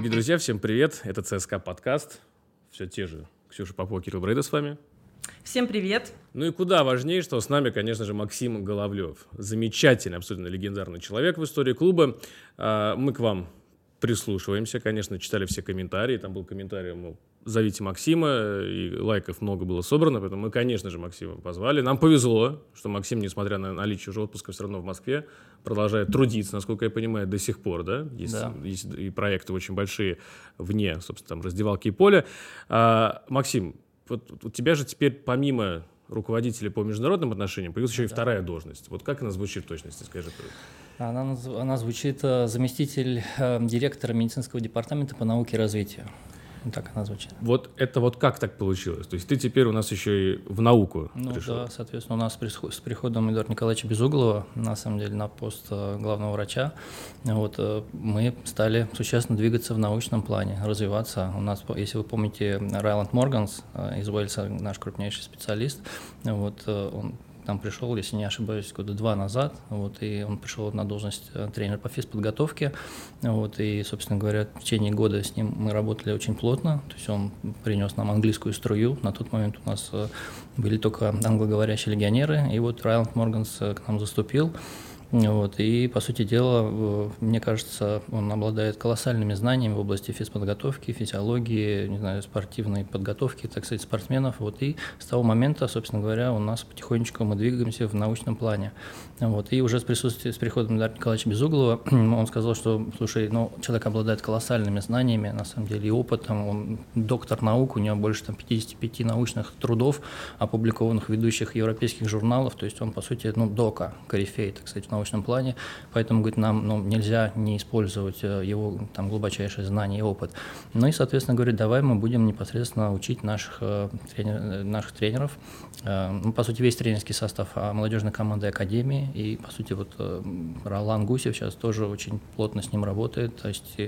Дорогие друзья, всем привет. Это ЦСКА подкаст. Все те же. Ксюша Попова, Кирилл Брейда с вами. Всем привет. Ну и куда важнее, что с нами, конечно же, Максим Головлев. Замечательный, абсолютно легендарный человек в истории клуба. А, мы к вам прислушиваемся, конечно, читали все комментарии. Там был комментарий, мол, зовите Максима, и лайков много было собрано, поэтому мы, конечно же, Максима позвали. Нам повезло, что Максим, несмотря на наличие уже отпуска, все равно в Москве продолжает трудиться, насколько я понимаю, до сих пор, да? Есть, да. есть и проекты очень большие вне, собственно, там, раздевалки и поля. А, Максим, вот у тебя же теперь помимо руководителя по международным отношениям появилась еще и вторая должность. Вот как она звучит в точности, скажи? Она, она звучит э, заместитель э, директора медицинского департамента по науке и развитию. Ну, так она звучит. Вот это вот как так получилось? То есть ты теперь у нас еще и в науку ну, пришел? Да, соответственно, у нас с приходом Эдуарда Николаевича Безуглова, на самом деле, на пост э, главного врача, вот, э, мы стали существенно двигаться в научном плане, развиваться. У нас, если вы помните, Райланд Морганс э, из Уэльса, наш крупнейший специалист, вот, он там пришел, если не ошибаюсь, года два назад, вот, и он пришел на должность э, тренера по физподготовке, вот, и, собственно говоря, в течение года с ним мы работали очень плотно, то есть он принес нам английскую струю, на тот момент у нас э, были только англоговорящие легионеры, и вот Райланд Морганс э, к нам заступил, вот, и, по сути дела, мне кажется, он обладает колоссальными знаниями в области физподготовки, физиологии, не знаю, спортивной подготовки, так сказать, спортсменов. Вот, и с того момента, собственно говоря, у нас потихонечку мы двигаемся в научном плане. Вот, и уже с присутствием, с приходом Дмитрия Николаевича Безуглова, он сказал, что, слушай, ну, человек обладает колоссальными знаниями, на самом деле, и опытом, он доктор наук, у него больше там, 55 научных трудов, опубликованных в ведущих европейских журналах, то есть он, по сути, ну, дока, корифей, так сказать, в научном плане, поэтому, говорит, нам ну, нельзя не использовать э, его там глубочайшие знания и опыт. Ну и, соответственно, говорит, давай мы будем непосредственно учить наших, э, тренер, э, наших тренеров, ну, по сути, весь тренерский состав а молодежной команды Академии, и, по сути, вот Ролан Гусев сейчас тоже очень плотно с ним работает, то есть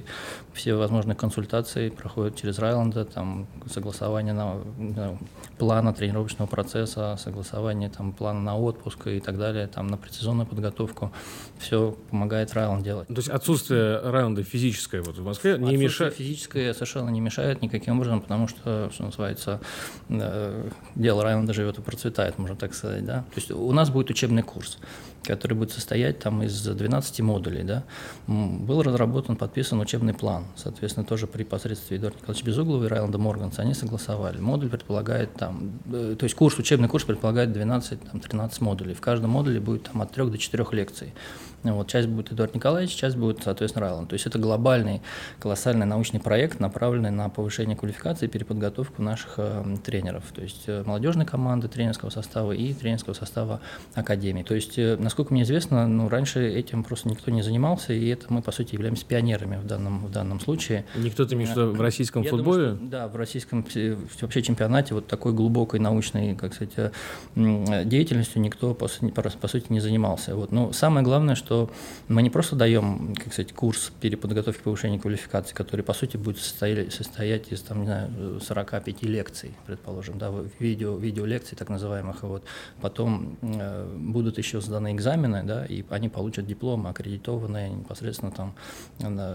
все возможные консультации проходят через Райланда, там согласование на, на плана тренировочного процесса, согласование там плана на отпуск и так далее, там на прецизионную подготовку тренировку. Все помогает Райланд делать. То есть отсутствие Райланда физическое вот в Москве не мешает? физическое совершенно не мешает никаким образом, потому что, что называется, э, дело Райланда живет и процветает, можно так сказать. Да? То есть у нас будет учебный курс который будет состоять там из 12 модулей. Да. Был разработан, подписан учебный план. Соответственно, тоже при посредстве Эдуарда Николаевича Безуглова и Райланда Морганса они согласовали. Модуль предполагает там, э, то есть курс, учебный курс предполагает 12-13 модулей. В каждом модуле будет там от 3 до 4 лекций. Вот, часть будет Эдуард Николаевич, часть будет, соответственно, Райланд. То есть это глобальный, колоссальный научный проект, направленный на повышение квалификации и переподготовку наших э, тренеров. То есть э, молодежной команды, тренерского состава и тренерского состава академии. То есть, э, насколько мне известно, ну, раньше этим просто никто не занимался, и это мы, по сути, являемся пионерами в данном, в данном случае. Никто, ты имеешь в виду в российском Я футболе? Думаю, что, да, в российском вообще чемпионате вот такой глубокой научной, как сказать, деятельностью никто, по, по сути, не занимался. Вот. Но самое главное, что что мы не просто даем, как сказать, курс переподготовки повышения квалификации, который, по сути, будет состоять, состоять из, там, не знаю, 45 лекций, предположим, да, видео, видеолекций так называемых, вот. потом э, будут еще сданы экзамены, да, и они получат дипломы, аккредитованные непосредственно там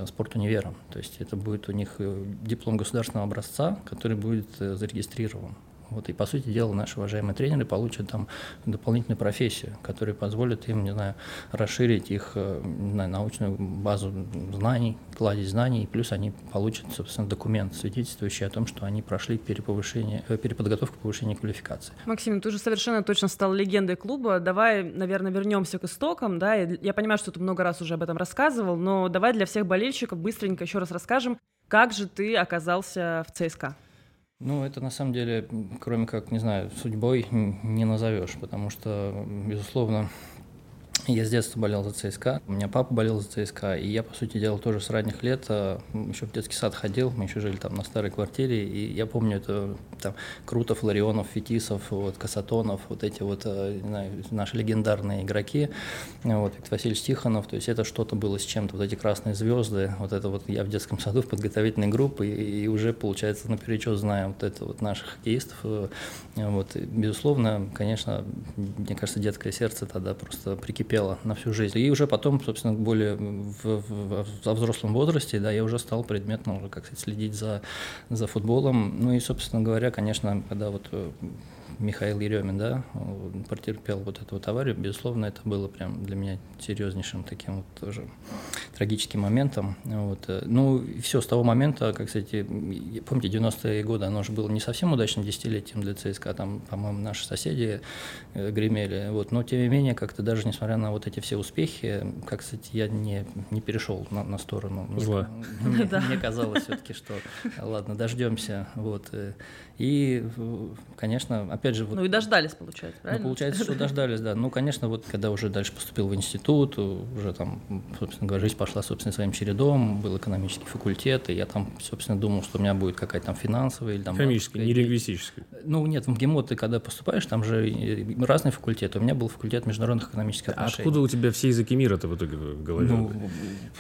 спортунивером, то есть это будет у них э, диплом государственного образца, который будет э, зарегистрирован. Вот, и, по сути дела, наши уважаемые тренеры получат там дополнительную профессию, которая позволит им, не знаю, расширить их э, знаю, научную базу знаний, кладезь знаний, и плюс они получат, собственно, документ, свидетельствующий о том, что они прошли э, переподготовку повышения квалификации. Максим, ты уже совершенно точно стал легендой клуба. Давай, наверное, вернемся к истокам. Да? Я понимаю, что ты много раз уже об этом рассказывал, но давай для всех болельщиков быстренько еще раз расскажем, как же ты оказался в ЦСКА. Ну, это на самом деле, кроме как, не знаю, судьбой не назовешь, потому что, безусловно, я с детства болел за ЦСКА, у меня папа болел за ЦСКА, и я, по сути дела, тоже с ранних лет а, еще в детский сад ходил, мы еще жили там на старой квартире, и я помню это там Крутов, Ларионов, Фетисов, вот, Касатонов, вот эти вот, не знаю, наши легендарные игроки, вот, Василий Тихонов, то есть это что-то было с чем-то, вот эти красные звезды, вот это вот я в детском саду в подготовительной группе, и, и уже, получается, наперечет знаю вот это вот наших хоккеистов, э, вот, и, безусловно, конечно, мне кажется, детское сердце тогда просто прикипело претерпела на всю жизнь. И уже потом, собственно, более в, в, в взрослом возрасте, да, я уже стал предметно уже, как сказать, следить за, за футболом. Ну и, собственно говоря, конечно, когда вот э, Михаил Еремин, да, претерпел вот эту вот аварию, безусловно, это было прям для меня серьезнейшим таким вот тоже трагическим моментом. Вот. Ну, и все, с того момента, как, кстати, помните, 90-е годы, оно же было не совсем удачным десятилетием для ЦСКА, там, по-моему, наши соседи э, гремели, вот, но тем не менее, как-то даже несмотря на вот эти все успехи, как, кстати, я не, не перешел на, на сторону. Зла. Мне, мне казалось все-таки, что ладно, дождемся, вот, и, конечно, опять же... Вот, ну и дождались, получается, правильно? Ну, получается, что дождались, да. Ну, конечно, вот когда уже дальше поступил в институт, уже там, собственно говоря, жизнь пошла, собственно, своим чередом, был экономический факультет, и я там, собственно, думал, что у меня будет какая-то там финансовая или там... Экономическая, не лингвистическая. Ну, нет, в МГИМО ты когда поступаешь, там же разные факультеты. У меня был факультет международных экономических а отношений. откуда у тебя все языки мира-то в итоге в голове? Ну,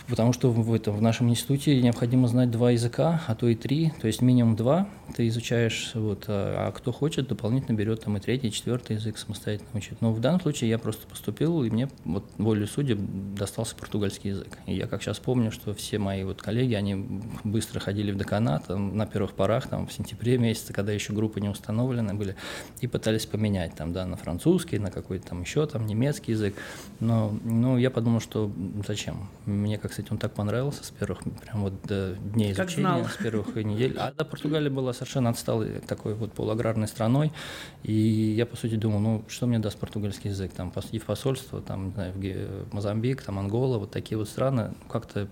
потому что в, этом, в нашем институте необходимо знать два языка, а то и три, то есть минимум два ты изучаешь вот, а, а кто хочет, дополнительно берет там и третий, и четвертый язык самостоятельно учит. Но в данном случае я просто поступил, и мне вот волю судеб достался португальский язык. И я как сейчас помню, что все мои вот коллеги, они быстро ходили в деканат там, на первых порах, там в сентябре месяце, когда еще группы не установлены были, и пытались поменять там, да, на французский, на какой-то там еще там немецкий язык. Но ну, я подумал, что зачем? Мне, как кстати, он так понравился с первых прям вот дней изучения, с первых недель. А да, Португалия была совершенно отсталой такой вот полуаграрной страной, и я, по сути, думал, ну, что мне даст португальский язык, там, и в посольство, там, не знаю, в Мозамбик, там, Ангола, вот такие вот страны, как-то,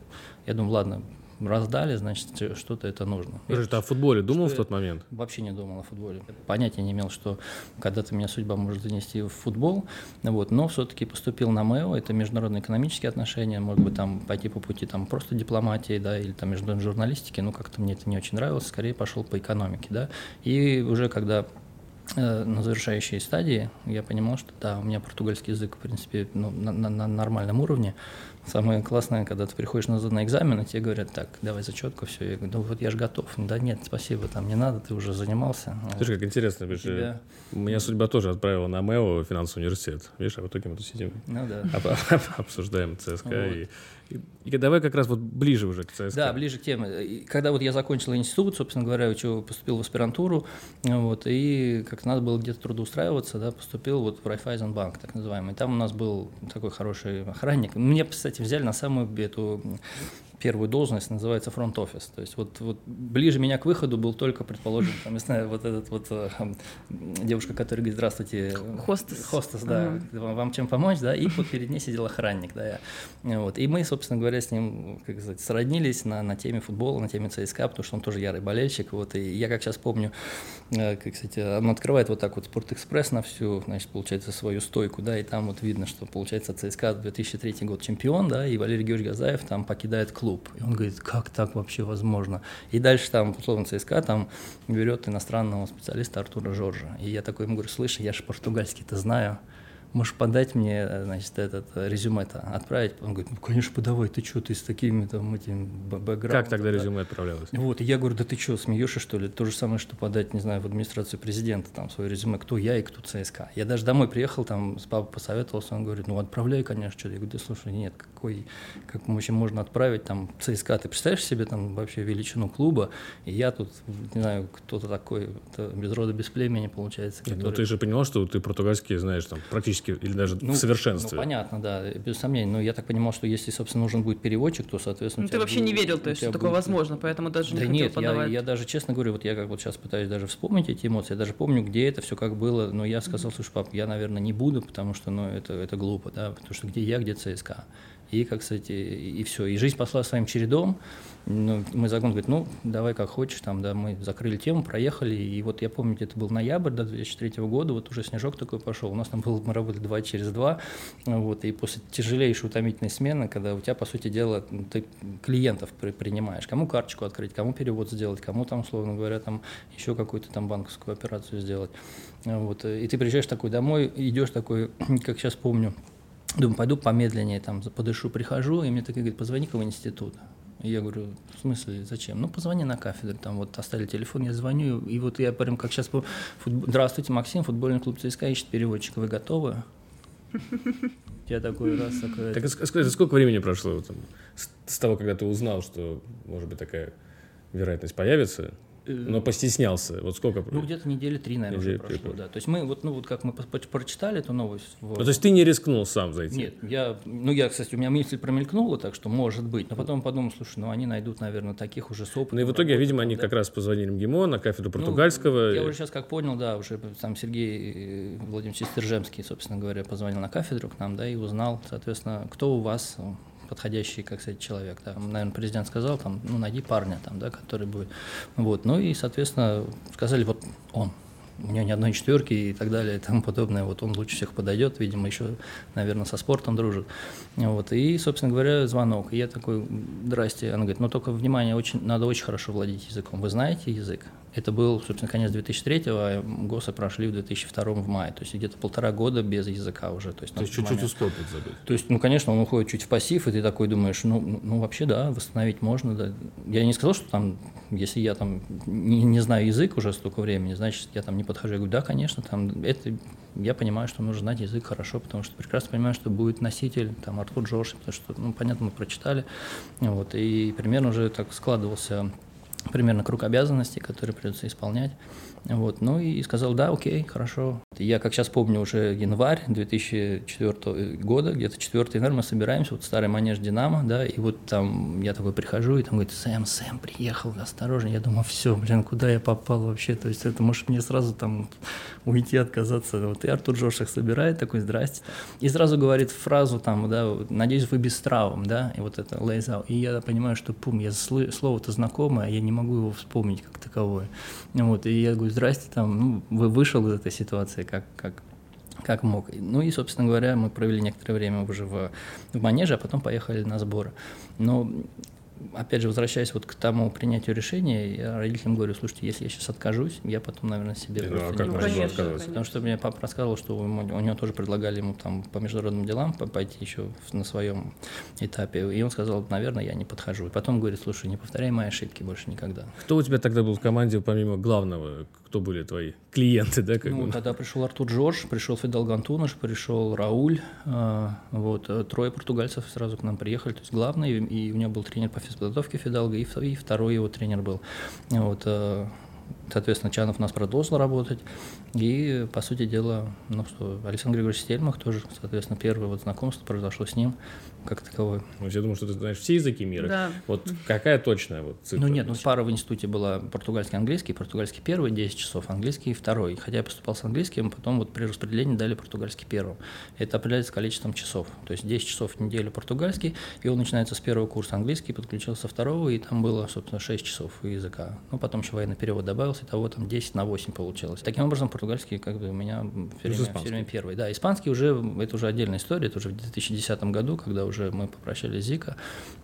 я думаю, ладно, раздали, значит, что-то это нужно. Подожди, ты о футболе думал в тот момент? Вообще не думал о футболе. Понятия не имел, что когда-то меня судьба может занести в футбол, вот, но все-таки поступил на МЭО, это международные экономические отношения, может быть, там пойти по пути там просто дипломатии, да, или там международной журналистики, ну, как-то мне это не очень нравилось, скорее пошел по экономике, да, и уже когда э, на завершающей стадии я понимал, что да, у меня португальский язык, в принципе, ну, на, на, на нормальном уровне, Самое классное, когда ты приходишь на, на экзамен, и тебе говорят, так, давай зачетку, все. Я говорю, ну вот я же готов. Да нет, спасибо, там не надо, ты уже занимался. Слушай, вот. как интересно, потому тебя... меня судьба тоже отправила на МЭО финансовый университет. Видишь, а в итоге мы тут сидим, ну, да. обсуждаем ЦСКА вот. и и, давай как раз вот ближе уже к ЦСКА. Да, ближе к теме. Когда вот я закончил институт, собственно говоря, учил, поступил в аспирантуру, вот, и как надо было где-то трудоустраиваться, да, поступил вот в Райфайзенбанк, так называемый. Там у нас был такой хороший охранник. Мне, кстати, взяли на самую эту первую должность, называется фронт-офис. То есть вот, вот ближе меня к выходу был только, предположим, там, не знаю, вот этот вот э, девушка, которая говорит, здравствуйте. Хостес. Хостес, да. Uh-huh. Вам чем помочь, да? И вот перед ней сидел охранник, да. Вот. И мы, собственно говоря, с ним, как сказать, сроднились на, на теме футбола, на теме ЦСКА, потому что он тоже ярый болельщик. Вот. И я, как сейчас помню, э, как, кстати, он открывает вот так вот Спортэкспресс на всю, значит, получается, свою стойку, да, и там вот видно, что, получается, ЦСКА 2003 год чемпион, да, и Валерий Георгиевич Газаев там покидает клуб клуб. И он говорит, как так вообще возможно? И дальше там, условно, ЦСКА там берет иностранного специалиста Артура Жоржа. И я такой ему говорю, слышь, я же португальский-то знаю можешь подать мне, значит, этот резюме-то отправить? Он говорит, ну, конечно, подавай, ты что, ты с такими там этим бэкграундом. Как тогда резюме отправлялось? Вот, и я говорю, да ты что, смеешься, что ли? То же самое, что подать, не знаю, в администрацию президента, там, свое резюме, кто я и кто ЦСКА. Я даже домой приехал, там, с папой посоветовался, он говорит, ну, отправляй, конечно, что Я говорю, да слушай, нет, какой, как вообще можно отправить, там, ЦСКА, ты представляешь себе, там, вообще величину клуба, и я тут, не знаю, кто-то такой, без рода, без племени, получается. Который... Ну, ты же понял, что ты португальский знаешь, там, практически практически или даже ну, в совершенстве. Ну, понятно, да, без сомнений. Но я так понимал, что если, собственно, нужен будет переводчик, то, соответственно... Ну, ты вообще будет, не верил, то есть, что такое будет... возможно, поэтому даже не да хотел нет, подавать. Я, я даже, честно говорю, вот я как вот сейчас пытаюсь даже вспомнить эти эмоции, я даже помню, где это все как было, но я сказал, слушай, пап, я, наверное, не буду, потому что, ну, это, это глупо, да, потому что где я, где ЦСКА. И, как, кстати, и все. И жизнь пошла своим чередом. Ну, мы загон говорит, ну, давай как хочешь, там, да, мы закрыли тему, проехали, и вот я помню, это был ноябрь до 2003 года, вот уже снежок такой пошел, у нас там было, мы работали два через два, вот, и после тяжелейшей утомительной смены, когда у тебя, по сути дела, ты клиентов при, принимаешь, кому карточку открыть, кому перевод сделать, кому там, условно говоря, там еще какую-то там банковскую операцию сделать, вот, и ты приезжаешь такой домой, идешь такой, как сейчас помню, Думаю, пойду помедленнее, там, подышу, прихожу, и мне такой говорит, позвони-ка в институт. И я говорю, в смысле, зачем? Ну, позвони на кафедру, там вот оставили телефон, я звоню, и вот я прям как сейчас, футбол... здравствуйте, Максим, футбольный клуб ЦСКА ищет переводчика, вы готовы? Я такой раз такой... Так скажи, сколько времени прошло с того, когда ты узнал, что, может быть, такая вероятность появится? Э, но постеснялся. Вот сколько? Ну, где-то недели три, наверное, недели уже прошло, да. То есть мы, вот, ну, вот как мы прочитали эту новость... В... Ну, то есть ты не рискнул сам зайти? Нет, я, ну, я, кстати, у меня мысль промелькнула, так что может быть, но потом подумал, слушай, ну, они найдут, наверное, таких уже с опытом. Ну, и в итоге, работы, видимо, они да. как раз позвонили МГИМО на кафедру ну, португальского. Ну, я уже сейчас как понял, да, уже сам Сергей э, Владимирович Стержемский, собственно говоря, позвонил на кафедру к нам, да, и узнал, соответственно, кто у вас подходящий, как сказать, человек. Да. Наверное, президент сказал, там, ну, найди парня, там, да, который будет. Вот. Ну и, соответственно, сказали, вот он, у него ни одной четверки и так далее и тому подобное. Вот он лучше всех подойдет, видимо, еще, наверное, со спортом дружит. Вот. И, собственно говоря, звонок. И я такой, здрасте. Она говорит, ну только внимание, очень, надо очень хорошо владеть языком. Вы знаете язык? Это был, собственно, конец 2003-го, а ГОСы прошли в 2002 в мае. То есть где-то полтора года без языка уже. То есть, то есть чуть-чуть успел подзабыть. То есть, ну, конечно, он уходит чуть в пассив, и ты такой думаешь, ну, ну, ну вообще, да, восстановить можно. Да. Я не сказал, что там, если я там не, не знаю язык уже столько времени, значит, я там не подхожу. Я говорю, да, конечно, там это я понимаю, что нужно знать язык хорошо, потому что прекрасно понимаю, что будет носитель, там, Артур Джордж, потому что, ну, понятно, мы прочитали, вот, и примерно уже так складывался примерно круг обязанностей, которые придется исполнять. Вот, ну и сказал, да, окей, хорошо. Я, как сейчас помню, уже январь 2004 года, где-то 4 январь мы собираемся, вот старый манеж «Динамо», да, и вот там я такой прихожу, и там говорит, Сэм, Сэм, приехал, осторожно. Я думаю, все, блин, куда я попал вообще? То есть это может мне сразу там уйти, отказаться. Вот и Артур Джош их собирает, такой, здрасте. И сразу говорит фразу там, да, надеюсь, вы без травм, да, и вот это lays out. И я понимаю, что, пум, я слово-то знакомое, я не могу его вспомнить как таковое. Вот, и я говорю, здрасте, там, ну, вы вышел из этой ситуации, как, как, как мог. Ну и, собственно говоря, мы провели некоторое время уже в, в манеже, а потом поехали на сборы. Но опять же, возвращаясь вот к тому принятию решения, я родителям говорю, слушайте, если я сейчас откажусь, я потом, наверное, себе ну, просто а как не можно отказаться? Потому что мне папа рассказывал, что у него тоже предлагали ему там по международным делам пойти еще на своем этапе, и он сказал, наверное, я не подхожу. И потом говорит, слушай, не повторяй мои ошибки больше никогда. Кто у тебя тогда был в команде, помимо главного, кто были твои клиенты, да? Как ну, бы? тогда пришел Артур Джордж, пришел Фидел Гантуныш, пришел Рауль, э, вот, э, трое португальцев сразу к нам приехали, то есть главный, и у него был тренер по физподготовке Фидалго, и, и второй его тренер был. Вот, э, Соответственно, Чанов у нас продолжил работать. И, по сути дела, ну что, Александр Григорьевич Стельмах тоже, соответственно, первое вот знакомство произошло с ним как таковое. Ну, я думаю, что ты знаешь все языки мира. Да. Вот какая точная вот цифра? Ну нет, ну пара в институте была португальский, английский. Португальский первый 10 часов, английский второй. Хотя я поступал с английским, потом вот при распределении дали португальский первым. Это определяется количеством часов. То есть 10 часов в неделю португальский, и он начинается с первого курса английский, подключился второго, и там было, собственно, 6 часов языка. Ну, потом еще военный перевод добавился, того там 10 на 8 получилось. Таким образом, португальский как бы у меня все время, все время первый. Да, испанский уже, это уже отдельная история, это уже в 2010 году, когда уже мы попрощались с Зика,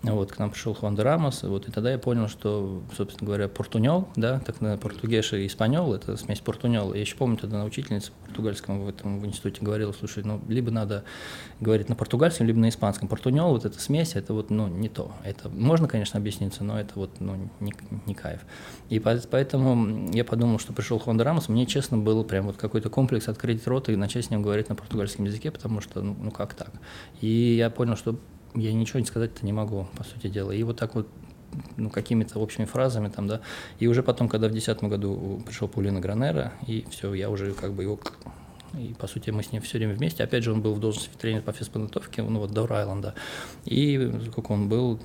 вот, к нам пришел Хуан де Рамос, вот, и тогда я понял, что, собственно говоря, портунел, да, так на португеш и испаньол, это смесь портунел. Я еще помню, тогда на учительница португальском в этом в институте говорила, слушай, ну, либо надо говорить на португальском, либо на испанском. Портунел, вот эта смесь, это вот, ну, не то. Это можно, конечно, объясниться, но это вот, ну, не, не кайф. И поэтому я подумал, что пришел Хуан де Рамос, мне, честно, был прям вот какой-то комплекс открыть рот и начать с ним говорить на португальском языке, потому что, ну, ну как так? И я понял, что я ничего не сказать-то не могу, по сути дела. И вот так вот ну, какими-то общими фразами там, да. И уже потом, когда в 2010 году пришел Паулина Гранера, и все, я уже как бы его и, по сути, мы с ним все время вместе. Опять же, он был в должности тренера по физподготовке, ну, вот до Райланда. И сколько он был,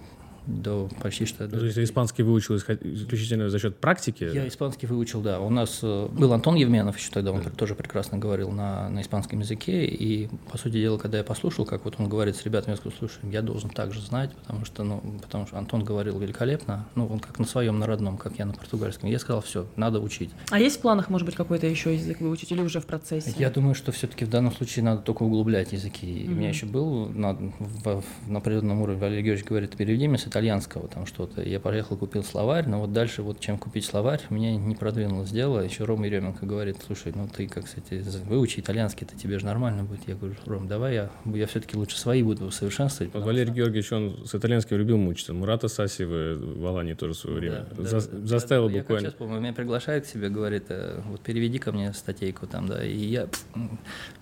до почти что... То есть испанский выучил исключительно за счет практики? Я испанский выучил, да. У нас э, был Антон Евменов еще тогда, он да. тоже прекрасно говорил на, на испанском языке, и, по сути дела, когда я послушал, как вот он говорит с ребятами, я сказал, слушай, я должен также знать, потому что, ну, потому что Антон говорил великолепно, ну, он как на своем, на родном, как я на португальском. Я сказал, все, надо учить. А есть в планах, может быть, какой-то еще язык выучить или уже в процессе? Я думаю, что все-таки в данном случае надо только углублять языки. Mm-hmm. У меня еще был на, в, на определенном уровне, Валерий Георгиевич говорит, переведи с итальянского там что-то. Я поехал, купил словарь, но вот дальше вот чем купить словарь, меня не продвинулось дело. Еще Рома Еременко говорит, слушай, ну ты как, кстати, выучи итальянский, это тебе же нормально будет. Я говорю, Ром, давай я, я все-таки лучше свои буду усовершенствовать. Вот Валерий что... Георгиевич, он с итальянским любил мучиться. Мурата Сасиева в Алании тоже в свое время. Да, За, да, заставил да, буквально. Я сейчас помню, меня приглашает к себе, говорит, э, вот переведи ко мне статейку там, да, и я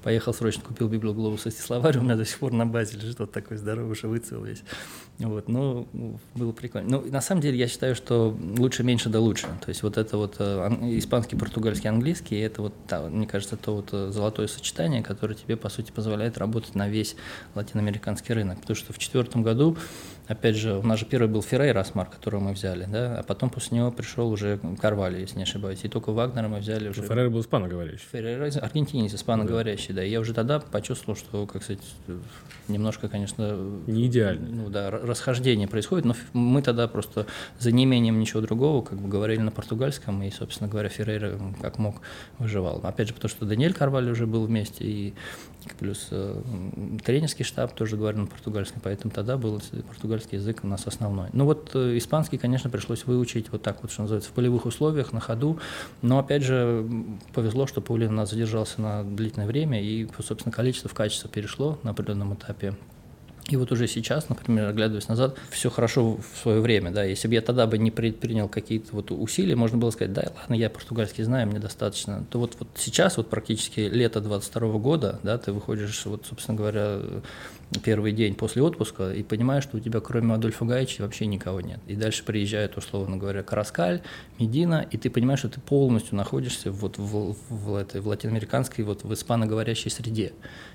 поехал срочно, купил Библию Глобуса словарь, у меня до сих пор на базе лежит вот такой здоровый, уже выцвел весь. Вот, ну, было прикольно. Ну, на самом деле, я считаю, что лучше меньше да лучше. То есть вот это вот э, испанский, португальский, английский, это вот, да, мне кажется, то вот э, золотое сочетание, которое тебе, по сути, позволяет работать на весь латиноамериканский рынок. Потому что в четвертом году Опять же, у нас же первый был Феррейра Асмар, которого мы взяли, да, а потом после него пришел уже Карвали, если не ошибаюсь, и только Вагнера мы взяли уже. Феррейра был испаноговорящий. Феррейра аргентинец, испаноговорящий, да. да. И я уже тогда почувствовал, что, как сказать, немножко, конечно... Не идеально. Ну да, расхождение происходит, но мы тогда просто за неимением ничего другого, как бы говорили на португальском, и, собственно говоря, Феррейра как мог выживал. Опять же, потому что Даниэль Карвали уже был вместе, и плюс э, тренерский штаб тоже говорил на португальском, поэтому тогда был португальский язык у нас основной. Ну вот э, испанский, конечно, пришлось выучить вот так вот, что называется, в полевых условиях, на ходу, но опять же повезло, что Паулин у нас задержался на длительное время, и, собственно, количество в качество перешло на определенном этапе. И вот уже сейчас, например, оглядываясь назад, все хорошо в свое время, да, если бы я тогда бы не предпринял какие-то вот усилия, можно было сказать, да, ладно, я португальский знаю, мне достаточно, то вот, вот сейчас, вот практически лето 22 года, да, ты выходишь, вот, собственно говоря, первый день после отпуска и понимаешь, что у тебя кроме Адольфа Гаича вообще никого нет. И дальше приезжает, условно говоря, Караскаль, Медина, и ты понимаешь, что ты полностью находишься вот в, в, в, этой, в латиноамериканской, вот в испаноговорящей среде.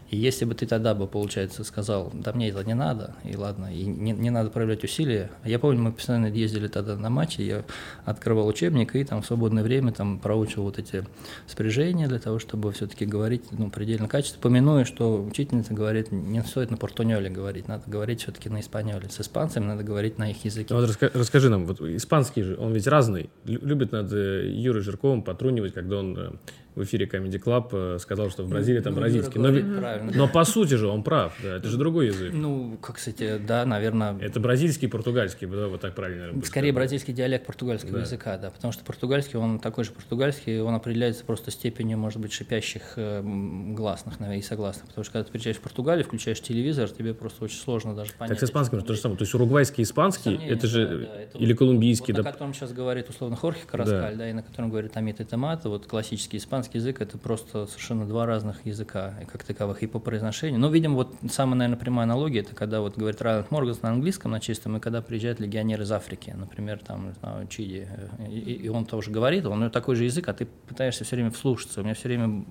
И если бы ты тогда бы, получается, сказал, да мне это не надо, и ладно, и не, не надо проявлять усилия. Я помню, мы постоянно ездили тогда на матчи, я открывал учебник и там в свободное время там проучил вот эти спряжения для того, чтобы все-таки говорить ну, предельно качественно, помянуя, что учительница говорит, не стоит на портуньоле говорить, надо говорить все-таки на испаньоле. С испанцами надо говорить на их языке. Ну, вот раска- расскажи нам, вот испанский же, он ведь разный. Любит над э, Юрой Жирковым потрунивать, когда он э, в эфире Comedy Club э, сказал, что в Бразилии там ну, бразильский. Но, но по сути же он прав, да, это же другой язык. Ну, как, кстати, да, наверное... Это бразильский и португальский, да, вот так правильно. Наверное, Скорее бразильский диалект португальского да. языка, да, потому что португальский, он такой же португальский, он определяется просто степенью, может быть, шипящих э, гласных наверное, и согласных, потому что когда ты приезжаешь в Португалию, включаешь телевизор, тебе просто очень сложно даже понять. Так с испанским то же самое, то есть уругвайский, испанский, Сомнение, это же, да, да, это или колумбийский. Вот, да. На котором сейчас говорит условно Хорхе Караскаль, да. да, и на котором говорит Амит и Томат, вот классический испанский язык, это просто совершенно два разных языка, как таковых, и по произношению. Но, видимо, вот самая, наверное, прямая аналогия, это когда вот говорит Райленд Морганс на английском на чистом, и когда приезжает легионер из Африки, например, там, знаю, Чиди, и, и он тоже говорит, он такой же язык, а ты пытаешься все время вслушаться. У меня все время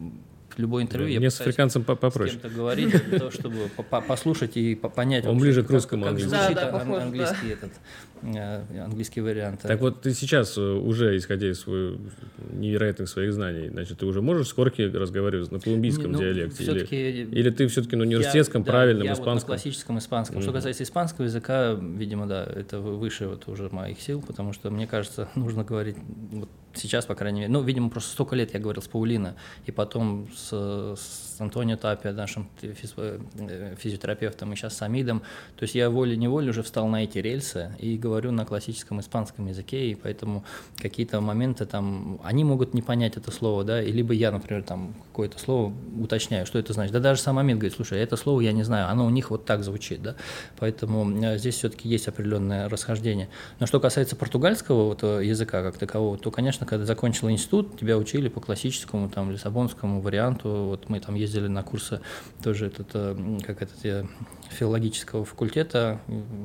любое интервью. Я Мне с африканцем попроще. С кем-то говорить, для того, чтобы послушать и понять. Он ближе к русскому английскому. Звучит английский этот Э, английский вариант. Так вот, ты сейчас э, уже, исходя из своих невероятных своих знаний, значит, ты уже можешь с Корки разговаривать на колумбийском ну, диалекте? Или, или ты все-таки на университетском, я, правильном, да, я испанском? Вот на классическом испанском. Mm-hmm. Что касается испанского языка, видимо, да, это выше вот уже моих сил, потому что, мне кажется, нужно говорить вот сейчас, по крайней мере, ну, видимо, просто столько лет я говорил с Паулина, и потом с, с Антонио Тапи, нашим э, физиотерапевтом, и сейчас с Амидом, то есть я волей-неволей уже встал на эти рельсы и говорю на классическом испанском языке, и поэтому какие-то моменты там, они могут не понять это слово, да, и либо я, например, там какое-то слово уточняю, что это значит, да даже сам Амид говорит, слушай, это слово я не знаю, оно у них вот так звучит, да, поэтому э, здесь все-таки есть определенное расхождение. Но что касается португальского вот э, языка как такового, то, конечно, когда закончил институт, тебя учили по классическому, там, лиссабонскому варианту. Вот мы там ездили на курсы тоже этот, э, как это, филологического факультета,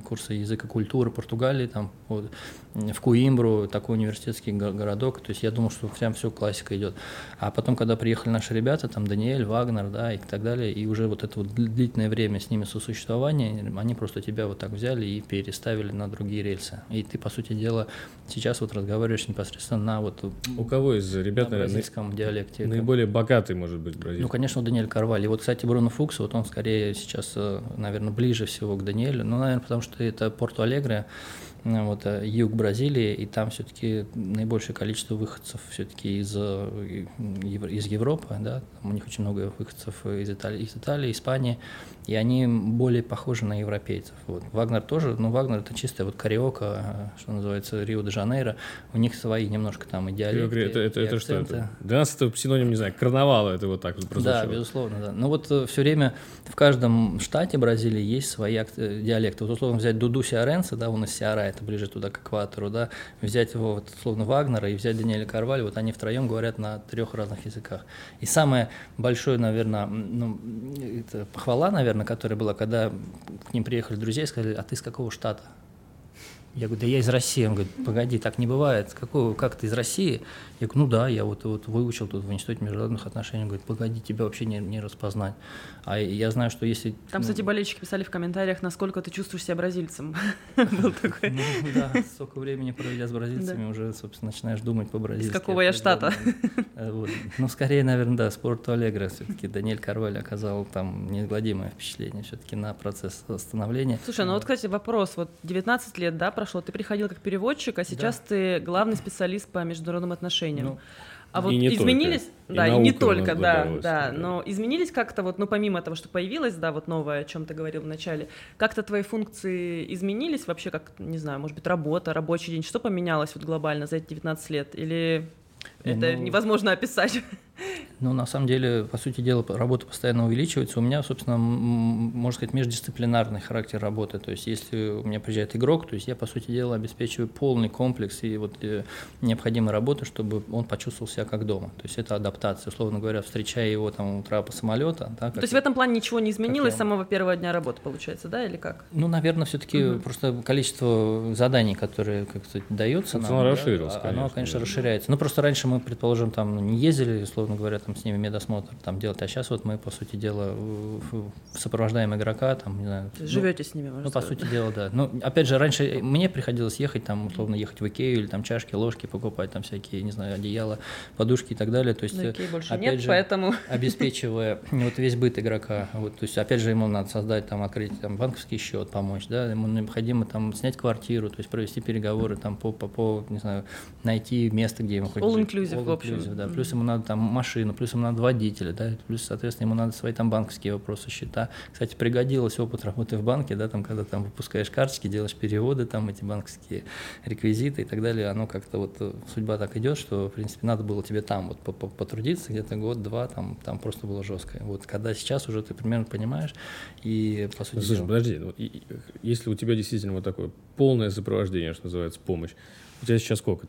курсы языка культуры Португалии, там, вот, в Куимбру, такой университетский городок, то есть я думал, что прям все классика идет. А потом, когда приехали наши ребята, там Даниэль, Вагнер, да, и так далее, и уже вот это вот длительное время с ними сосуществования, они просто тебя вот так взяли и переставили на другие рельсы. И ты, по сути дела, сейчас вот разговариваешь непосредственно на вот... У кого из ребят, на бразильском наверное, диалекте? Наиболее богатый, может быть, бразильский? Ну, конечно, Даниэль Карваль. И вот, кстати, Бруно Фукс, вот он скорее сейчас, наверное, ближе всего к Даниэлю, ну, наверное, потому что это Порту Алегре, вот, юг Бразилии, и там все-таки наибольшее количество выходцев все-таки из, из Европы, да, там у них очень много выходцев из Италии, из Италии, Испании, и они более похожи на европейцев. Вот. Вагнер тоже, ну, Вагнер это чистая вот кариока, что называется, Рио-де-Жанейро, у них свои немножко там и диалекты, это, это, и это что это? Для нас это синоним, не знаю, карнавала, это вот так вот прозвучало. Да, безусловно, да. Ну вот э, все время в каждом штате Бразилии есть свои э, диалекты. Вот условно взять Дуду Сиаренса, да, он из Сиара, это ближе туда к экватору, да, взять его вот условно Вагнера и взять Даниэля Карваль, вот они втроем говорят на трех разных языках. И самое большое, наверное, ну, это похвала, наверное, которая была, когда к ним приехали друзья и сказали, а ты из какого штата? Я говорю, да я из России. Он говорит, погоди, так не бывает. Какого, как ты из России? Я говорю, ну да, я вот, вот выучил тут в Институте международных отношений. Он говорит, погоди, тебя вообще не, не распознать. А я знаю, что если... Там, ну, кстати, болельщики писали в комментариях, насколько ты чувствуешь себя бразильцем. Был такой. Ну да, столько времени проведя с бразильцами, уже, собственно, начинаешь думать по-бразильски. Из какого я штата? Ну, скорее, наверное, да, спорту Аллегро. Все-таки Даниэль Карваль оказал там неизгладимое впечатление все-таки на процесс становления. Слушай, ну вот, кстати, вопрос. Вот 19 лет, да, прошло, ты приходил как переводчик, а сейчас ты главный специалист по международным отношениям. Ну, а вот и изменились, только. да, и, и не только, да, да, да, но изменились как-то вот, ну помимо того, что появилось, да, вот новое, о чем ты говорил в начале, как-то твои функции изменились вообще, как, не знаю, может быть, работа, рабочий день, что поменялось вот глобально за эти 19 лет, или это ну, невозможно описать? Ну, на самом деле, по сути дела, работа постоянно увеличивается. У меня, собственно, можно сказать, междисциплинарный характер работы. То есть, если у меня приезжает игрок, то есть я, по сути дела, обеспечиваю полный комплекс и вот э, необходимой работы, чтобы он почувствовал себя как дома. То есть, это адаптация. Условно говоря, встречая его там утра по самолета. Да, то есть, в этом плане ничего не изменилось с самого первого дня работы, получается, да, или как? Ну, наверное, все-таки угу. просто количество заданий, которые, как сказать, дается нам, оно расширилось, да, конечно, оно, конечно, расширяется. Ну, просто раньше мы, предположим, там не ездили, условно говоря, там с ними медосмотр там делать, а сейчас вот мы, по сути дела, сопровождаем игрока, там, не знаю. Живете ну, с ними, можно Ну, сказать. по сути дела, да. Ну, опять же, раньше мне приходилось ехать, там, условно, ехать в Икею или там чашки, ложки покупать, там всякие, не знаю, одеяла, подушки и так далее. То есть, Но Икеи больше опять нет, же, поэтому... обеспечивая вот весь быт игрока, вот, то есть, опять же, ему надо создать, там, открыть там, банковский счет, помочь, да, ему необходимо там снять квартиру, то есть провести переговоры там по, по, по не знаю, найти место, где ему хочет All inclusive, All в общем. Да. Плюс ему надо там машину, плюс ему надо водителя, да, плюс, соответственно, ему надо свои там банковские вопросы, счета. Кстати, пригодилось опыт работы в банке, да, там, когда там выпускаешь карточки, делаешь переводы, там эти банковские реквизиты и так далее, оно как-то вот э, судьба так идет, что, в принципе, надо было тебе там вот потрудиться где-то год-два, там, там просто было жестко. Вот когда сейчас уже ты примерно понимаешь и, по сути... Слушай, дела... подожди, ну, если у тебя действительно вот такое полное сопровождение, что называется, помощь, у тебя сейчас сколько?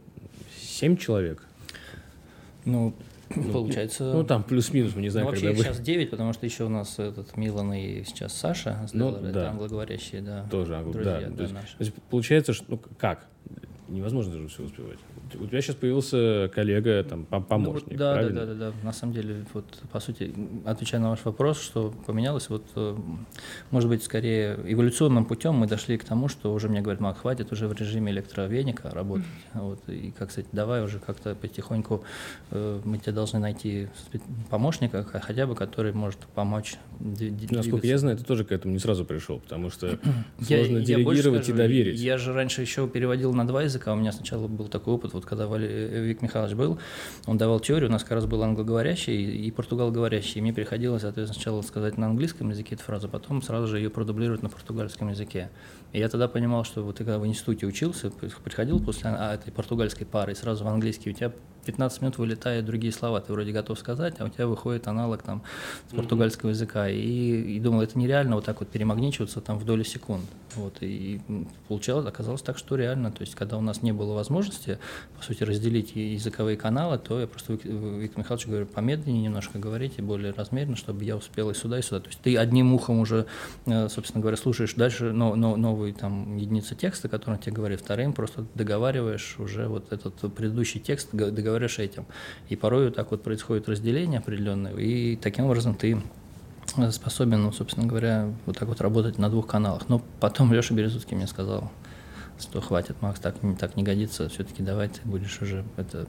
Семь человек? Ну, Получается. Ну, там плюс-минус, мы не знаем, ну, вообще когда сейчас 9, потому что еще у нас этот Милан и сейчас Саша, ну, да. это англоговорящие, да. Тоже англо, друзья, да. да, то, есть, наши. то есть получается, что ну как? Невозможно даже все успевать. У тебя сейчас появился коллега, там, помощник, ну, да, правильно? Да, да, да, да. На самом деле, вот, по сути, отвечая на ваш вопрос, что поменялось, вот, э, может быть, скорее эволюционным путем мы дошли к тому, что уже мне говорят, Мак, хватит уже в режиме электровеника работать. Mm-hmm. Вот, и, как сказать, давай уже как-то потихоньку э, мы тебе должны найти помощника, хотя бы, который может помочь Насколько я знаю, ты тоже к этому не сразу пришел, потому что сложно я, делегировать я и доверить. Я же раньше еще переводил на два языка, у меня сначала был такой опыт, вот когда Вик Михайлович был, он давал теорию, у нас как раз был англоговорящий и португалговорящий, и мне приходилось, соответственно, сначала сказать на английском языке эту фразу, потом сразу же ее продублировать на португальском языке. И я тогда понимал, что вот ты когда в институте учился, приходил после а, этой португальской пары и сразу в английский, у тебя 15 минут вылетают другие слова, ты вроде готов сказать, а у тебя выходит аналог там с португальского языка. И, и думал, это нереально вот так вот перемагничиваться там в долю секунд. Вот, и получалось, оказалось так, что реально. То есть, когда у нас не было возможности, по сути, разделить языковые каналы, то я просто Виктор Михайлович говорю, помедленнее немножко говорите, более размеренно, чтобы я успел и сюда, и сюда. То есть ты одним ухом уже, э, собственно говоря, слушаешь дальше но, но, новые там единицы текста, которые тебе говорит, вторым просто договариваешь уже вот этот предыдущий текст, договариваешь этим. И порой вот так вот происходит разделение определенное, и таким образом ты способен, ну, собственно говоря, вот так вот работать на двух каналах. Но потом Леша Березутский мне сказал, что хватит, Макс, так, так не годится, все-таки давай ты будешь уже это,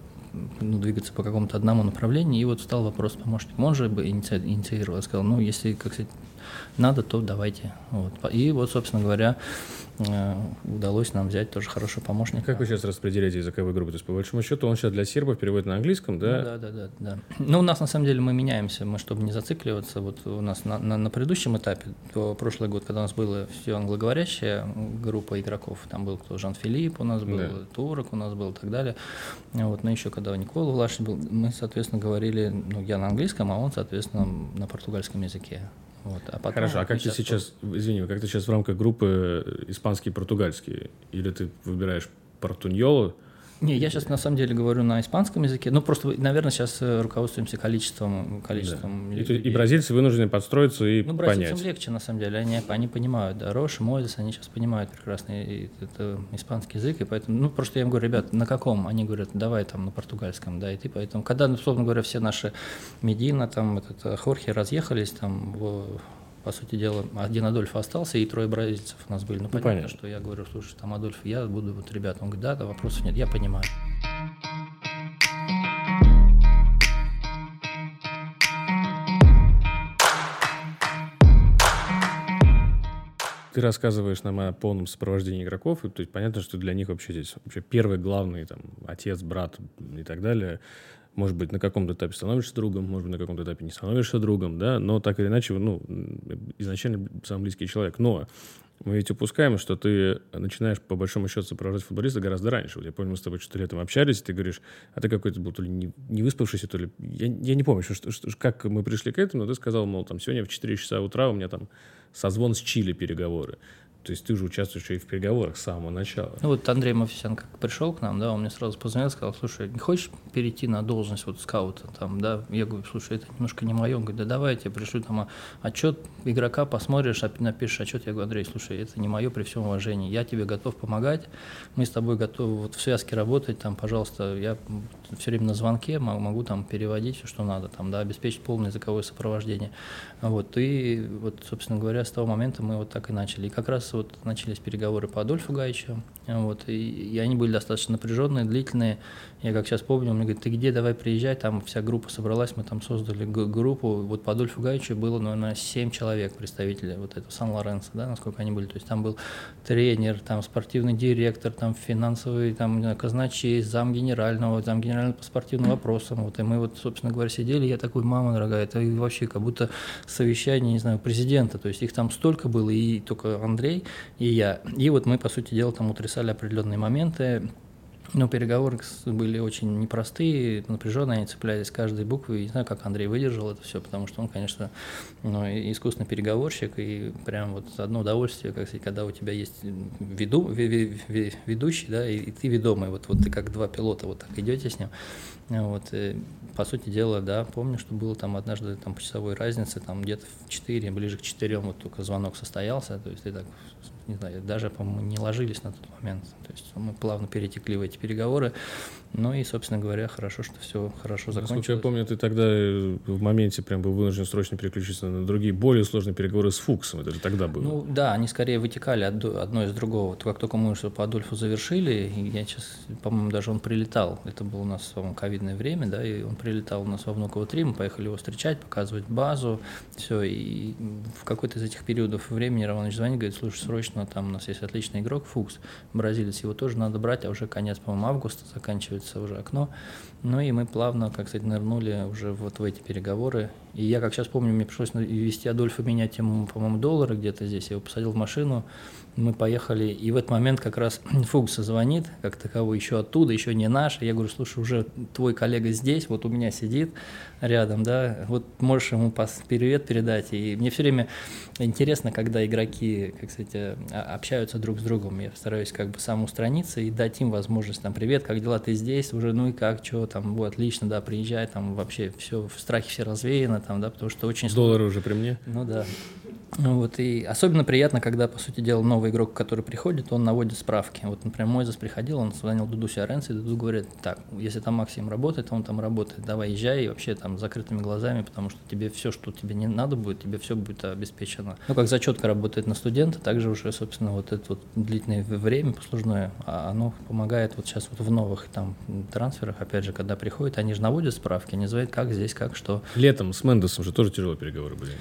ну, двигаться по какому-то одному направлению. И вот встал вопрос помощник. Он же бы инициировал, сказал, ну, если, как сказать, надо, то давайте. Вот. И вот, собственно говоря, Э, удалось нам взять тоже хорошего помощника. Как вы сейчас распределяете языковые группы? То есть, по большому счету, он сейчас для сербов переводит на английском, да? Ну, да, да, да, да. Ну, у нас, на самом деле, мы меняемся, мы, чтобы не зацикливаться, вот у нас на, на, на предыдущем этапе, то прошлый год, когда у нас была все англоговорящая группа игроков, там был кто, Жан-Филипп у нас был, да. Турок у нас был и так далее, вот, но еще когда Никола Влашин был, мы, соответственно, говорили, ну, я на английском, а он, соответственно, на португальском языке. Вот, а потом Хорошо, а как ты сейчас, извини, как ты сейчас в рамках группы испанский и португальский? Или ты выбираешь портуньолу, не, я сейчас на самом деле говорю на испанском языке. Ну, просто, наверное, сейчас э, руководствуемся количеством. количеством да. и, и бразильцы вынуждены подстроиться и ну, понять. бразильцам легче, на самом деле. Они, они понимают, да, Рош, Мойзес, они сейчас понимают прекрасно и, это испанский язык. И поэтому, ну, просто я им говорю, ребят, на каком? Они говорят, давай там на португальском, да, и ты поэтому. Когда, условно говоря, все наши Медина, там, этот, э, Хорхе разъехались там в по сути дела, один Адольф остался, и трое бразильцев у нас были. Ну, понятно, понятно, что я говорю, слушай, там Адольф, я буду, вот, ребята, он говорит, да, да, вопросов нет, я понимаю. Ты рассказываешь нам о полном сопровождении игроков, и то есть понятно, что для них вообще здесь вообще первый главный там отец, брат и так далее может быть, на каком-то этапе становишься другом, может быть, на каком-то этапе не становишься другом, да, но так или иначе, ну, изначально самый близкий человек. Но мы ведь упускаем, что ты начинаешь, по большому счету, сопровождать футболиста гораздо раньше. Вот я помню, мы с тобой что-то летом общались, и ты говоришь, а ты какой-то был то ли не, не выспавшийся, то ли... Я, я не помню, что, что, как мы пришли к этому, но ты сказал, мол, там, сегодня в 4 часа утра у меня там созвон с Чили переговоры. То есть ты же участвуешь и в переговорах с самого начала. Ну вот Андрей Мавсисян как пришел к нам, да, он мне сразу позвонил, сказал, слушай, не хочешь перейти на должность вот скаута там, да? Я говорю, слушай, это немножко не мое. Он говорит, да давай я тебе пришлю там отчет игрока, посмотришь, напишешь отчет. Я говорю, Андрей, слушай, это не мое при всем уважении. Я тебе готов помогать, мы с тобой готовы вот в связке работать, там, пожалуйста, я все время на звонке могу, там переводить все, что надо, там, да, обеспечить полное языковое сопровождение. Вот, и вот, собственно говоря, с того момента мы вот так и начали. И как раз вот начались переговоры по Адольфу Гаичу, вот, и, и они были достаточно напряженные, длительные. Я как сейчас помню, он мне говорит, ты где, давай приезжай, там вся группа собралась, мы там создали группу, вот по Адольфу Гаичу было, наверное, 7 человек представителей вот этого Сан-Лоренцо, да, насколько они были, то есть там был тренер, там спортивный директор, там финансовый, там, казначей, зам генерального, зам генерального по спортивным вопросам, вот, и мы вот, собственно говоря, сидели, я такой, мама дорогая, это вообще как будто совещание, не знаю, президента, то есть их там столько было, и только Андрей, и я. И вот мы, по сути дела, там утрясали определенные моменты, но переговоры были очень непростые, напряженные, они цеплялись каждой буквы. Не знаю, как Андрей выдержал это все, потому что он, конечно, ну, искусный переговорщик, и прям вот одно удовольствие, как сказать, когда у тебя есть веду, ведущий, да, и, и ты ведомый, вот, вот ты как два пилота вот так идете с ним. Вот, и, по сути дела, да, помню, что было там однажды там по часовой разнице, там где-то в 4, ближе к 4 вот только звонок состоялся, то есть ты так не знаю, даже, по-моему, не ложились на тот момент. То есть мы плавно перетекли в эти переговоры. Ну и, собственно говоря, хорошо, что все хорошо закончилось. Насколько я помню, ты тогда э, в моменте прям был вынужден срочно переключиться на другие более сложные переговоры с Фуксом. Это же тогда было. Ну да, они скорее вытекали одно из другого. Как только мы что по Адольфу завершили, я сейчас, по-моему, даже он прилетал. Это было у нас, по-моему, ковидное время, да, и он прилетал у нас во Внуково 3, мы поехали его встречать, показывать базу, все. И в какой-то из этих периодов времени Романович звонит, говорит, слушай, срочно, там у нас есть отличный игрок, Фукс, бразилец, его тоже надо брать, а уже конец, по-моему, августа заканчивается уже окно. Ну и мы плавно, как сказать, нырнули уже вот в эти переговоры. И я, как сейчас помню, мне пришлось вести Адольфа менять ему, по-моему, доллары где-то здесь. Я его посадил в машину, мы поехали, и в этот момент как раз Фукса звонит, как таковой, еще оттуда, еще не наш. Я говорю, слушай, уже твой коллега здесь, вот у меня сидит рядом, да, вот можешь ему привет передать. И мне все время интересно, когда игроки, как сказать, общаются друг с другом. Я стараюсь как бы сам устраниться и дать им возможность, там, привет, как дела, ты здесь уже, ну и как, что, там, вот, отлично, да, приезжай, там, вообще все, в страхе все развеяно, там, да, потому что очень... Доллары уже при мне? Ну да. Вот, и особенно приятно, когда, по сути дела, новый игрок, который приходит, он наводит справки. Вот, например, Мойзес приходил, он звонил Дуду Сиаренци, и Дуду говорит, так, если там Максим работает, он там работает, давай езжай, и вообще там закрытыми глазами, потому что тебе все, что тебе не надо будет, тебе все будет обеспечено. Ну, как зачетка работает на студента, также уже, собственно, вот это вот длительное время послужное, а оно помогает вот сейчас вот в новых там трансферах, опять же, когда приходят, они же наводят справки, они знают, как здесь, как, что. Летом с Мендесом же тоже тяжелые переговоры были.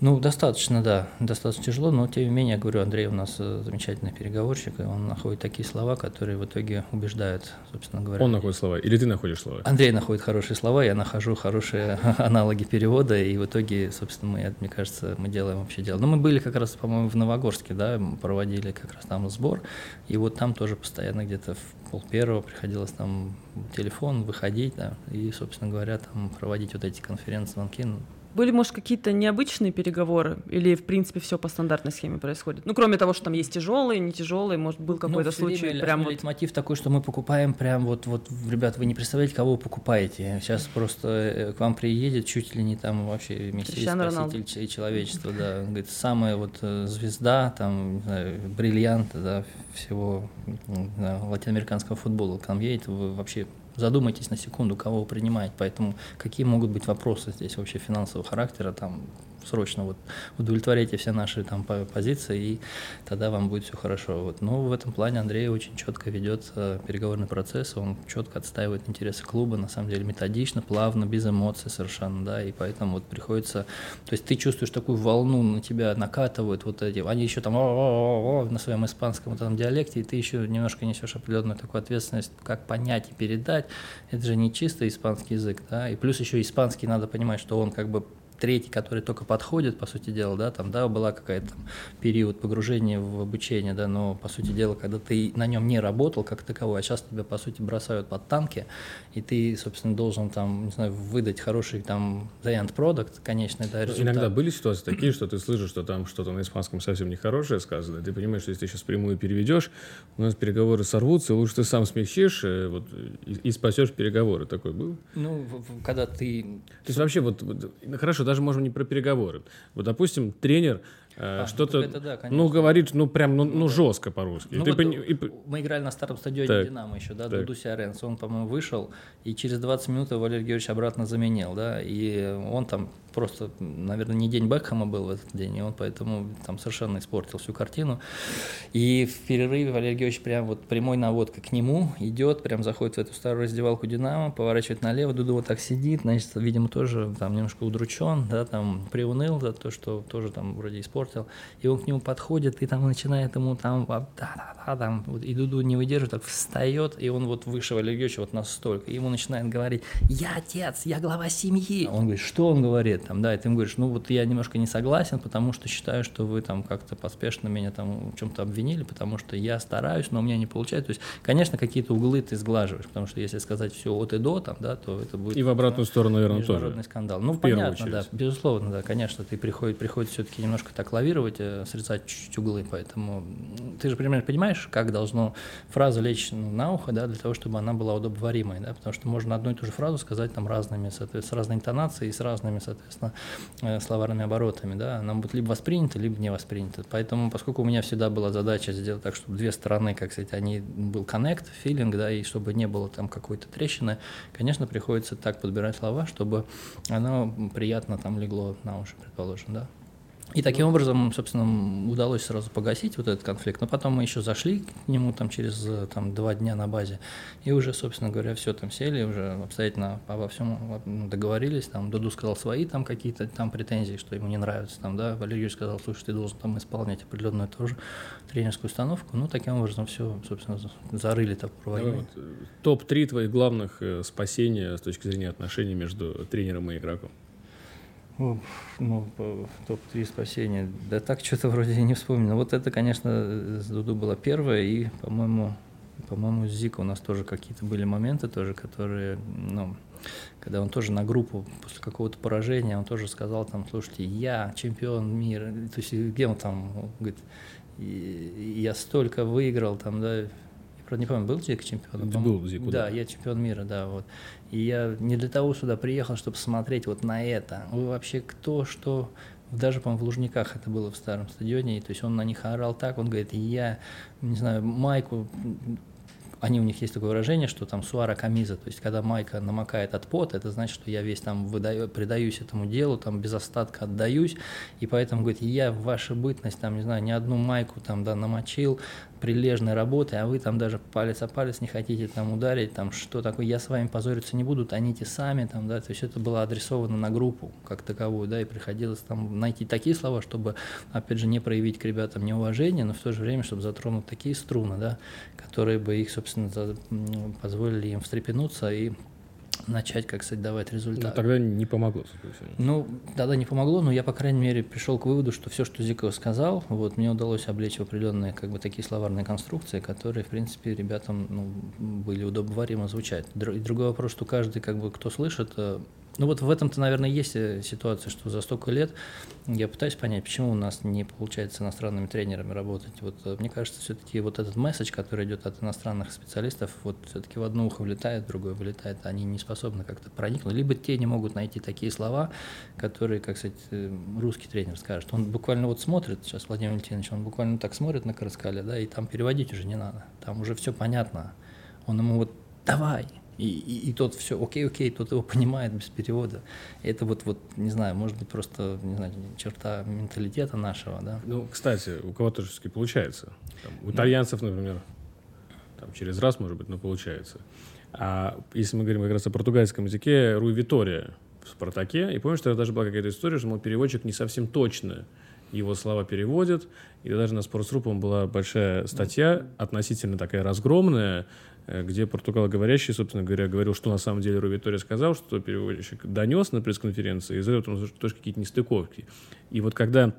Ну, достаточно, да, достаточно тяжело, но тем не менее, я говорю, Андрей у нас э, замечательный переговорщик, и он находит такие слова, которые в итоге убеждают, собственно говоря. Он находит слова, или ты находишь слова? Андрей находит хорошие слова, я нахожу хорошие аналоги перевода, и в итоге, собственно, мы, мне кажется, мы делаем вообще дело. Но мы были как раз, по-моему, в Новогорске, да, проводили как раз там сбор, и вот там тоже постоянно где-то в пол первого приходилось там телефон выходить, да, и, собственно говоря, там проводить вот эти конференц-звонки, были, может, какие-то необычные переговоры? Или, в принципе, все по стандартной схеме происходит? Ну, кроме того, что там есть тяжелые, не тяжелые, может, был ну, какой-то ну, случай время прям вот... мотив такой, что мы покупаем прям вот, вот, ребят, вы не представляете, кого вы покупаете. Сейчас просто э, к вам приедет чуть ли не там вообще Мессия Спаситель и человечество, да. Говорит, самая вот э, звезда, там, не знаю, бриллиант, да, всего знаю, латиноамериканского футбола. К нам едет, вы вообще задумайтесь на секунду, кого вы принимаете. Поэтому какие могут быть вопросы здесь вообще финансового характера, там срочно вот удовлетворяйте все наши там позиции, и тогда вам будет все хорошо. Вот. Но в этом плане Андрей очень четко ведет э, переговорный процесс, он четко отстаивает интересы клуба, на самом деле методично, плавно, без эмоций совершенно, да, и поэтому вот приходится, то есть ты чувствуешь такую волну, на тебя накатывают вот эти, они еще там о на своем испанском там диалекте, и ты еще немножко несешь определенную такую ответственность, как понять и передать, это же не чисто испанский язык, да, и плюс еще испанский надо понимать, что он как бы третий, который только подходит, по сути дела, да, там, да, была какая-то там период погружения в обучение, да, но, по сути дела, когда ты на нем не работал как таковой, а сейчас тебя, по сути, бросают под танки, и ты, собственно, должен там, не знаю, выдать хороший там the end product, конечный, да, результат. Иногда были ситуации такие, что ты слышишь, что там что-то на испанском совсем нехорошее сказано, ты понимаешь, что если ты сейчас прямую переведешь, у нас переговоры сорвутся, лучше ты сам смягчишь э, вот, и, и спасешь переговоры. Такой был? Ну, когда ты... То есть вообще вот хорошо, даже можем не про переговоры. Вот, допустим, тренер Э, а, что-то, ну, да, ну, говорит, ну, прям, ну, ну, ну жестко по-русски. Ну, вот, пон... и... Мы играли на старом стадионе так, «Динамо» еще, да, так. Дуду Сиаренс. Он, по-моему, вышел, и через 20 минут Валерий Георгиевич обратно заменил, да, и он там просто, наверное, не день Бекхэма был в этот день, и он поэтому там совершенно испортил всю картину. И в перерыве Валерий Георгиевич прям вот прямой наводка к нему идет, прям заходит в эту старую раздевалку «Динамо», поворачивает налево, Дуду вот так сидит, значит, видимо, тоже там немножко удручен, да, там приуныл за то, что тоже там вроде испортил, и он к нему подходит, и там начинает ему там, да-да-да, там, вот, и Дуду не выдерживает, так встает, и он вот выше Валерия Георгиевича вот настолько, и ему начинает говорить, я отец, я глава семьи. Он говорит, что он говорит? Там, да, и ты им говоришь, ну вот я немножко не согласен, потому что считаю, что вы там как-то поспешно меня там в чем-то обвинили, потому что я стараюсь, но у меня не получается. То есть, конечно, какие-то углы ты сглаживаешь, потому что если сказать все от и до, там, да, то это будет... И в обратную сторону, наверное, тоже. скандал. Ну, понятно, очередь. да, безусловно, да, конечно, ты приходит, приходит все-таки немножко так лавировать, э, срезать чуть-чуть углы, поэтому ты же примерно понимаешь, как должно фраза лечь на ухо, да, для того, чтобы она была удобоваримой, да, потому что можно одну и ту же фразу сказать там разными, соответственно, с разной интонацией, с разными, соответственно, соответственно, э, словарными оборотами, да, она будет либо воспринята, либо не воспринята. Поэтому, поскольку у меня всегда была задача сделать так, чтобы две стороны, как сказать, они был коннект, филинг, да, и чтобы не было там какой-то трещины, конечно, приходится так подбирать слова, чтобы оно приятно там легло на уши, предположим, да. И таким образом, собственно, удалось сразу погасить вот этот конфликт. Но потом мы еще зашли к нему там через там, два дня на базе. И уже, собственно говоря, все там сели, уже обстоятельно обо всем договорились. Там Дуду сказал свои там какие-то там претензии, что ему не нравится. Там, да, Валерий сказал, слушай, ты должен там исполнять определенную тоже тренерскую установку. Ну, таким образом все, собственно, зарыли так войны. Вот, э, Топ-3 твоих главных э, спасения с точки зрения отношений между тренером и игроком ну, топ-3 спасения. Да так что-то вроде не вспомнил. Вот это, конечно, с Дуду было первое, и, по-моему, по-моему, с Зика у нас тоже какие-то были моменты тоже, которые, ну, когда он тоже на группу после какого-то поражения, он тоже сказал там, слушайте, я чемпион мира, то есть где он там, он говорит, я столько выиграл там, да, правда, не помню, был Зик чемпионом? Был Зик, да. Да, я чемпион мира, да, вот. И я не для того сюда приехал, чтобы смотреть вот на это. Вы вообще кто, что... Даже, по-моему, в Лужниках это было в старом стадионе, и, то есть он на них орал так, он говорит, я, не знаю, майку они у них есть такое выражение, что там суара камиза, то есть когда майка намокает от пота, это значит, что я весь там выдаю, предаюсь этому делу, там без остатка отдаюсь, и поэтому, говорит, я в вашу бытность, там, не знаю, ни одну майку там, да, намочил, прилежной работы, а вы там даже палец о палец не хотите там ударить, там что такое, я с вами позориться не буду, тоните сами, там, да, то есть это было адресовано на группу как таковую, да, и приходилось там найти такие слова, чтобы, опять же, не проявить к ребятам неуважение, но в то же время, чтобы затронуть такие струны, да, которые бы их, собственно, позволили им встрепенуться и начать, как сказать, давать результат. Но тогда не помогло. Ну, тогда не помогло, но я, по крайней мере, пришел к выводу, что все, что Зиков сказал, вот, мне удалось облечь в определенные, как бы, такие словарные конструкции, которые, в принципе, ребятам, ну, были удобоваримо звучать. Другой вопрос, что каждый, как бы, кто слышит, э, ну вот в этом-то, наверное, есть э, ситуация, что за столько лет я пытаюсь понять, почему у нас не получается с иностранными тренерами работать. Вот э, мне кажется, все-таки вот этот месседж, который идет от иностранных специалистов, вот все-таки в одно ухо влетает, в другое вылетает, они не способны как-то проникнуть. Либо те не могут найти такие слова, которые, как сказать, э, русский тренер скажет. Он буквально вот смотрит, сейчас Владимир Валентинович, он буквально так смотрит на Караскаля, да, и там переводить уже не надо. Там уже все понятно. Он ему вот давай, и, и, и тот все, окей, окей, тот его понимает без перевода. Это вот, вот, не знаю, может быть, просто, не знаю, черта менталитета нашего, да. Ну, кстати, у кого-то все-таки получается. Там, у итальянцев, например, там, через раз, может быть, но получается. А если мы говорим как раз о португальском языке, Руй Витория в «Спартаке», и помнишь, что даже была какая-то история, что мол, переводчик не совсем точно его слова переводит, и даже на Спортсрупом была большая статья, относительно такая разгромная, Э, где португалоговорящий, собственно говоря, говорил, что на самом деле Руи Витория сказал, что переводчик донес на пресс-конференции, и задает он тоже какие-то нестыковки. И вот когда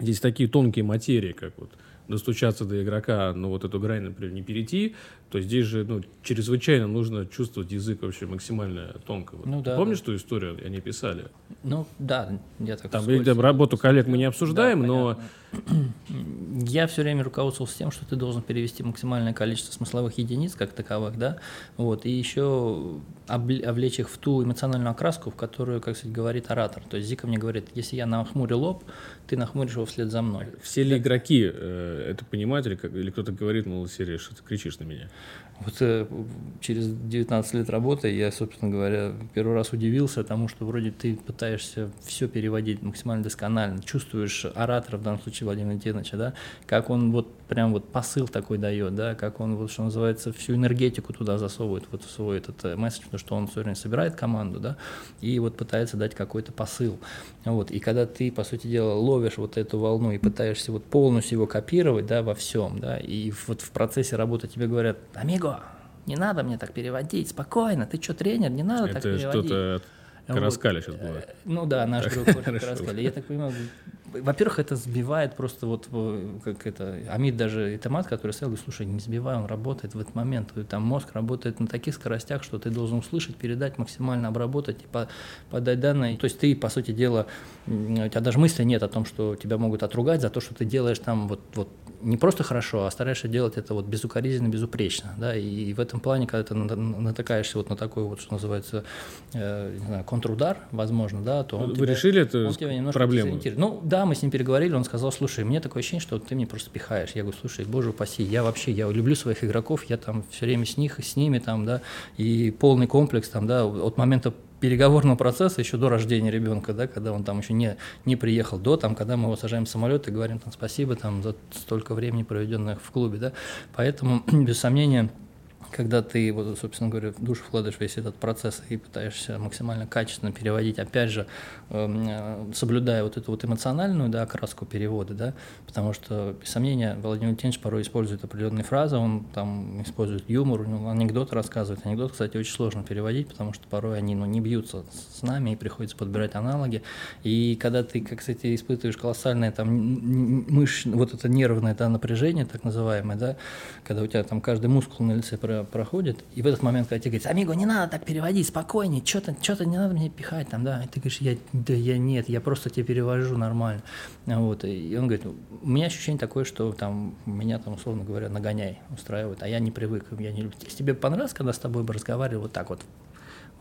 здесь такие тонкие материи, как вот достучаться до игрока, но вот эту грань, например, не перейти, то здесь же ну, чрезвычайно нужно чувствовать язык вообще максимально тонко. Вот. Ну, да, Помнишь да. ту историю, они писали? Ну да, я так Там, там работу коллег мы не обсуждаем, да, но... Я все время руководствовался тем, что ты должен перевести максимальное количество смысловых единиц как таковых, да, вот, и еще облечь их в ту эмоциональную окраску, в которую, как сказать, говорит оратор. То есть Зика мне говорит, если я нахмурю лоб, ты нахмуришь его вслед за мной. Все ли игроки э, это понимают, или, как, или кто-то говорит, мол, серия, что ты кричишь на меня? Вот э, через 19 лет работы я, собственно говоря, первый раз удивился тому, что вроде ты пытаешься все переводить максимально досконально, чувствуешь оратора, в данном случае Владимира Леонидовича, да, как он вот прям вот посыл такой дает, да, как он вот, что называется, всю энергетику туда засовывает, вот в свой этот э, месседж, потому что он все время собирает команду, да, и вот пытается дать какой-то посыл. Вот, и когда ты, по сути дела, ловишь вот эту волну и пытаешься вот полностью его копировать, да, во всем, да, и вот в процессе работы тебе говорят, амиго, не надо мне так переводить, спокойно, ты что, тренер, не надо Это так переводить. Это что-то Караскаля вот. сейчас было. Э, ну да, наш друг Караскаля. Я так понимаю, во-первых, это сбивает просто вот, как это, Амид даже, и Томат, который стоял, говорит, слушай, не сбивай, он работает в этот момент, там мозг работает на таких скоростях, что ты должен услышать, передать, максимально обработать и по, подать данные. То есть ты, по сути дела, у тебя даже мысли нет о том, что тебя могут отругать за то, что ты делаешь там вот, вот не просто хорошо, а стараешься делать это вот безукоризненно, безупречно, да, и в этом плане, когда ты натыкаешься вот на такой вот, что называется, э, не знаю, контрудар, возможно, да, то Вы тебя, решили эту проблему? Ну, да, мы с ним переговорили, он сказал, слушай, мне такое ощущение, что ты мне просто пихаешь. Я говорю, слушай, боже упаси, я вообще, я люблю своих игроков, я там все время с них, с ними там, да, и полный комплекс там, да, от момента переговорного процесса еще до рождения ребенка, да, когда он там еще не, не приехал, до там, когда мы его сажаем в самолет и говорим там спасибо там за столько времени проведенных в клубе, да, поэтому без сомнения когда ты, вот, собственно говоря, душу вкладываешь весь этот процесс и пытаешься максимально качественно переводить, опять же, эм, э, соблюдая вот эту вот эмоциональную да, окраску перевода, да, потому что, без сомнения, Владимир Валентинович порой использует определенные фразы, он там использует юмор, анекдоты рассказывает. Анекдот, кстати, очень сложно переводить, потому что порой они ну, не бьются с нами, и приходится подбирать аналоги. И когда ты, как, кстати, испытываешь колоссальное там мышь, вот это нервное да, напряжение, так называемое, да, когда у тебя там каждый мускул на лице проходит, и в этот момент, когда тебе говорят, Амиго, не надо так переводить, спокойнее, что-то что не надо мне пихать там, да, и ты говоришь, я, да я нет, я просто тебе перевожу нормально, вот, и он говорит, у меня ощущение такое, что там меня там, условно говоря, нагоняй устраивает, а я не привык, я не люблю. Если тебе понравилось, когда с тобой бы разговаривали вот так вот,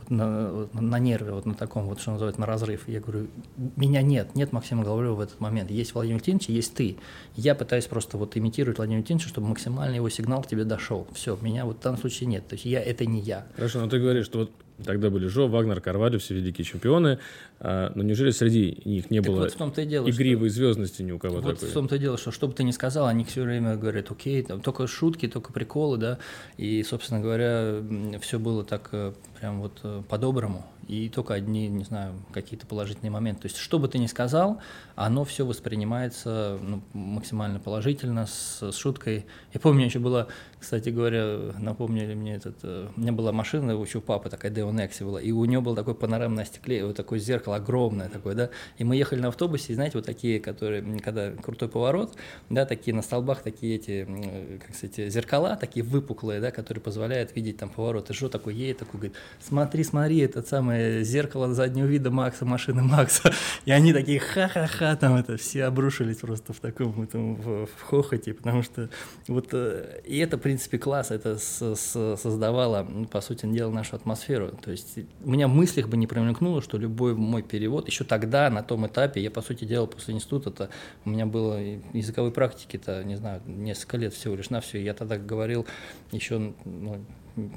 на, на нерве, вот на таком, вот что называется, на разрыв. Я говорю, меня нет, нет Максима Головлева в этот момент. Есть Владимир Валентинович, есть ты. Я пытаюсь просто вот имитировать Владимира Валентиновича, чтобы максимально его сигнал тебе дошел. Все, меня вот в данном случае нет. То есть я это не я. Хорошо, но ты говоришь, что вот Тогда были Жо, Вагнер, Карвалю, все великие чемпионы. А, но неужели среди них не так было вот в том-то и дело, игривой что... звездности ни у кого вот такой? в том-то и дело, что что бы ты ни сказал, они все время говорят, окей, там только шутки, только приколы, да, и, собственно говоря, все было так э, прям вот э, по-доброму и только одни, не знаю, какие-то положительные моменты. То есть, что бы ты ни сказал, оно все воспринимается ну, максимально положительно, с, с шуткой. Я помню, еще было, кстати говоря, напомнили мне этот, э, у меня была машина, еще у папы такая Deon X была, и у него было такое панорамное стекле, вот такое зеркало огромное такое, да, и мы ехали на автобусе, и знаете, вот такие, которые, когда крутой поворот, да, такие на столбах такие эти, как сказать, зеркала, такие выпуклые, да, которые позволяют видеть там поворот, и что такой едет, такой говорит, смотри, смотри, этот самый зеркало заднего вида Макса, машины Макса. И они такие ха-ха-ха, там это все обрушились просто в таком этом, в, в хохоте, потому что вот э, и это, в принципе, класс, это с, с, создавало, по сути дела, нашу атмосферу. То есть у меня в мыслях бы не промелькнуло, что любой мой перевод, еще тогда, на том этапе, я, по сути дела, после института, -то, у меня было языковой практики-то, не знаю, несколько лет всего лишь на все. Я тогда говорил еще ну,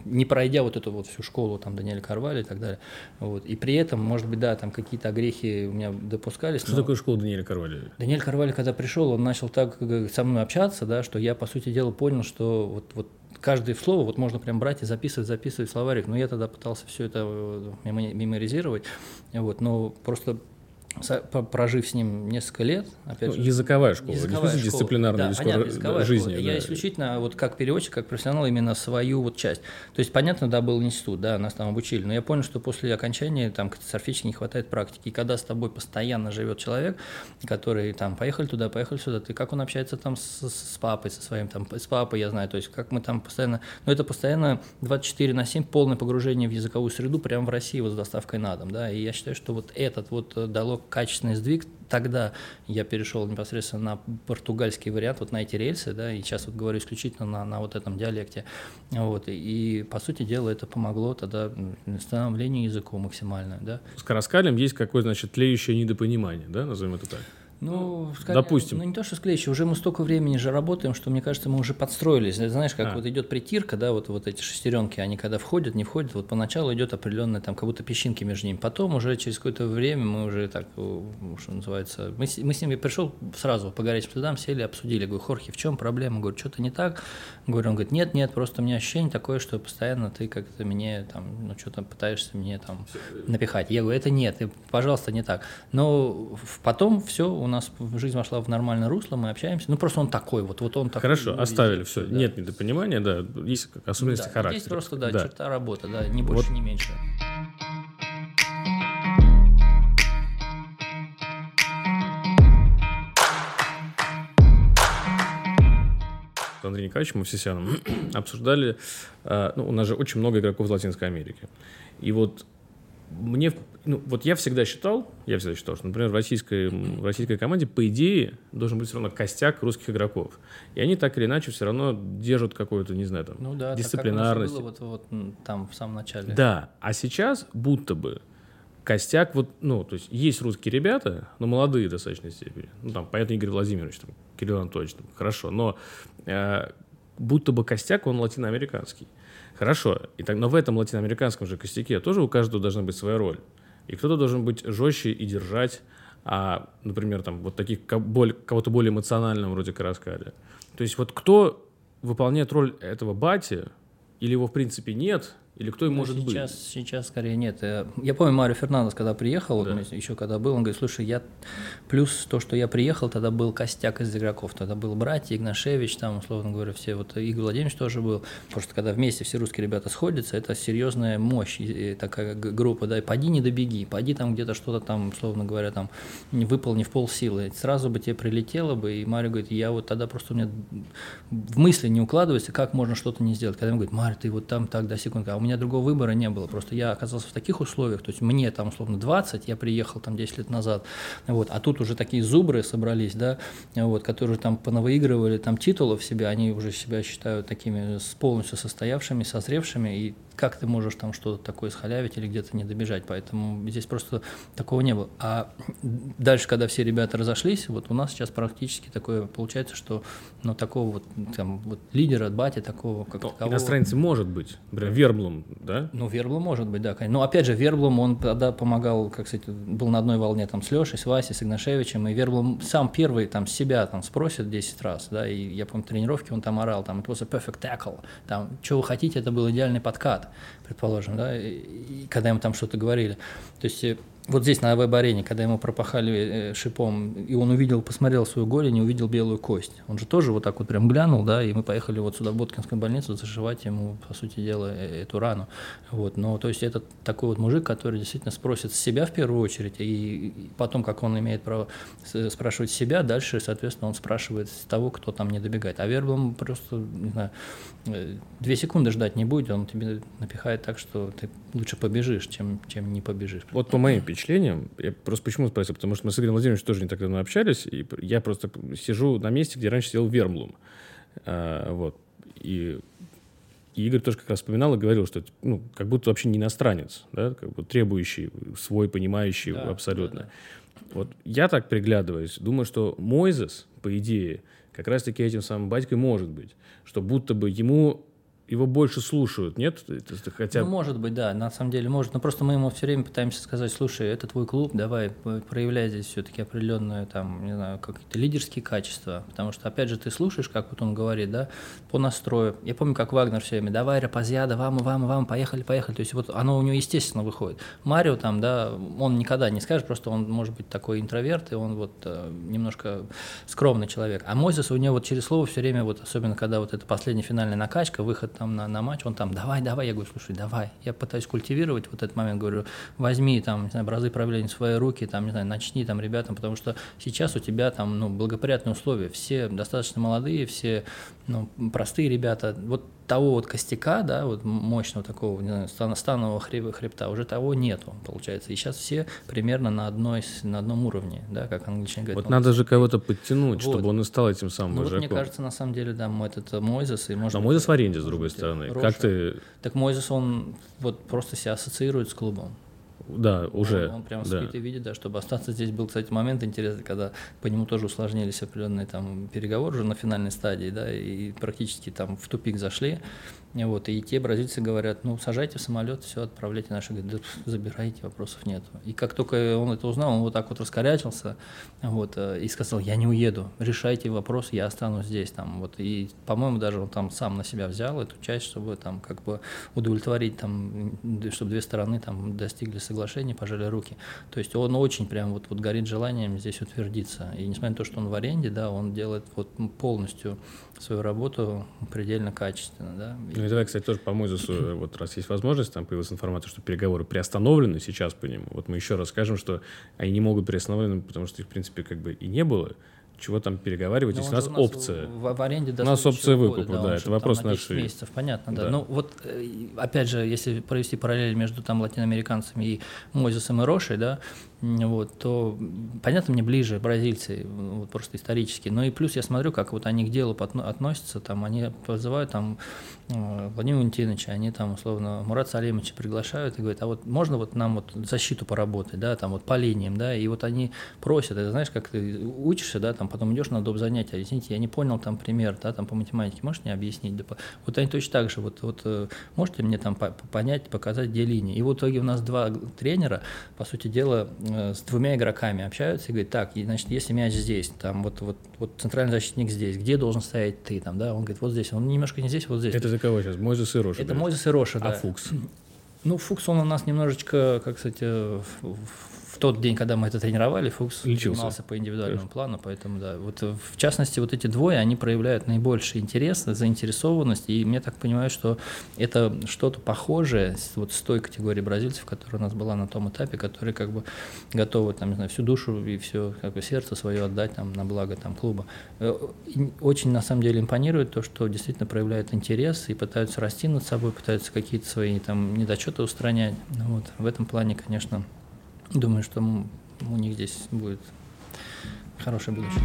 не пройдя вот эту вот всю школу там Даниэля Карвали и так далее. Вот. И при этом, может быть, да, там какие-то огрехи у меня допускались. Что но... такое школа Даниэля Карвали? Даниэль Карвали, когда пришел, он начал так со мной общаться, да, что я, по сути дела, понял, что вот, вот каждое слово вот можно прям брать и записывать, записывать в словарик. Но я тогда пытался все это э, меморизировать. Вот, но просто прожив с ним несколько лет, опять ну, же, языковая школа, языковая не школа. дисциплинарная да, понятно, языковая жизни. Школа. Да. Я исключительно вот как переводчик, как профессионал именно свою вот часть. То есть понятно, да, был институт, да, нас там обучили, но я понял, что после окончания там катастрофически не хватает практики. И когда с тобой постоянно живет человек, который там поехали туда, поехали сюда, ты как он общается там с, с папой, со своим там с папой, я знаю, то есть как мы там постоянно, но это постоянно 24 на 7 полное погружение в языковую среду прямо в России вот с доставкой на дом, да. И я считаю, что вот этот вот дало качественный сдвиг. Тогда я перешел непосредственно на португальский вариант, вот на эти рельсы, да, и сейчас вот говорю исключительно на, на вот этом диалекте. Вот, и, и, по сути дела, это помогло тогда становлению языку максимально, да. С Караскалем есть какое, значит, тлеющее недопонимание, да, назовем это так? Ну, скорее, допустим. Ну, не то, что склеище, уже мы столько времени же работаем, что, мне кажется, мы уже подстроились. Знаешь, как а. вот идет притирка, да, вот, вот эти шестеренки, они когда входят, не входят, вот поначалу идет определенная, там, как будто песчинки между ними. Потом уже через какое-то время мы уже так, что называется, мы, мы с ними пришел сразу по горячим следам, сели, обсудили. Говорю, Хорхи, в чем проблема? Говорю, что-то не так? Говорю, он говорит, нет, нет, просто у меня ощущение такое, что постоянно ты как-то мне там, ну, что-то пытаешься мне там напихать. Я говорю, это нет, пожалуйста, не так. Но потом все у нас жизнь вошла в нормальное русло, мы общаемся. Ну, просто он такой, вот, вот он такой. Хорошо, оставили, все, да. нет недопонимания, да, есть особенности да, характера. Есть просто, да, да, черта работы, да, не больше, вот. не меньше. С Андреем Николаевичем Мовсисяном обсуждали, а, ну, у нас же очень много игроков из Латинской Америки. И вот мне, ну, вот я всегда считал, я всегда считал, что, например, в российской, в российской команде, по идее, должен быть все равно костяк русских игроков. И они так или иначе все равно держат какую-то, не знаю, там, ну, да, дисциплинарность. Так, как было вот, вот там в самом начале. Да, а сейчас будто бы костяк, вот, ну, то есть есть русские ребята, но молодые в достаточной степени. Ну, там, понятно, Игорь Владимирович, там, Кирилл Анатольевич, там, хорошо, но э, будто бы костяк, он латиноамериканский. Хорошо, и так, но в этом латиноамериканском же костяке тоже у каждого должна быть своя роль. И кто-то должен быть жестче и держать, а, например, там, вот таких кого-то более эмоционального, вроде Караскаля. То есть вот кто выполняет роль этого бати, или его в принципе нет, или кто им ну, может сейчас, быть? Сейчас скорее нет. Э, я помню, Марио Фернандес, когда приехал, да. еще когда был, он говорит, слушай, я плюс то, что я приехал, тогда был костяк из игроков. Тогда был братья, Игнашевич, там, условно говоря, все, вот Игорь Владимирович тоже был. Просто когда вместе все русские ребята сходятся, это серьезная мощь, и, такая группа, да, и поди не добеги, поди там где-то что-то там, условно говоря, там, не выполни в полсилы. Сразу бы тебе прилетело бы, и Марио говорит, я вот тогда просто у меня в мысли не укладывается, как можно что-то не сделать. Когда он говорит, Марь, ты вот там так, до секунды, а у меня другого выбора не было. Просто я оказался в таких условиях, то есть мне там условно 20, я приехал там 10 лет назад, вот, а тут уже такие зубры собрались, да, вот, которые там понавыигрывали там титулов себе, они уже себя считают такими полностью состоявшими, созревшими, и как ты можешь там что-то такое схалявить или где-то не добежать, поэтому здесь просто такого не было. А дальше, когда все ребята разошлись, вот у нас сейчас практически такое получается, что ну, такого вот, там, вот лидера, бати такого, как Ну, такового... Иностранцы может быть. Например, Верблум, да? Ну, Верблум может быть, да, конечно. Но опять же, Верблум, он тогда помогал, как сказать, был на одной волне там с Лешей, с Васей, с Игнашевичем, и Верблум сам первый там себя там спросит 10 раз, да, и я помню тренировки, он там орал, там, it was a perfect tackle, там, что вы хотите, это был идеальный подкат, предположим, да, и, когда ему там что-то говорили. То есть э, вот здесь на веб-арене, когда ему пропахали э, шипом, и он увидел, посмотрел свою голень и увидел белую кость. Он же тоже вот так вот прям глянул, да, и мы поехали вот сюда в Боткинскую больницу зашивать ему, по сути дела, э, эту рану. Вот, но то есть это такой вот мужик, который действительно спросит себя в первую очередь, и, потом, как он имеет право спрашивать себя, дальше, соответственно, он спрашивает того, кто там не добегает. А Верблом просто, не знаю, две секунды ждать не будет, он тебе напихает так, что ты лучше побежишь, чем, чем не побежишь. Вот по моим впечатлениям, я просто почему спросил, потому что мы с Игорем Владимировичем тоже не так давно общались, и я просто сижу на месте, где раньше сидел Вермлум. А, вот. И, и Игорь тоже как раз вспоминал и говорил, что ну, как будто вообще не иностранец, да, как бы требующий, свой, понимающий Да, абсолютно. да, Вот я так приглядываюсь, думаю, что Мойзес, по идее, как раз-таки этим самым батькой может быть, что будто бы ему его больше слушают, нет? Хотя Ну, может быть, да, на самом деле может. Но просто мы ему все время пытаемся сказать, слушай, это твой клуб, давай п- проявляй здесь все-таки определенные, там, не знаю, какие-то лидерские качества. Потому что, опять же, ты слушаешь, как вот он говорит, да, по настрою. Я помню, как Вагнер все время, давай, Рапазьяда, вам, вам, вам, поехали, поехали. То есть вот оно у него естественно выходит. Марио там, да, он никогда не скажет, просто он может быть такой интроверт, и он вот э, немножко скромный человек. А Мойзес у него вот через слово все время, вот особенно когда вот эта последняя финальная накачка, выход там на, на матч, он там, давай, давай, я говорю, слушай, давай. Я пытаюсь культивировать вот этот момент, говорю, возьми там, не знаю, бразы правления в свои руки, там, не знаю, начни там ребятам, потому что сейчас у тебя там, ну, благоприятные условия, все достаточно молодые, все, ну, простые ребята, вот того вот костяка, да, вот мощного такого, не знаю, стан- станового хреб- хребта, уже того нету, получается. И сейчас все примерно на, одной, на одном уровне, да, как англичане говорят. вот надо же кого-то подтянуть, Вот. чтобы он и стал этим самым ну, вот мне кажется, на самом деле, да, этот э, Мойзес и может Но быть, Мойзес в аренде, с другой стороны. Роша. Как ты... Так Мойзес, он вот просто себя ассоциирует с клубом. Да, уже. Он, он прямо да. спит и видит, да, чтобы остаться здесь был, кстати, момент интересный, когда по нему тоже усложнились определенные там переговоры уже на финальной стадии, да, и практически там в тупик зашли. Вот, и те бразильцы говорят, ну, сажайте в самолет, все, отправляйте наши, да, забирайте, вопросов нет. И как только он это узнал, он вот так вот раскорячился, вот, э, и сказал, я не уеду, решайте вопрос, я останусь здесь, там, вот, и, по-моему, даже он там сам на себя взял эту часть, чтобы там как бы удовлетворить, там, чтобы две стороны там достигли соглашения, пожали руки. То есть он очень прям вот, вот горит желанием здесь утвердиться. И несмотря на то, что он в аренде, да, он делает вот полностью свою работу предельно качественно, да. И- Ну и давай, кстати, тоже по Мойзесу, э, вот раз есть возможность, там появилась информация, что переговоры приостановлены сейчас по нему. Вот мы еще раз скажем, что они не могут приостановлены, потому что их, в принципе, как бы и не было. Чего там переговаривать, Но если у нас опция. В, в аренде до У нас опция года, выкупа, он да, же это вопрос на 10 нашей- месяцев, понятно, да. Да. Ну вот, э, опять же, если провести параллель между там латиноамериканцами и Мойзесом и Рошей, да, вот, то понятно, мне ближе бразильцы, вот просто исторически. Но и плюс я смотрю, как вот они к делу относятся, там они позывают там э, Владимира Валентиновича, они там условно Мурат Салимовича приглашают и говорят, а вот можно вот нам вот защиту поработать, да, там вот по линиям, да, и вот они просят, это знаешь, как ты учишься, да, там потом идешь на доп. занятия, извините, я не понял там пример, да, там по математике, можешь мне объяснить? Да, вот они точно так же, вот, вот э, можете мне там по- понять, показать, где линии? И в итоге у нас два тренера, по сути дела, с двумя игроками общаются и говорят, так, значит, если мяч здесь, там вот, вот, вот центральный защитник здесь, где должен стоять ты, там, да, он говорит, вот здесь, он немножко не здесь, вот здесь. Это за кого сейчас? Мойзес и Рош. Это? Мойзес и Роша, да. А Фукс? Ну, Фукс, он у нас немножечко, как сказать, э, тот день, когда мы это тренировали, Фукс Лечился. занимался по индивидуальному плану, поэтому, да. Вот, э, в частности, вот эти двое, они проявляют наибольший интерес, заинтересованность, и мне так понимаю, что это что-то похожее с- вот с той категорией бразильцев, которая у нас была на том этапе, которые как бы готовы, там, не знаю, всю душу и все как бы сердце свое отдать там на благо там клуба. Э, Очень, на самом деле, импонирует то, что действительно проявляют интерес и пытаются расти над собой, пытаются какие-то свои там недочеты устранять. Ну Вот. В этом плане, конечно, Думаю, что у них здесь будет хорошее будущее.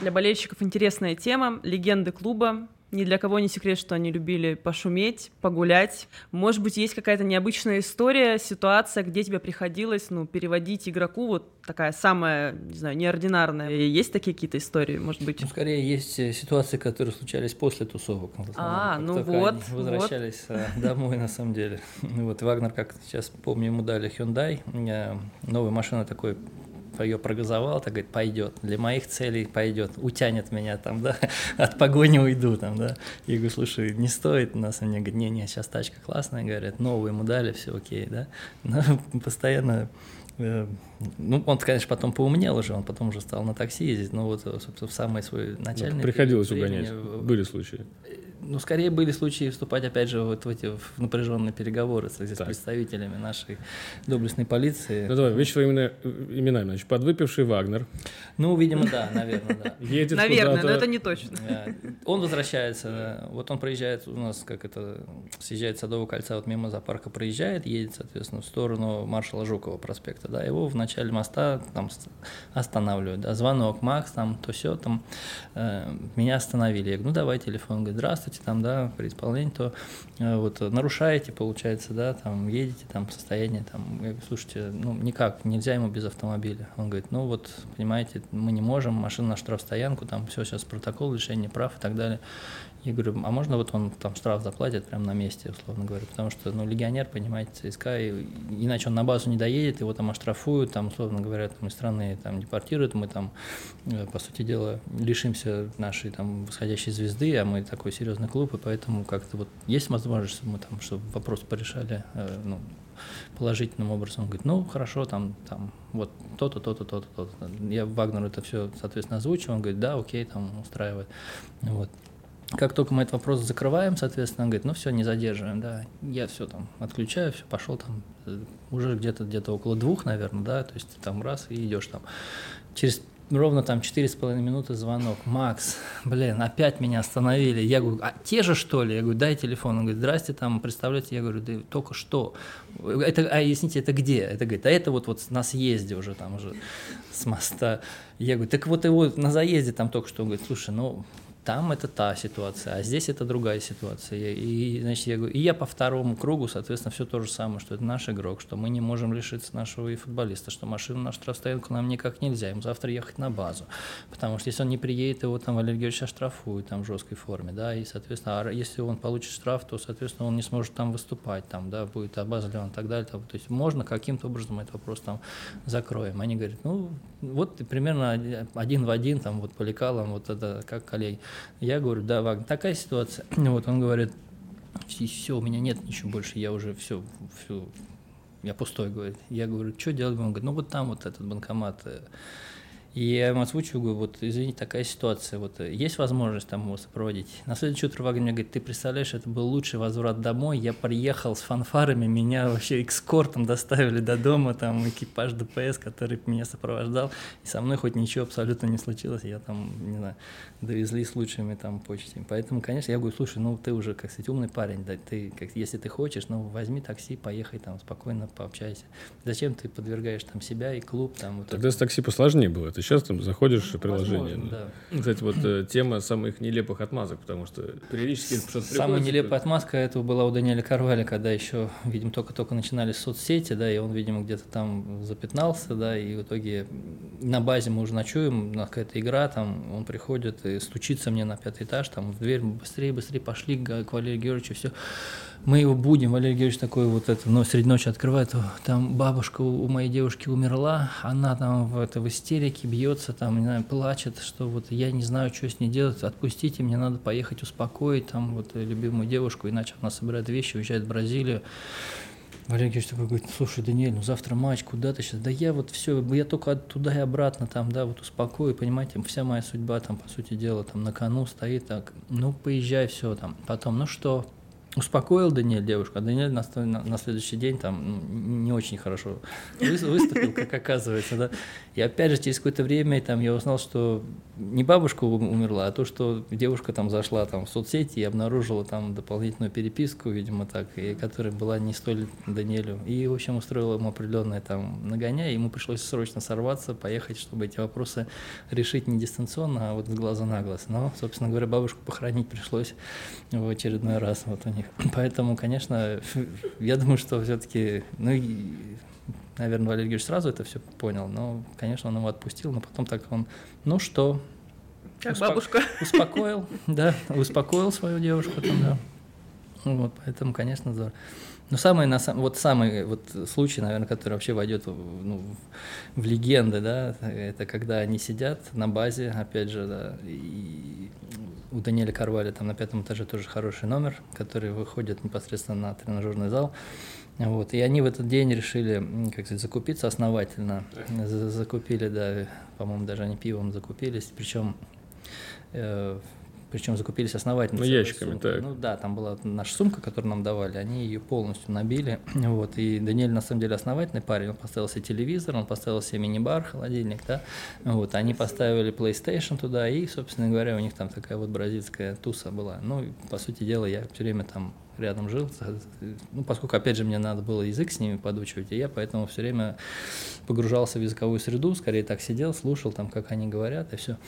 Для болельщиков интересная тема – легенды клуба, ни для кого не секрет, что они любили пошуметь, погулять. Может быть, есть какая-то необычная история, ситуация, где тебе приходилось, ну, переводить игроку, вот такая самая, не знаю, неординарная. Есть такие какие-то истории, может быть? Ну, скорее, есть э, ситуации, которые случались после тусовок. А, ну вот. возвращались вот. домой, на самом деле. Вот Вагнер, как сейчас помню, ему дали Hyundai, новая машина такой ее прогазовал, так говорит, пойдет, для моих целей пойдет, утянет меня там, да, от погони уйду там, да. Я говорю, слушай, не стоит, нас мне говорит, не-не, сейчас тачка классная, говорят, новую ему дали, все окей, да. Но постоянно э, ну, он, конечно, потом поумнел уже, он потом уже стал на такси ездить, но вот, собственно, в самый свой ну, начальный... Ну, приходилось угонять, были случаи. Ну, скорее были случаи вступать, опять же, вот в эти в напряженные переговоры с, с представителями нашей доблестной полиции. Ну, давай, вещи именно именами. Значит, подвыпивший Вагнер. Ну, видимо, да, наверное, да. Едет Наверное, но это не точно. Он возвращается, вот он проезжает у нас, как это, съезжает с Садового кольца, вот мимо зоопарка проезжает, едет, соответственно, в сторону маршала Жукова проспекта, да, его в начале моста там останавливают, да, звонок, Макс, там, то все, там, э, меня остановили. Я говорю, ну, давай телефон. Он говорит, здравствуйте, делаете там, да, при исполнении, то э, вот нарушаете, получается, да, там едете, там состояние, там, слушайте, ну никак, нельзя ему без автомобиля. Он говорит, ну вот, понимаете, мы не можем, машина на штрафстоянку, там все сейчас протокол лишения прав и так далее. Я говорю, а можно вот он там штраф заплатит прямо на месте, условно говоря, потому что, ну, легионер, понимаете, ЦСКА, и, иначе он на базу не доедет, его там оштрафуют, там, условно говоря, там, из страны там депортируют, мы там, э, по сути дела, лишимся нашей там восходящей звезды, а мы такой серьезный клуб, и поэтому как-то вот есть возможность, чтобы мы там, чтобы вопрос порешали, э, ну, положительным образом. Он говорит, ну, хорошо, там, там, вот то-то, то-то, то-то, то-то. Я Вагнеру это все, соответственно, озвучил, он говорит, да, окей, там, устраивает. Вот. Как только мы этот вопрос закрываем, соответственно, он говорит, ну все, не задерживаем, да, я все там отключаю, все, пошел там, э, уже где-то где-то около двух, наверное, да, то есть там раз и идешь там. Через ровно там четыре с половиной минуты звонок. Макс, блин, опять меня остановили. Я говорю, а те же что ли? Я говорю, дай телефон. Он говорит, здрасте, там, представляете, я говорю, да только что. Это, а, извините, это где? Это говорит, а это вот, вот на съезде уже там уже с моста. Я говорю, так вот его на заезде там только что. Он говорит, слушай, ну, там это та ситуация, а здесь это другая ситуация. И, значит, я говорю, и я по второму кругу, соответственно, все то же самое, что это наш игрок, что мы не можем лишиться нашего и футболиста, что машину на штрафстоянку нам никак нельзя, ему завтра ехать на базу. Потому что если он не приедет, его там Валерий Георгиевич оштрафует там в жесткой форме, да, и, соответственно, а если он получит штраф, то, соответственно, он не сможет там выступать, там, да, будет обозлен и так далее. Там, то есть можно каким-то образом этот вопрос там закроем. Они говорят, ну, вот примерно один в один, там, вот по лекалам, вот это как коллеги. Я говорю, да, Вагнер, такая ситуация. Вот он говорит, все, у меня нет ничего больше, я уже все, все, я пустой, говорит. Я говорю, что делать? Он говорит, ну вот там вот этот банкомат э, и я ему озвучиваю, говорю, вот, извините, такая ситуация, вот, есть возможность там его сопроводить? На следующее утро Вагнер мне говорит, ты представляешь, это был лучший возврат домой, я приехал с фанфарами, меня вообще экскортом доставили до дома, там, экипаж ДПС, который меня сопровождал, и со мной хоть ничего абсолютно не случилось, я там, не знаю, довезли с лучшими там почтами. Поэтому, конечно, я говорю, слушай, ну, ты уже, как сказать, умный парень, да, ты, как, если ты хочешь, ну, возьми такси, поехай там, спокойно пообщайся. Зачем ты подвергаешь там себя и клуб там? Вот Тогда это. с такси посложнее было, это сейчас там заходишь в приложение. Возможно, да. Кстати, вот э, тема самых нелепых отмазок, потому что периодически Самая нелепая отмазка этого была у Даниэля Карваля, когда еще, видимо, только-только начинались соцсети, да, и он, видимо, где-то там запятнался, да, и в итоге на базе мы уже ночуем, у нас какая-то игра, там он приходит и стучится мне на пятый этаж, там в дверь, быстрее, быстрее пошли к Валерию Георгиевичу, все мы его будем, Валерий Георгиевич такой вот это, но среди ночи открывает, там бабушка у моей девушки умерла, она там в, это, в истерике бьется, там, не знаю, плачет, что вот я не знаю, что с ней делать, отпустите, мне надо поехать успокоить там вот любимую девушку, иначе она собирает вещи, уезжает в Бразилию. Валерий Георгиевич такой говорит, слушай, Даниэль, ну завтра матч, куда ты сейчас? Да я вот все, я только туда и обратно там, да, вот успокою, понимаете, вся моя судьба там, по сути дела, там на кону стоит, так, ну поезжай, все там. Потом, ну что, успокоил Даниэль девушку, а Даниэль на, на, следующий день там ну, не очень хорошо выступил, как оказывается, да. И опять же, через какое-то время там я узнал, что не бабушка умерла, а то, что девушка там зашла там в соцсети и обнаружила там дополнительную переписку, видимо, так, и которая была не столь Даниэлю. И, в общем, устроила ему определенное там нагоняя, ему пришлось срочно сорваться, поехать, чтобы эти вопросы решить не дистанционно, а вот с глаза на глаз. Но, собственно говоря, бабушку похоронить пришлось в очередной раз вот у них. Поэтому, конечно, я думаю, что все-таки, ну, наверное, Валерий Георгиевич сразу это все понял, но, конечно, он его отпустил, но потом так он, ну что, как успо- бабушка. Успокоил, да, успокоил свою девушку там, да. Вот, поэтому, конечно, здорово. Но самый, на, вот самый вот случай, наверное, который вообще войдет ну, в легенды, да, это когда они сидят на базе, опять же, да, и у Даниэля Карваля там на пятом этаже тоже хороший номер, который выходит непосредственно на тренажерный зал. Вот. И они в этот день решили, как сказать, закупиться основательно. Закупили, да, по-моему, даже они пивом закупились. Причем э, причем закупились основательно. Ну, ящиками, так. Ну да, там была наша сумка, которую нам давали, они ее полностью набили. Вот, и Даниэль на самом деле основательный парень, он поставил себе телевизор, он поставил себе мини-бар, холодильник, да. Вот, они поставили PlayStation туда, и, собственно говоря, у них там такая вот бразильская туса была. Ну, по сути дела, я все время там рядом жил, ну, поскольку, опять же, мне надо было язык с ними подучивать, и я поэтому все время погружался в языковую среду, скорее так сидел, слушал там, как они говорят, и все.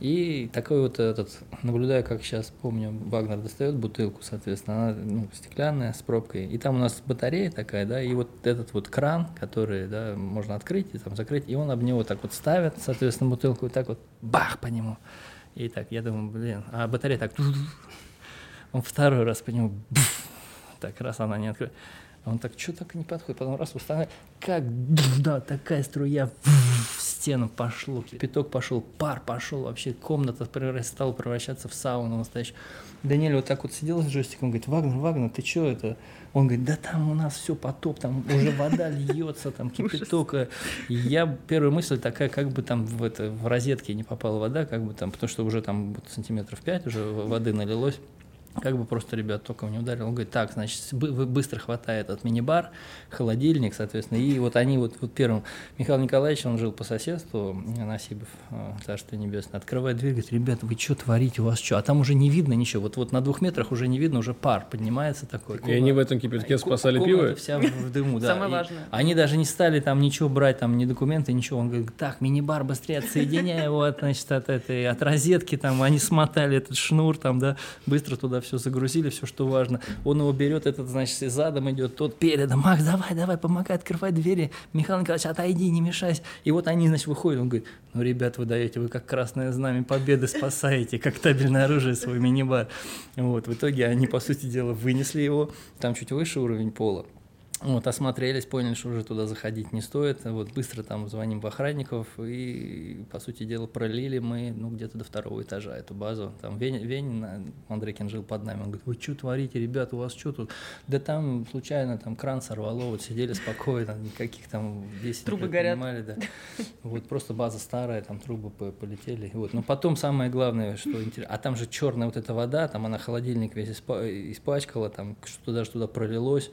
И такой вот этот, наблюдаю, как сейчас помню, Вагнер достает бутылку, соответственно, она ну, стеклянная, с пробкой, и там у нас батарея такая, да, и вот этот вот кран, который, да, можно открыть и там закрыть, и он об него так вот ставит, соответственно, бутылку, и так вот бах по нему. И так, я думаю, блин, а батарея так он второй раз по нему, так раз она не открыла. Он так, что так не подходит, потом раз устанавливает, как, да, такая струя в стену пошло, пяток пошел, пар пошел, вообще комната стала превращаться в сауну настоящую. Даниэль вот так вот сидел с джойстиком, говорит, Вагнер, Вагнер, ты что это? Он говорит, да там у нас все потоп, там уже вода льется, там кипяток. Я, первая мысль такая, как бы там в, это, в розетке не попала вода, как бы там, потому что уже там сантиметров пять уже воды налилось. Как бы просто ребят током не ударил. Он говорит, так, значит, быстро хватает от мини-бар, холодильник, соответственно. И вот они вот, вот первым, Михаил Николаевич, он жил по соседству, Насибов, э, Царство Небесное, открывает дверь, говорит, ребят, вы что творите, у вас что? А там уже не видно ничего. Вот, вот на двух метрах уже не видно, уже пар поднимается такой. И они в этом кипятке спасали пиво? вся в дыму, да. Самое важное. Они даже не стали там ничего брать, там ни документы, ничего. Он говорит, так, мини-бар быстрее отсоединяй его от, значит, от этой, от розетки, там, они смотали этот шнур, там, да, быстро туда все загрузили, все, что важно. Он его берет, этот, значит, задом идет, тот передом. Макс, давай, давай, помогай, открывай двери. Михаил Николаевич, отойди, не мешайся. И вот они, значит, выходят, он говорит, ну, ребят, вы даете, вы как красное знамя победы спасаете, как табельное оружие свой мини-бар. Вот, в итоге они, по сути дела, вынесли его, там чуть выше уровень пола. Вот, осмотрелись, поняли, что уже туда заходить не стоит. Вот быстро там звоним в охранников и, по сути дела, пролили мы, ну, где-то до второго этажа эту базу. Там Вень, Вень Андрейкин жил под нами, он говорит, вы что творите, ребята, у вас что тут? Да там случайно там кран сорвало, вот сидели спокойно, никаких там 10 Трубы горят. Понимали, да. Вот просто база старая, там трубы полетели. Вот. Но потом самое главное, что интересно, а там же черная вот эта вода, там она холодильник весь испачкала, там что-то даже туда пролилось.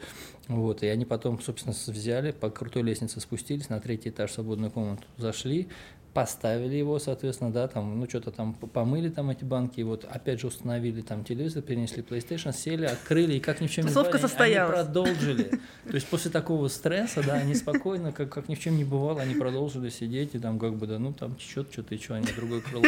Вот, и они потом, собственно, взяли, по крутой лестнице спустились, на третий этаж свободную комнату зашли, поставили его, соответственно, да, там, ну, что-то там помыли там эти банки, вот, опять же установили там телевизор, перенесли PlayStation, сели, открыли, и как ни в чем не бывало, они продолжили. То есть после такого стресса, да, они спокойно, как, как ни в чем не бывало, они продолжили сидеть, и там как бы, да, ну, там течет что-то, и что, они другой крыло.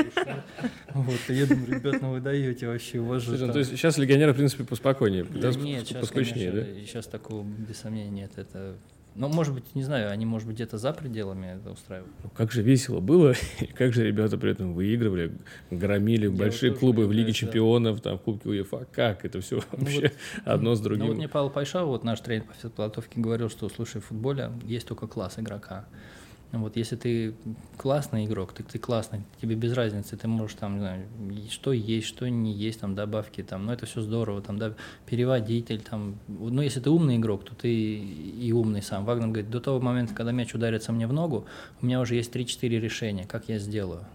Вот, и я думаю, ребят, ну вы даете вообще, у вас же Слушай, ну, то есть сейчас легионеры, в принципе, поспокойнее, да, нет, сейчас, конечно, да? сейчас такого, без сомнения, нет, это ну, может быть, не знаю, они, может быть, где-то за пределами это устраивают. Ну, как же весело было, и как же ребята при этом выигрывали, громили Я большие клубы в Лиге Чемпионов, там, в Кубке УЕФА. Как это все ну, вообще вот, одно с другим? Ну, вот мне Павел Пайшав, вот наш тренер по подготовке, говорил, что, слушай, в футболе есть только класс игрока. Вот если ты классный игрок, ты, ты классный, тебе без разницы, ты можешь там, не знаю, что есть, что не есть, там добавки, там, ну это все здорово, там, да, переводитель, там, ну если ты умный игрок, то ты и умный сам. Вагнер говорит, до того момента, когда мяч ударится мне в ногу, у меня уже есть 3-4 решения, как я сделаю.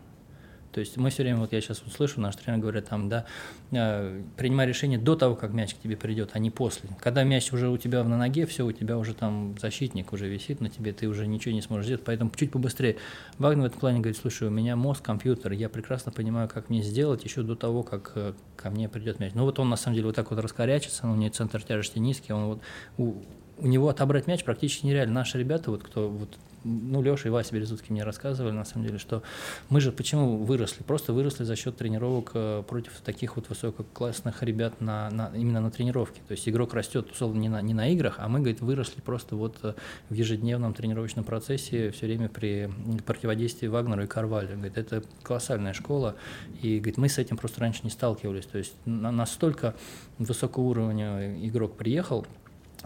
То есть мы все время, вот я сейчас вот слышу, наш тренер говорит, там, да, э, принимай решение до того, как мяч к тебе придет, а не после. Когда мяч уже у тебя на ноге, все, у тебя уже там защитник уже висит на тебе, ты уже ничего не сможешь сделать, поэтому чуть побыстрее. Вагнер в этом плане говорит, слушай, у меня мозг, компьютер, я прекрасно понимаю, как мне сделать еще до того, как э, ко мне придет мяч. Ну вот он на самом деле вот так вот раскорячится, у него центр тяжести низкий, он вот у, у него отобрать мяч практически нереально. Наши ребята, вот кто вот ну, Леша и Вася Березутский мне рассказывали, на самом деле, что мы же почему выросли? Просто выросли за счет тренировок э, против таких вот высококлассных ребят на, на, именно на тренировке. То есть игрок растет, условно, не на, не на играх, а мы, говорит, выросли просто вот э, в ежедневном тренировочном процессе все время при противодействии Вагнеру и Карвалю. Говорит, это колоссальная школа, и, говорит, мы с этим просто раньше не сталкивались. То есть настолько высокого уровня игрок приехал,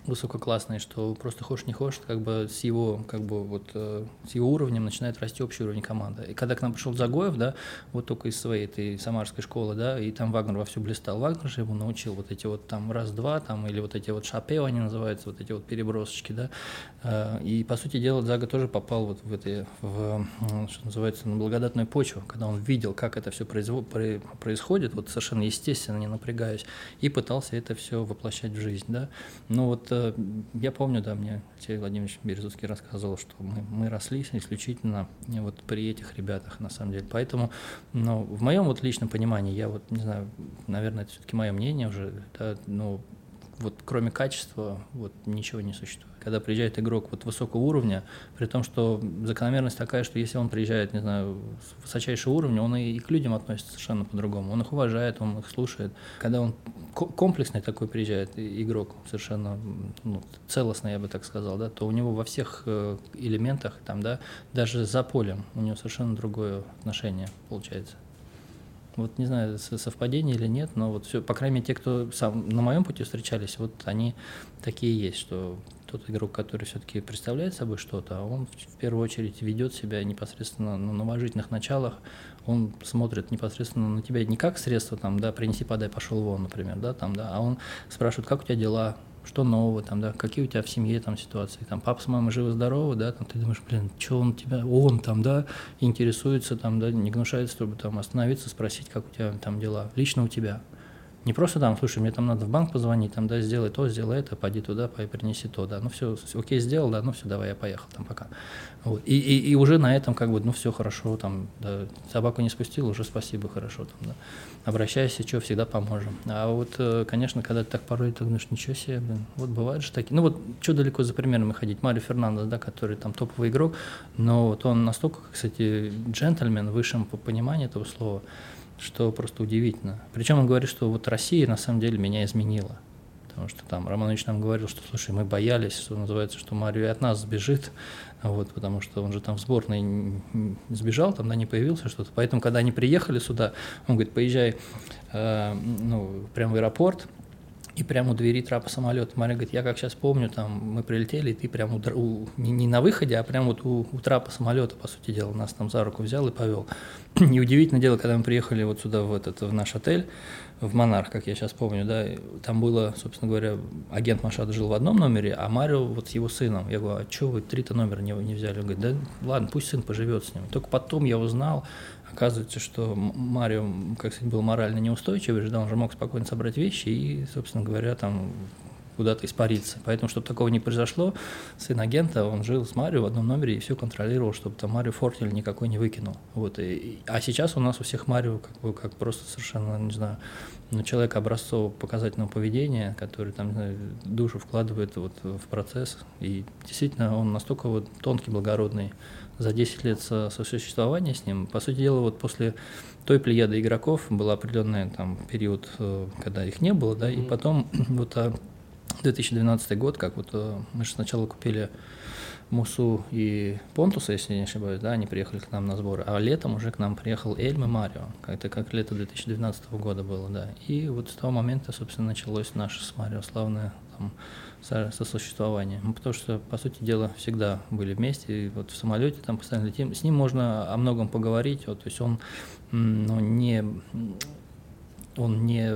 высококлассный, что просто хочешь не хочешь, как бы с его, как бы вот э, с его уровнем начинает расти общий уровень команды. И когда к нам пришел Загоев, да, вот только из своей этой самарской школы, да, и там Вагнер во все блистал. Вагнер же его научил вот эти вот там раз-два, там, или вот эти вот шапео они называются, вот эти вот перебросочки, да. Э, и, по сути дела, Зага тоже попал вот в это, в, что называется, на благодатную почву, когда он видел, как это все происходит, вот совершенно естественно, не напрягаясь, и пытался это все воплощать в жизнь, да. Ну вот э, я помню, да, мне Сергей Владимирович Березутский рассказывал, что мы, мы росли исключительно вот при этих ребятах, на самом деле. Поэтому, ну, в моем вот личном понимании, я вот, не знаю, наверное, это все-таки мое мнение уже, да, но вот кроме качества вот ничего не существует когда приезжает игрок вот высокого уровня, при том, что закономерность такая, что если он приезжает, не знаю, с высочайшего уровня, он и к людям относится совершенно по-другому. Он их уважает, он их слушает. Когда он комплексный такой приезжает игрок, совершенно ну, целостный, я бы так сказал, да, то у него во всех э, элементах, там, да, даже за полем у него совершенно другое отношение получается. Вот не знаю, совпадение или нет, но вот все, по крайней мере, те, кто сам на моем пути встречались, вот они такие есть, что тот игрок, который все-таки представляет собой что-то, а он в первую очередь ведет себя непосредственно ну, на уважительных началах, он смотрит непосредственно на тебя не как средство, там, да, принеси, подай, пошел вон, например, да, там, да, а он спрашивает, как у тебя дела, что нового, там, да, какие у тебя в семье там ситуации, там, папа с мамой живы-здоровы, да, там, ты думаешь, блин, что он тебя, он там, да, интересуется, там, да, не гнушается, чтобы там остановиться, спросить, как у тебя там дела, лично у тебя, не просто там, слушай, мне там надо в банк позвонить, там, да, сделай то, сделай это, пойди туда, принеси то, да, ну все, окей, сделал, да, ну все, давай, я поехал, там, пока. Вот. И, и, и уже на этом, как бы, ну все хорошо, там, да, собаку не спустил, уже спасибо, хорошо, там, да. Обращайся, что, всегда поможем. А вот, э, конечно, когда ты так порой, ты думаешь, ничего себе, блин, вот бывают же такие, ну вот, что далеко за примерами ходить, Марио Фернандес, да, который там топовый игрок, но вот он настолько, кстати, джентльмен в высшем понимании этого слова, что просто удивительно. Причем он говорит, что вот Россия на самом деле меня изменила. Потому что там Романович нам говорил, что, слушай, мы боялись, что называется, что Марио от нас сбежит, вот, потому что он же там в сборной сбежал, там, да, не появился что-то. Поэтому, когда они приехали сюда, он говорит, поезжай, э, ну, прямо в аэропорт, и прямо у двери трапа самолета. Мария говорит, я как сейчас помню, там мы прилетели, и ты прямо у, у, не, не на выходе, а прямо вот у, у трапа самолета, по сути дела, нас там за руку взял и повел. И удивительное дело, когда мы приехали вот сюда, в, этот, в наш отель, в Монарх, как я сейчас помню, да, там было, собственно говоря, агент Машада жил в одном номере, а Марио вот с его сыном. Я говорю, а что вы три-то номера не, не взяли? Он говорит, да ладно, пусть сын поживет с ним. Только потом я узнал, оказывается, что Марио, как сказать, был морально неустойчивый, да, он же мог спокойно собрать вещи и, собственно говоря, там куда-то испариться. Поэтому, чтобы такого не произошло, сын агента, он жил с Марио в одном номере и все контролировал, чтобы там Марио Фортель никакой не выкинул. Вот. И, а сейчас у нас у всех Марио как бы как просто совершенно, не знаю, ну, человек образцового показательного поведения, который там знаю, душу вкладывает вот в процесс. И действительно он настолько вот тонкий, благородный, за 10 лет сосуществования с ним. По сути дела, вот после той плеяды игроков был определенный там период, э, когда их не было, да, mm-hmm. и потом вот 2012 а, год, как вот э, мы же сначала купили Мусу и Понтуса, если не ошибаюсь, да, они приехали к нам на сборы, а летом уже к нам приехал Эльм и Марио, это как лето 2012 года было, да, и вот с того момента, собственно, началось наше с Марио славное там сосуществования. Ну, потому что, по сути дела, всегда были вместе. И вот в самолете там постоянно летим. С ним можно о многом поговорить. Вот, то есть он ну, не он не,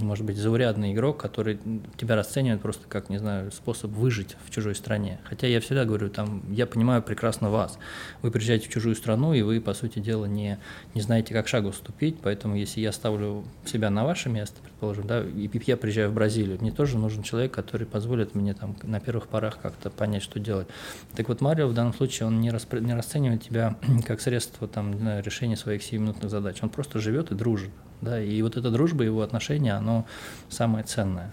может быть, заурядный игрок, который тебя расценивает просто как, не знаю, способ выжить в чужой стране. Хотя я всегда говорю, там, я понимаю прекрасно вас. Вы приезжаете в чужую страну, и вы, по сути дела, не, не знаете, как шагу ступить, поэтому если я ставлю себя на ваше место, предположим, да, и я приезжаю в Бразилию, мне тоже нужен человек, который позволит мне там на первых порах как-то понять, что делать. Так вот, Марио в данном случае, он не, распро- не расценивает тебя как средство там, решения своих 7-минутных задач. Он просто живет и дружит. Да, и вот эта дружба, его отношения, оно самое ценное,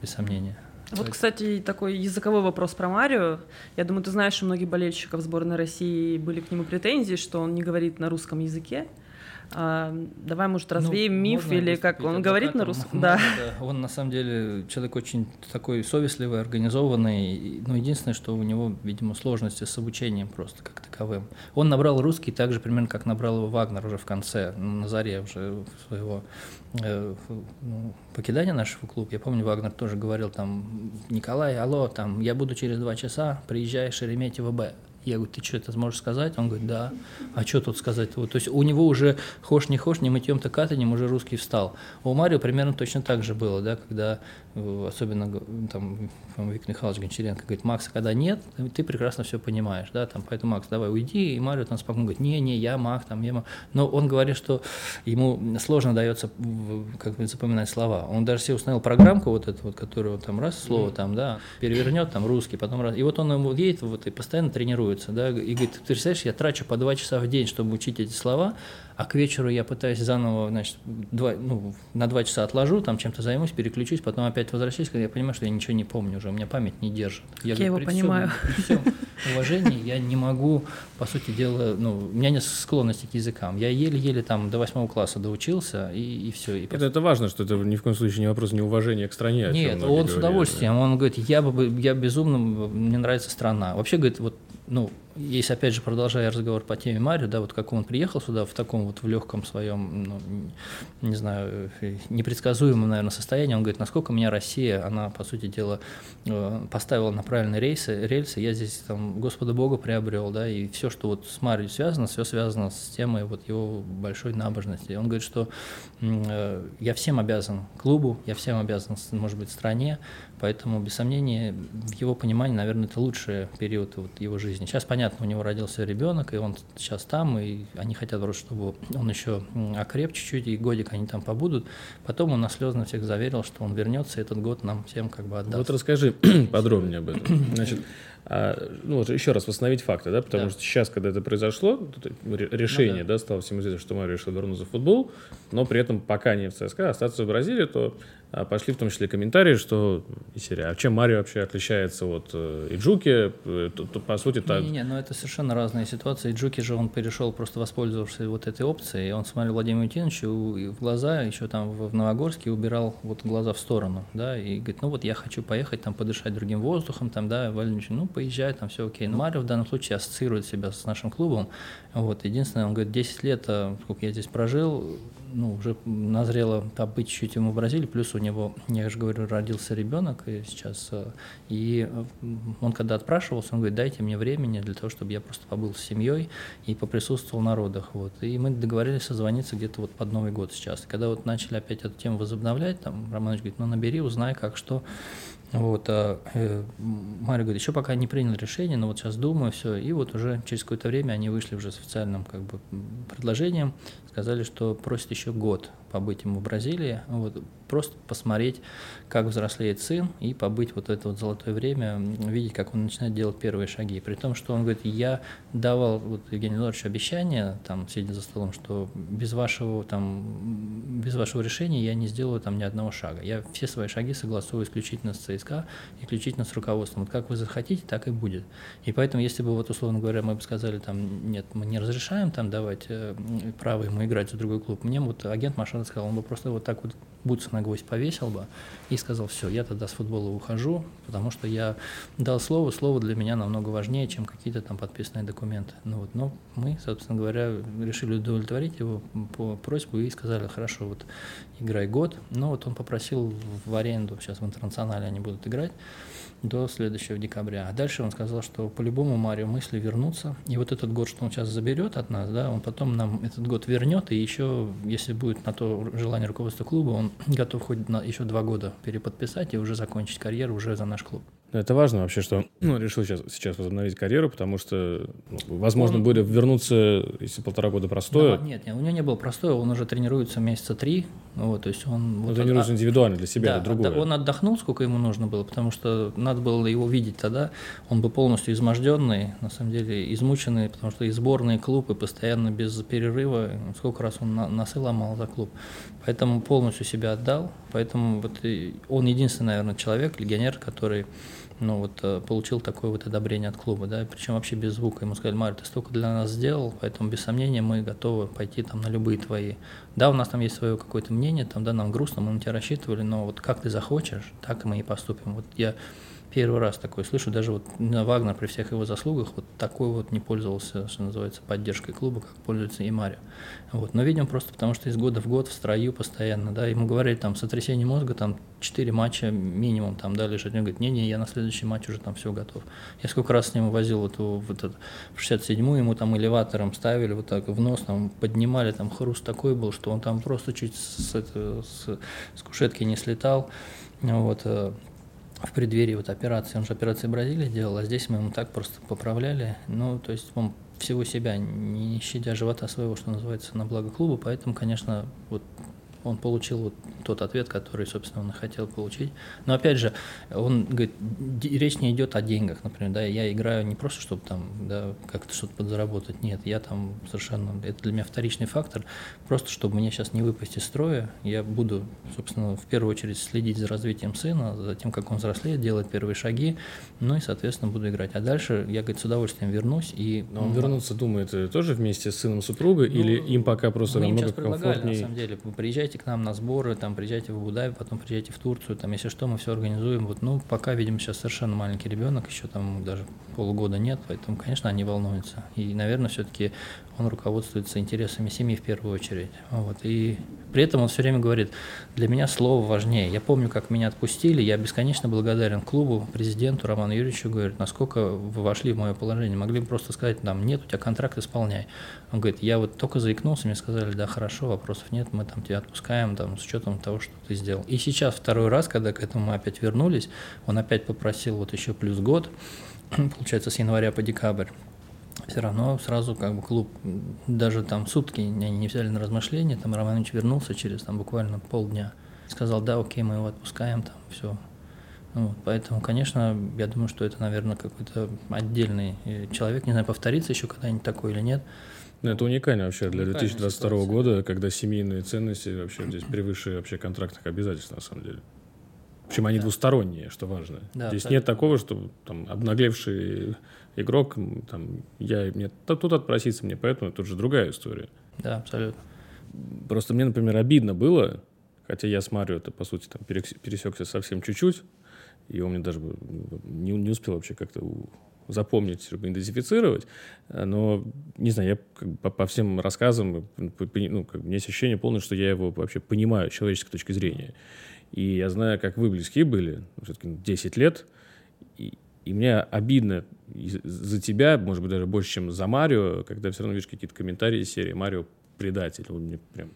без сомнения. Вот, кстати, такой языковой вопрос про Марио. Я думаю, ты знаешь, что многие болельщиков сборной России были к нему претензии, что он не говорит на русском языке. А, давай, может, ну, развеем ну, миф или как он говорит на русском? Да. да. Он на самом деле человек очень такой совестливый, организованный. Но единственное, что у него, видимо, сложности с обучением просто как таковым. Он набрал русский так же примерно, как набрал его Вагнер уже в конце, на заре уже своего э, ну, покидания нашего клуба. Я помню, Вагнер тоже говорил там, Николай, алло, там, я буду через два часа, приезжай Шереметьево Б. Я говорю, ты что, это сможешь сказать? Он говорит, да. А что тут сказать? Вот, то есть у него уже хошь не хошь, не мытьем-то катанем уже русский встал. А у Марио примерно точно так же было, да, когда э, особенно там Виктор Михайлович Гончаренко говорит, Макса, когда нет, ты прекрасно все понимаешь, да, там, поэтому, Макс, давай уйди, и Марио там спокойно говорит, не, не, я Мак, там, я Мак. Но он говорит, что ему сложно дается как бы запоминать слова. Он даже себе установил программку вот эту вот, которую там раз слово там, да, перевернет там русский, потом раз, и вот он ему едет вот и постоянно тренирует тренируется, да, и говорит, ты представляешь, я трачу по два часа в день, чтобы учить эти слова, а к вечеру я пытаюсь заново, значит, два, ну, на два часа отложу, там чем-то займусь, переключусь, потом опять возвращаюсь, когда я понимаю, что я ничего не помню уже, у меня память не держит. Я, я говорю, его понимаю. Всем, при всем уважении я не могу, по сути дела, ну, у меня нет склонности к языкам. Я еле-еле там до восьмого класса доучился, и, и все. И это, это важно, что это ни в коем случае не вопрос неуважения к стране. Нет, он говорили, с удовольствием. Да. Он говорит, я, бы, я безумно, мне нравится страна. Вообще, говорит, вот ну, если опять же продолжая разговор по теме Марио, да, вот как он приехал сюда в таком вот в легком своем, ну, не знаю, непредсказуемом, наверное, состоянии, он говорит, насколько меня Россия, она, по сути дела, э, поставила на правильные рейсы, рельсы, я здесь там Господа Бога приобрел, да, и все, что вот с Марио связано, все связано с темой вот его большой набожности. Он говорит, что э, я всем обязан клубу, я всем обязан, может быть, стране, поэтому, без сомнения, в его понимании, наверное, это лучший период вот его жизни. Сейчас, понятно, у него родился ребенок, и он сейчас там, и они хотят просто, чтобы он еще окреп чуть-чуть, и годик они там побудут. Потом он нас слезно всех заверил, что он вернется, и этот год нам всем как бы отдаст. Вот расскажи подробнее об этом. Значит, а, ну, еще раз восстановить факты, да, потому да. что сейчас, когда это произошло, решение, ну, да. да, стало всем известно, что Марио решил вернуться в футбол, но при этом пока не в ЦСКА, остаться в Бразилии, то а, пошли в том числе комментарии, что и серия, а чем Марио вообще отличается от э, Иджуки, э, то, то, по сути так. Не-не, но это совершенно разные ситуации. Иджуки же он перешел, просто воспользовавшись вот этой опцией, и он смотрел Владимиру Тиновичу в глаза, еще там в Новогорске убирал вот глаза в сторону, да, и говорит, ну вот я хочу поехать там подышать другим воздухом, там, да, Владимир ну поезжай, там все окей. Но Марио в данном случае ассоциирует себя с нашим клубом. Вот, единственное, он говорит, 10 лет, а, сколько я здесь прожил, ну, уже назрело побыть чуть-чуть ему в Бразилии, плюс у него, я же говорю, родился ребенок и сейчас, э, и э, он когда отпрашивался, он говорит, дайте мне времени для того, чтобы я просто побыл с семьей и поприсутствовал на родах, вот, и мы договорились созвониться где-то вот под Новый год сейчас, когда вот начали опять эту тему возобновлять, там, Романович говорит, ну, набери, узнай, как, что, вот, а э, Мария говорит, еще пока не принял решение, но вот сейчас думаю, все. И вот уже через какое-то время они вышли уже с официальным как бы предложением, сказали, что просят еще год побыть ему в Бразилии, вот, просто посмотреть, как взрослеет сын, и побыть вот это вот золотое время, видеть, как он начинает делать первые шаги. При том, что он говорит, я давал вот Евгению Эдуардовичу обещание, там, сидя за столом, что без вашего, там, без вашего решения я не сделаю там ни одного шага. Я все свои шаги согласую исключительно с ЦСКА, исключительно с руководством. Вот как вы захотите, так и будет. И поэтому, если бы вот, условно говоря, мы бы сказали, там, нет, мы не разрешаем там давать э, право ему играть за другой клуб, мне вот агент Машина сказал, он бы просто вот так вот бутсы на гвоздь повесил бы и сказал, все, я тогда с футбола ухожу, потому что я дал слово, слово для меня намного важнее, чем какие-то там подписанные документы. Ну вот, но мы, собственно говоря, решили удовлетворить его по просьбу и сказали, хорошо, вот играй год. Но вот он попросил в аренду, сейчас в интернационале они будут играть, до следующего декабря. А дальше он сказал, что по-любому Марио мысли вернуться. И вот этот год, что он сейчас заберет от нас, да, он потом нам этот год вернет, и еще, если будет на то желание руководства клуба, он готов хоть на еще два года переподписать и уже закончить карьеру уже за наш клуб. Это важно вообще, что ну, решил сейчас, сейчас возобновить карьеру, потому что, ну, возможно, он... будет вернуться, если полтора года простое. Да, нет, нет, у него не было простое, он уже тренируется месяца три, вот, то есть он... Ну, вот, тренируется от... индивидуально для себя, да, это другое. Он отдохнул, сколько ему нужно было, потому что надо было его видеть тогда, он был полностью изможденный, на самом деле измученный, потому что и сборные клуб, и постоянно без перерыва, сколько раз он на, носы ломал за клуб. Поэтому полностью себя отдал, поэтому вот он единственный, наверное, человек, легионер, который ну вот э, получил такое вот одобрение от клуба, да, причем вообще без звука. Ему сказали, Марь, ты столько для нас сделал, поэтому без сомнения мы готовы пойти там на любые твои. Да, у нас там есть свое какое-то мнение, там, да, нам грустно, мы на тебя рассчитывали, но вот как ты захочешь, так мы и поступим. Вот я первый раз такое слышу, даже вот Вагнер при всех его заслугах вот такой вот не пользовался, что называется, поддержкой клуба, как пользуется и Марио. Вот. Но видим просто потому, что из года в год в строю постоянно, да, ему говорили там сотрясение мозга, там 4 матча минимум там, да, лежит. Он говорит, не-не, я на следующий матч уже там все готов. Я сколько раз с ним возил вот, вот этот, в 67-ю, ему там элеватором ставили вот так в нос, там поднимали, там хруст такой был, что он там просто чуть с, это, с, с кушетки не слетал. Вот, э, в преддверии вот операции, он же операции Бразилии делал, а здесь мы ему так просто поправляли, ну, то есть он всего себя, не щадя живота своего, что называется, на благо клуба, поэтому, конечно, вот он получил вот тот ответ, который, собственно, он и хотел получить. Но опять же, он говорит, речь не идет о деньгах, например, да, я играю не просто, чтобы там, да, как-то что-то подзаработать, нет, я там совершенно, это для меня вторичный фактор, просто чтобы мне сейчас не выпасть из строя, я буду, собственно, в первую очередь следить за развитием сына, за тем, как он взрослеет, делать первые шаги, ну и, соответственно, буду играть. А дальше я, говорит, с удовольствием вернусь и... Но он вернуться думает э, тоже вместе с сыном супруга ну, или им пока просто намного комфортнее? на самом деле, приезжайте к нам на сборы, там, приезжайте в Абу-Даби, потом приезжайте в Турцию, там, если что, мы все организуем. Вот, ну, пока, видимо, сейчас совершенно маленький ребенок, еще там даже полугода нет, поэтому, конечно, они волнуются. И, наверное, все-таки он руководствуется интересами семьи в первую очередь. Вот. И при этом он все время говорит, для меня слово важнее. Я помню, как меня отпустили, я бесконечно благодарен клубу, президенту Роману Юрьевичу, говорит, насколько вы вошли в мое положение. Могли бы просто сказать, нам нет, у тебя контракт, исполняй. Он говорит, я вот только заикнулся, мне сказали, да, хорошо, вопросов нет, мы там тебя отпускаем, там, с учетом того, что ты сделал. И сейчас второй раз, когда к этому мы опять вернулись, он опять попросил вот еще плюс год, получается, с января по декабрь все равно сразу как бы клуб, даже там сутки они не взяли на размышления, там Романович вернулся через там буквально полдня, сказал, да, окей, мы его отпускаем, там все. Ну, поэтому, конечно, я думаю, что это, наверное, какой-то отдельный э, человек, не знаю, повторится еще когда-нибудь такой или нет. Ну, это уникально вообще для 2022 ситуация. года, когда семейные ценности вообще здесь превыше вообще контрактных обязательств, на самом деле. Причем они да. двусторонние, что важно. Да, Здесь нет такого, что там обнаглевший игрок, там, я мне тут отпроситься мне, поэтому это уже другая история. Да, абсолютно. Просто мне, например, обидно было, хотя я с Марио это по сути там пересекся совсем чуть-чуть, и он мне даже не, не успел вообще как-то запомнить, чтобы идентифицировать, но, не знаю, я как бы по, по всем рассказам, ну, как, у меня есть ощущение полное, что я его вообще понимаю с человеческой точки зрения. И я знаю, как вы близки были, все-таки 10 лет, и, и мне обидно за тебя, может быть, даже больше, чем за Марио, когда все равно видишь какие-то комментарии серии «Марио предатель». Он мне прям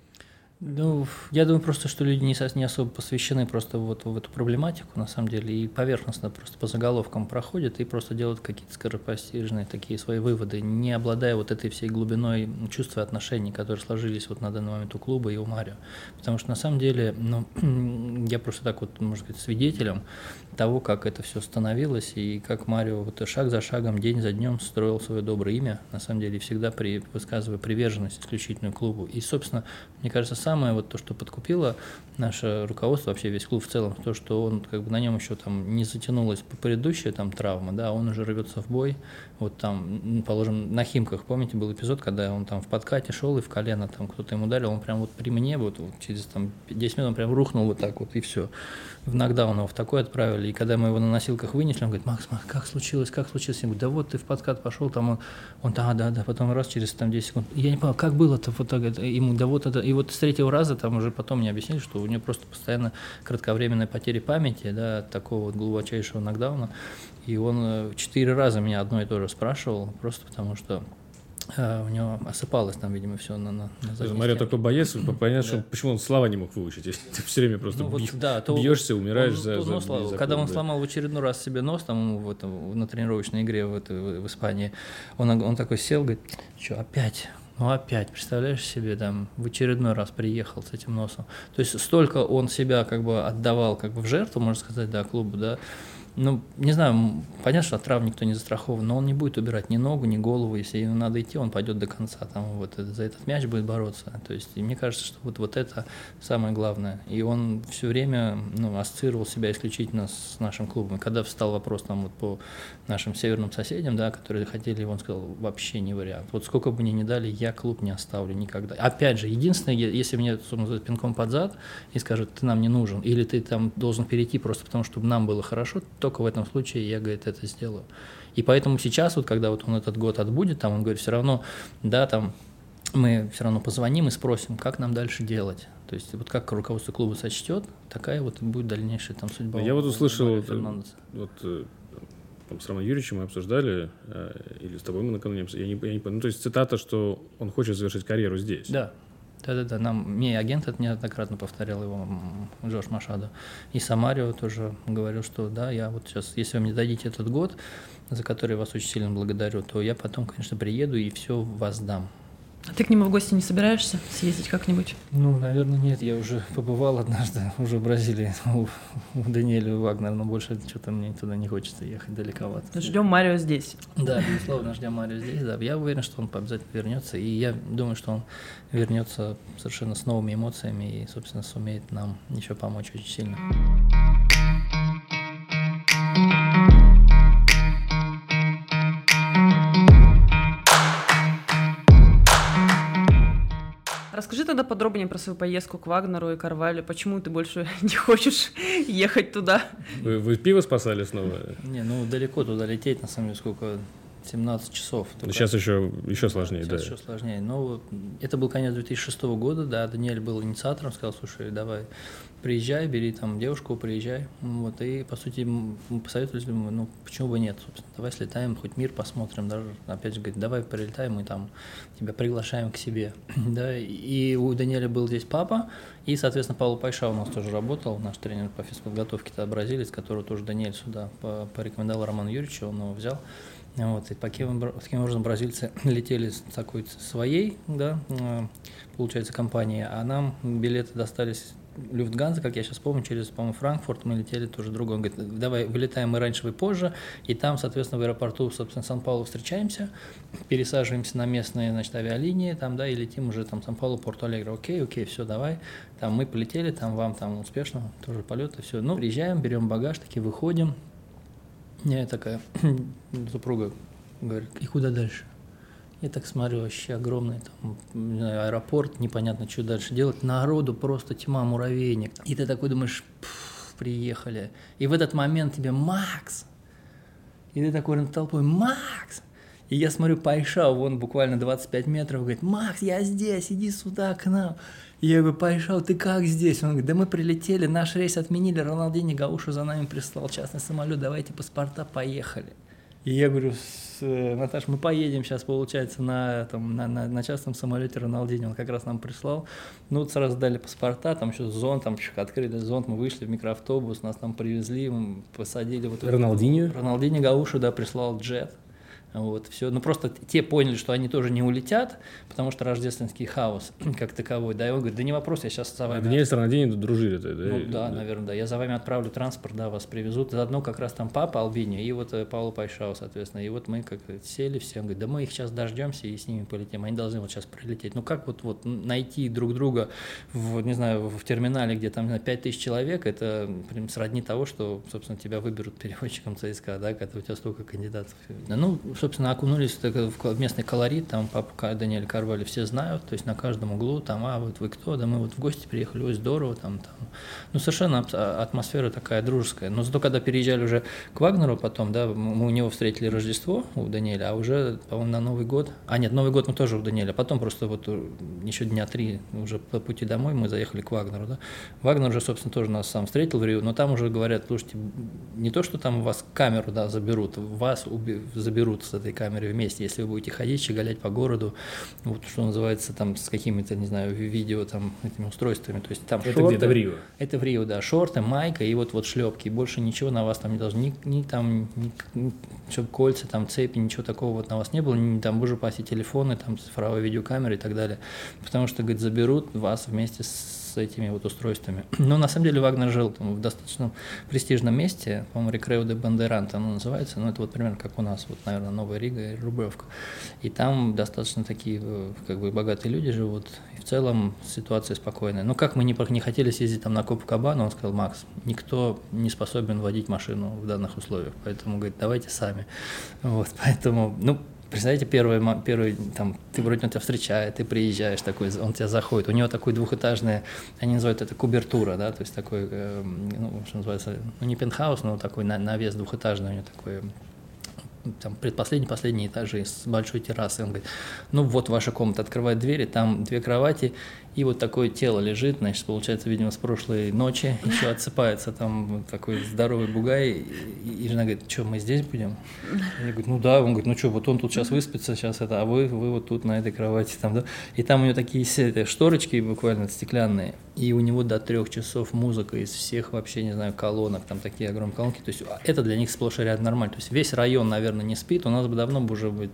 ну, я думаю просто, что люди не, не особо посвящены просто вот в эту проблематику, на самом деле, и поверхностно просто по заголовкам проходят и просто делают какие-то скоропостижные такие свои выводы, не обладая вот этой всей глубиной чувства отношений, которые сложились вот на данный момент у клуба и у Марио. Потому что на самом деле, ну, я просто так вот, может быть, свидетелем того, как это все становилось и как Марио вот шаг за шагом, день за днем строил свое доброе имя, на самом деле, всегда при, высказывая приверженность исключительно клубу. И, собственно, мне кажется, самое вот то, что подкупило наше руководство, вообще весь клуб в целом, то, что он как бы на нем еще там не затянулась предыдущая там травма, да, он уже рвется в бой, вот там, положим, на Химках, помните, был эпизод, когда он там в подкате шел и в колено там кто-то ему ударил, он прям вот при мне вот, вот через там 10 минут он прям рухнул вот так вот и все. В нокдаун его в такой отправили, и когда мы его на носилках вынесли, он говорит, Макс, Макс, как случилось, как случилось? Я говорю, да вот ты в подкат пошел, там он, он да, да, да, потом раз через там 10 секунд, я не понял, как было-то, вот так, ему, да вот это, и вот с третьего раза там уже потом мне объяснили, что у него просто постоянно кратковременная потеря памяти, да, от такого вот глубочайшего нокдауна, и он э, четыре раза меня одно и то же спрашивал, просто потому что а, у него осыпалось там, видимо, все на, на, на Мария такой боец, понятно, почему он слова не мог выучить, если ты все время просто ну, вот, да, то бьешься, умираешь он, за, за, славу. за Когда он да. сломал в очередной раз себе нос там в этом, на тренировочной игре в, это, в Испании, он, он такой сел, говорит, что опять? Ну опять, представляешь себе, там, в очередной раз приехал с этим носом. То есть столько он себя как бы отдавал как бы в жертву, можно сказать, да, клубу, да, ну, не знаю, понятно, что от трав никто не застрахован, но он не будет убирать ни ногу, ни голову. Если ему надо идти, он пойдет до конца, там вот за этот мяч будет бороться. То есть, мне кажется, что вот, вот это самое главное. И он все время ну, ассоциировал себя исключительно с нашим клубом. И когда встал вопрос там вот по нашим северным соседям, да, которые хотели его, он сказал, вообще не вариант. Вот сколько бы мне не дали, я клуб не оставлю никогда. Опять же, единственное, если мне собственно, пинком под зад и скажут, ты нам не нужен, или ты там должен перейти просто потому, чтобы нам было хорошо, только в этом случае я, говорит, это сделаю. И поэтому сейчас, вот когда вот он этот год отбудет, там он говорит, все равно, да, там мы все равно позвоним и спросим, как нам дальше делать. То есть вот как руководство клуба сочтет, такая вот будет дальнейшая там судьба. Я вот услышал, вот, э, там, с Романом Юрьевичем мы обсуждали, э, или с тобой мы накануне, я не, я не ну, то есть цитата, что он хочет завершить карьеру здесь. Да, да-да-да, нам мне агент это неоднократно повторял его, Джош Машадо. И Самарио тоже говорил, что да, я вот сейчас, если вы мне дадите этот год, за который я вас очень сильно благодарю, то я потом, конечно, приеду и все вас дам. А ты к нему в гости не собираешься съездить как-нибудь? Ну, наверное, нет. Я уже побывал однажды уже в Бразилии у, у Даниэля Вагнера, но больше что-то мне туда не хочется ехать далековато. Ждем Марио здесь. Да, безусловно, ждем Марио здесь. Да. Я уверен, что он обязательно вернется. И я думаю, что он вернется совершенно с новыми эмоциями и, собственно, сумеет нам еще помочь очень сильно. Расскажи тогда подробнее про свою поездку к Вагнеру и Карвалю. Почему ты больше не хочешь ехать туда? Вы, вы пиво спасали снова? Не, ну далеко туда лететь, на самом деле, сколько 17 часов. Только... Сейчас еще, еще сложнее, сейчас да. еще сложнее. Но это был конец 2006 года, да, Даниэль был инициатором, сказал, слушай, давай, приезжай, бери там девушку, приезжай. Вот, и, по сути, мы посоветовали, ну, почему бы нет, собственно, давай слетаем, хоть мир посмотрим, даже, опять же, говорит, давай прилетаем, мы там тебя приглашаем к себе, да, и у Даниэля был здесь папа, и, соответственно, Павел Пайша у нас тоже работал, наш тренер по физподготовке, это бразилец, которого тоже Даниэль сюда порекомендовал Роман Юрьевич, он его взял, вот, и таким, образом бразильцы летели с такой своей, да, э, получается, компанией, а нам билеты достались Люфтганза, как я сейчас помню, через, по-моему, Франкфурт мы летели тоже другой. Он говорит, давай, вылетаем мы раньше, вы позже, и там, соответственно, в аэропорту, собственно, Сан-Паулу встречаемся, пересаживаемся на местные, значит, авиалинии, там, да, и летим уже там Сан-Паулу, Порто-Алегро, окей, окей, все, давай, там мы полетели, там вам там успешно, тоже полеты, все, ну, приезжаем, берем багаж, таки выходим, я такая, супруга говорит, и куда дальше? Я так смотрю, вообще огромный там, не знаю, аэропорт, непонятно, что дальше делать. Народу просто тьма, муравейник. И ты такой думаешь, приехали. И в этот момент тебе Макс. И ты такой над толпой, Макс! И я смотрю, Пайша, вон буквально 25 метров, говорит, Макс, я здесь, иди сюда к нам. Я говорю, Пайшал, ты как здесь? Он говорит, да мы прилетели, наш рейс отменили, Роналдини Гаушу за нами прислал частный самолет, давайте паспорта, поехали. И я говорю, э, Наташ, мы поедем сейчас, получается, на, там, на, на, на частном самолете Роналдини, он как раз нам прислал. Ну, вот сразу дали паспорта, там еще зонт, там еще открыли зонт, мы вышли в микроавтобус, нас там привезли, мы посадили. Вот Роналдини? Роналдини Гаушу, да, прислал джет Вот, все. Ну, просто те поняли, что они тоже не улетят, потому что рождественский хаос как таковой, да, и он говорит, да не вопрос, я сейчас за вами... День страна день дружили да? Ну, да, да, наверное, да. Я за вами отправлю транспорт, да, вас привезут. Заодно как раз там папа Албини и вот э, Павла Пайшау, соответственно. И вот мы как сели все, он говорит, да мы их сейчас дождемся и с ними полетим. Они должны вот сейчас прилететь. Ну, как вот, вот найти друг друга, в, не знаю, в терминале, где там 5 тысяч человек, это прям сродни того, что, собственно, тебя выберут переводчиком ЦСКА, да, когда у тебя столько кандидатов. Ну, собственно, окунулись в местный колорит, там папа Даниэль Карвали все знают, то есть на каждом углу, там, а вот вы кто, да мы вот в гости приехали, ой, здорово, там, там. Ну, совершенно атмосфера такая дружеская. Но зато, когда переезжали уже к Вагнеру потом, да, мы у него встретили Рождество, у Даниэля, а уже, по-моему, на Новый год, а нет, Новый год мы тоже у Даниэля, потом просто вот э, еще дня три уже по пути домой мы заехали к Вагнеру, да. Вагнер уже, собственно, тоже нас сам встретил в Рио, но там уже говорят, слушайте, не то, что там у вас камеру, да, заберут, вас уби- заберут с этой камере вместе, если вы будете ходить, щеголять по городу, вот что называется там с какими-то, не знаю, видео там этими устройствами, то есть там это шорты, где-то в Рио. Это в Рио, да, шорты, майка и вот вот шлепки, больше ничего на вас там не должно, ни, ни там, ни, ни, чтобы кольца, там цепи, ничего такого вот на вас не было, ни там вы же телефоны, там цифровая видеокамера и так далее, потому что, говорит, заберут вас вместе с этими вот устройствами. Но на самом деле Вагнер жил там, в достаточно престижном месте, по-моему, Рекрео де Бандерант оно называется, но это вот примерно как у нас, вот, наверное, Новая Рига и Рублевка. И там достаточно такие э, как бы богатые люди живут, и в целом ситуация спокойная. Но как мы не, не хотели съездить там на Копакабану, он сказал, Макс, никто не способен водить машину в данных условиях, поэтому, говорит, давайте сами. Вот, поэтому, ну, Представляете, первый, первый там, ты вроде он тебя встречает, ты приезжаешь такой, он тебя заходит, у него такой двухэтажный, они называют это кубертура, да, то есть такой, э, ну, что называется, ну, не пентхаус, но такой навес двухэтажный у него такой, там, предпоследний, последний этажи с большой террасой. Он говорит, ну вот ваша комната, открывает двери, там две кровати, и вот такое тело лежит, значит, получается, видимо, с прошлой ночи еще отсыпается там такой здоровый бугай. И, и жена говорит, что, мы здесь будем? Я говорю, ну да. Он говорит, ну что, вот он тут сейчас выспится, сейчас это, а вы, вы вот тут на этой кровати там, да. И там у него такие все шторочки буквально стеклянные, и у него до трех часов музыка из всех вообще, не знаю, колонок, там такие огромные колонки. То есть это для них сплошь и рядом нормально. То есть весь район, наверное, не спит, у нас бы давно бы уже будет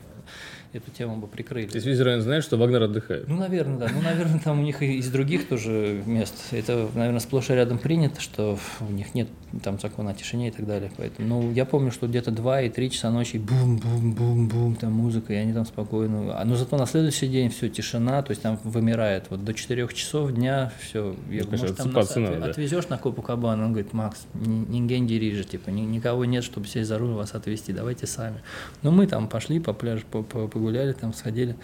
эту тему бы прикрыли. То есть весь район знает, что Вагнер отдыхает? Ну, наверное, да. Ну, наверное, там у них и из других тоже мест. Это, наверное, сплошь и рядом принято, что у них нет там закона о тишине и так далее. Поэтому, ну, я помню, что где-то 2 и 3 часа ночи бум-бум-бум-бум, там музыка, и они там спокойно. А, но зато на следующий день все, тишина, то есть там вымирает. Вот до 4 часов дня все. Я, ну, может, там нас надо, отвезешь на Копакабан, он говорит, Макс, нинген дирижер, типа, никого нет, чтобы сесть за руль вас отвезти, давайте сами. Но мы там пошли по пляжу, по, по, погуляли, там сходили.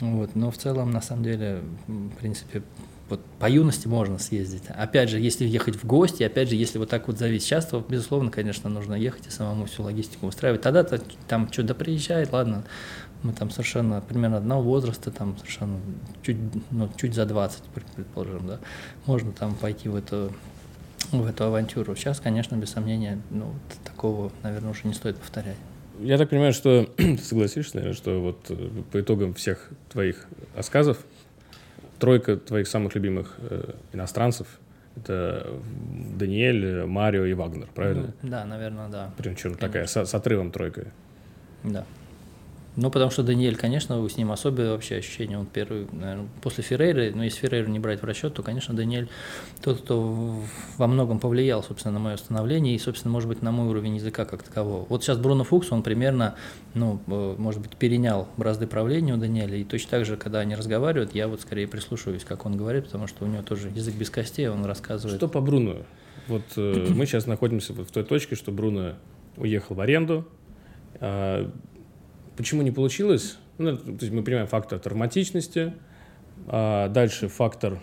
Вот. Но в целом, на самом деле, в принципе, вот по юности можно съездить. Опять же, если ехать в гости, опять же, если вот так вот зависит. Сейчас, то, безусловно, конечно, нужно ехать и самому всю логистику устраивать. Тогда-то там что-то приезжает, ладно, мы там совершенно примерно одного возраста, там совершенно чуть, ну, чуть за 20, предположим, да, можно там пойти в эту, в эту авантюру. Сейчас, конечно, без сомнения, ну, такого, наверное, уже не стоит повторять. Я так понимаю, что ты согласишься, наверное, что вот э, по итогам всех твоих рассказов тройка твоих самых любимых э, иностранцев это Даниэль, Марио и Вагнер, правильно? Да, наверное, да. Причем такая с, с отрывом тройкой. Да. Ну, потому что Даниэль, конечно, с ним особое вообще ощущение. Он первый, наверное, после Феррейры, но если Феррейру не брать в расчет, то, конечно, Даниэль тот, кто во многом повлиял, собственно, на мое становление и, собственно, может быть, на мой уровень языка как такового. Вот сейчас Бруно Фукс, он примерно, ну, э, может быть, перенял бразды правления у Даниэля, и точно так же, когда они разговаривают, я вот скорее прислушиваюсь, как он говорит, потому что у него тоже язык без костей, он рассказывает. Что по Бруно? Вот э, мы сейчас находимся в той точке, что Бруно уехал в аренду, а Почему не получилось? Ну, то есть мы понимаем фактор травматичности, а дальше фактор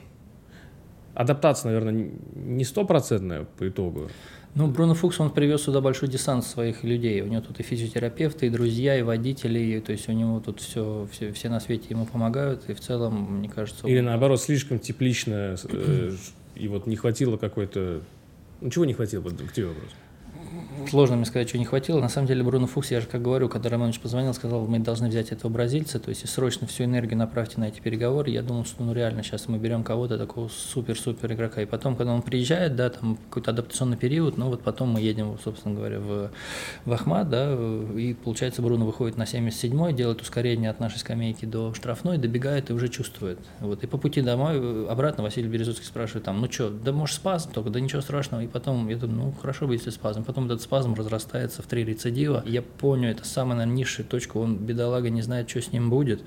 адаптация, наверное, не стопроцентная по итогу. Ну, Бруно Фукс, он привез сюда большой десант своих людей. У него тут и физиотерапевты, и друзья, и водители, и, то есть у него тут все, все, все на свете ему помогают, и в целом, мне кажется... Или наоборот, слишком теплично, э, и вот не хватило какой-то... Ну, чего не хватило? Вот к тебе вопрос. Сложно мне сказать, что не хватило. На самом деле Бруно Фукс, я же как говорю, когда Романович позвонил, сказал, мы должны взять этого бразильца, то есть срочно всю энергию направьте на эти переговоры. Я думал, что ну реально сейчас мы берем кого-то такого супер-супер игрока. И потом, когда он приезжает, да, там какой-то адаптационный период, ну вот потом мы едем, собственно говоря, в, в Ахмат, да, и получается Бруно выходит на 77-й, делает ускорение от нашей скамейки до штрафной, добегает и уже чувствует. Вот. И по пути домой, обратно Василий Березовский спрашивает там, ну что, да может спазм только, да ничего страшного. И потом я думаю, ну хорошо бы, если спазм. Потом этот спазм разрастается в три рецидива. Я понял, это самая, наверное, низшая точка. Он, бедолага, не знает, что с ним будет.